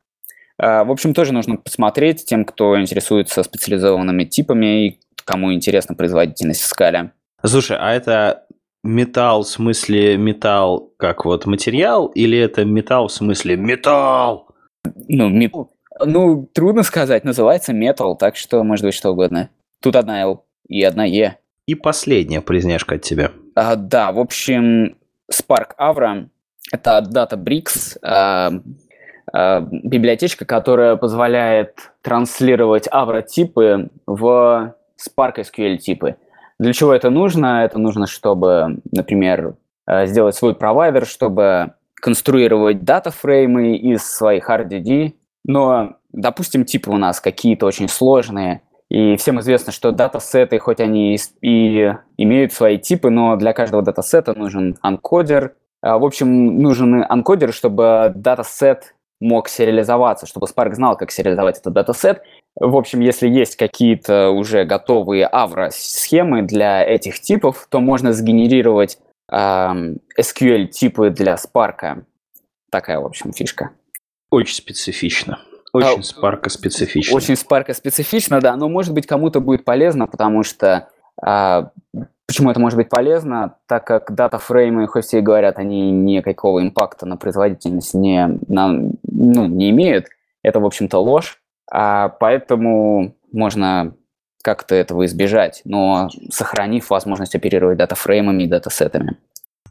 А, в общем, тоже нужно посмотреть тем, кто интересуется специализованными типами и кому интересна производительность в скале. Слушай, а это металл в смысле металл как вот материал, или это металл в смысле металл? Ну, ми... ну, трудно сказать, называется Metal, так что может быть что угодно. Тут одна L и одна E. И последняя признешка от тебя. А, да, в общем, Spark Avra — это Databricks, а, а, библиотечка, которая позволяет транслировать Avra-типы в Spark SQL-типы. Для чего это нужно? Это нужно, чтобы, например, э, сделать свой провайдер, чтобы конструировать датафреймы из своих RDD, но, допустим, типы у нас какие-то очень сложные, и всем известно, что датасеты, хоть они и имеют свои типы, но для каждого датасета нужен анкодер. А, в общем, нужен анкодер, чтобы датасет мог сериализоваться, чтобы Spark знал, как сериализовать этот датасет. В общем, если есть какие-то уже готовые авро-схемы для этих типов, то можно сгенерировать SQL-типы для Spark. Такая, в общем, фишка. Очень специфично. Очень а, Spark специфично. Очень Spark специфично, да. Но, может быть, кому-то будет полезно, потому что... А, почему это может быть полезно? Так как датафреймы, хоть все и говорят, они никакого импакта на производительность не, на, ну, не имеют. Это, в общем-то, ложь. А, поэтому можно как-то этого избежать, но сохранив возможность оперировать датафреймами и датасетами.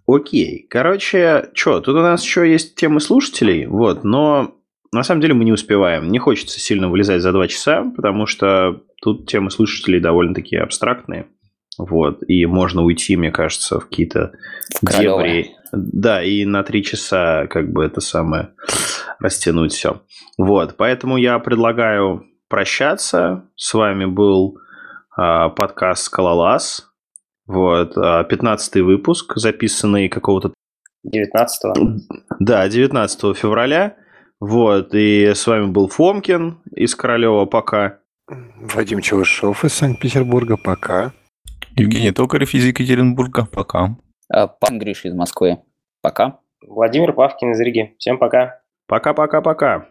Окей. Короче, что, тут у нас еще есть темы слушателей, вот, но на самом деле мы не успеваем. Не хочется сильно вылезать за два часа, потому что тут темы слушателей довольно-таки абстрактные. Вот, и можно уйти, мне кажется, в какие-то дебри. Да, и на три часа как бы это самое растянуть все. Вот, поэтому я предлагаю прощаться. С вами был э, подкаст «Скалолаз». Вот, 15 а, выпуск, записанный какого-то... 19 Да, 19 февраля. Вот, и с вами был Фомкин из Королева. Пока. Вадим Чевышев из Санкт-Петербурга. Пока. Евгений Токарев из Екатеринбурга. Пока. А, Пан Гриш из Москвы. Пока. Владимир Павкин из Риги. Всем пока. Пока-пока-пока.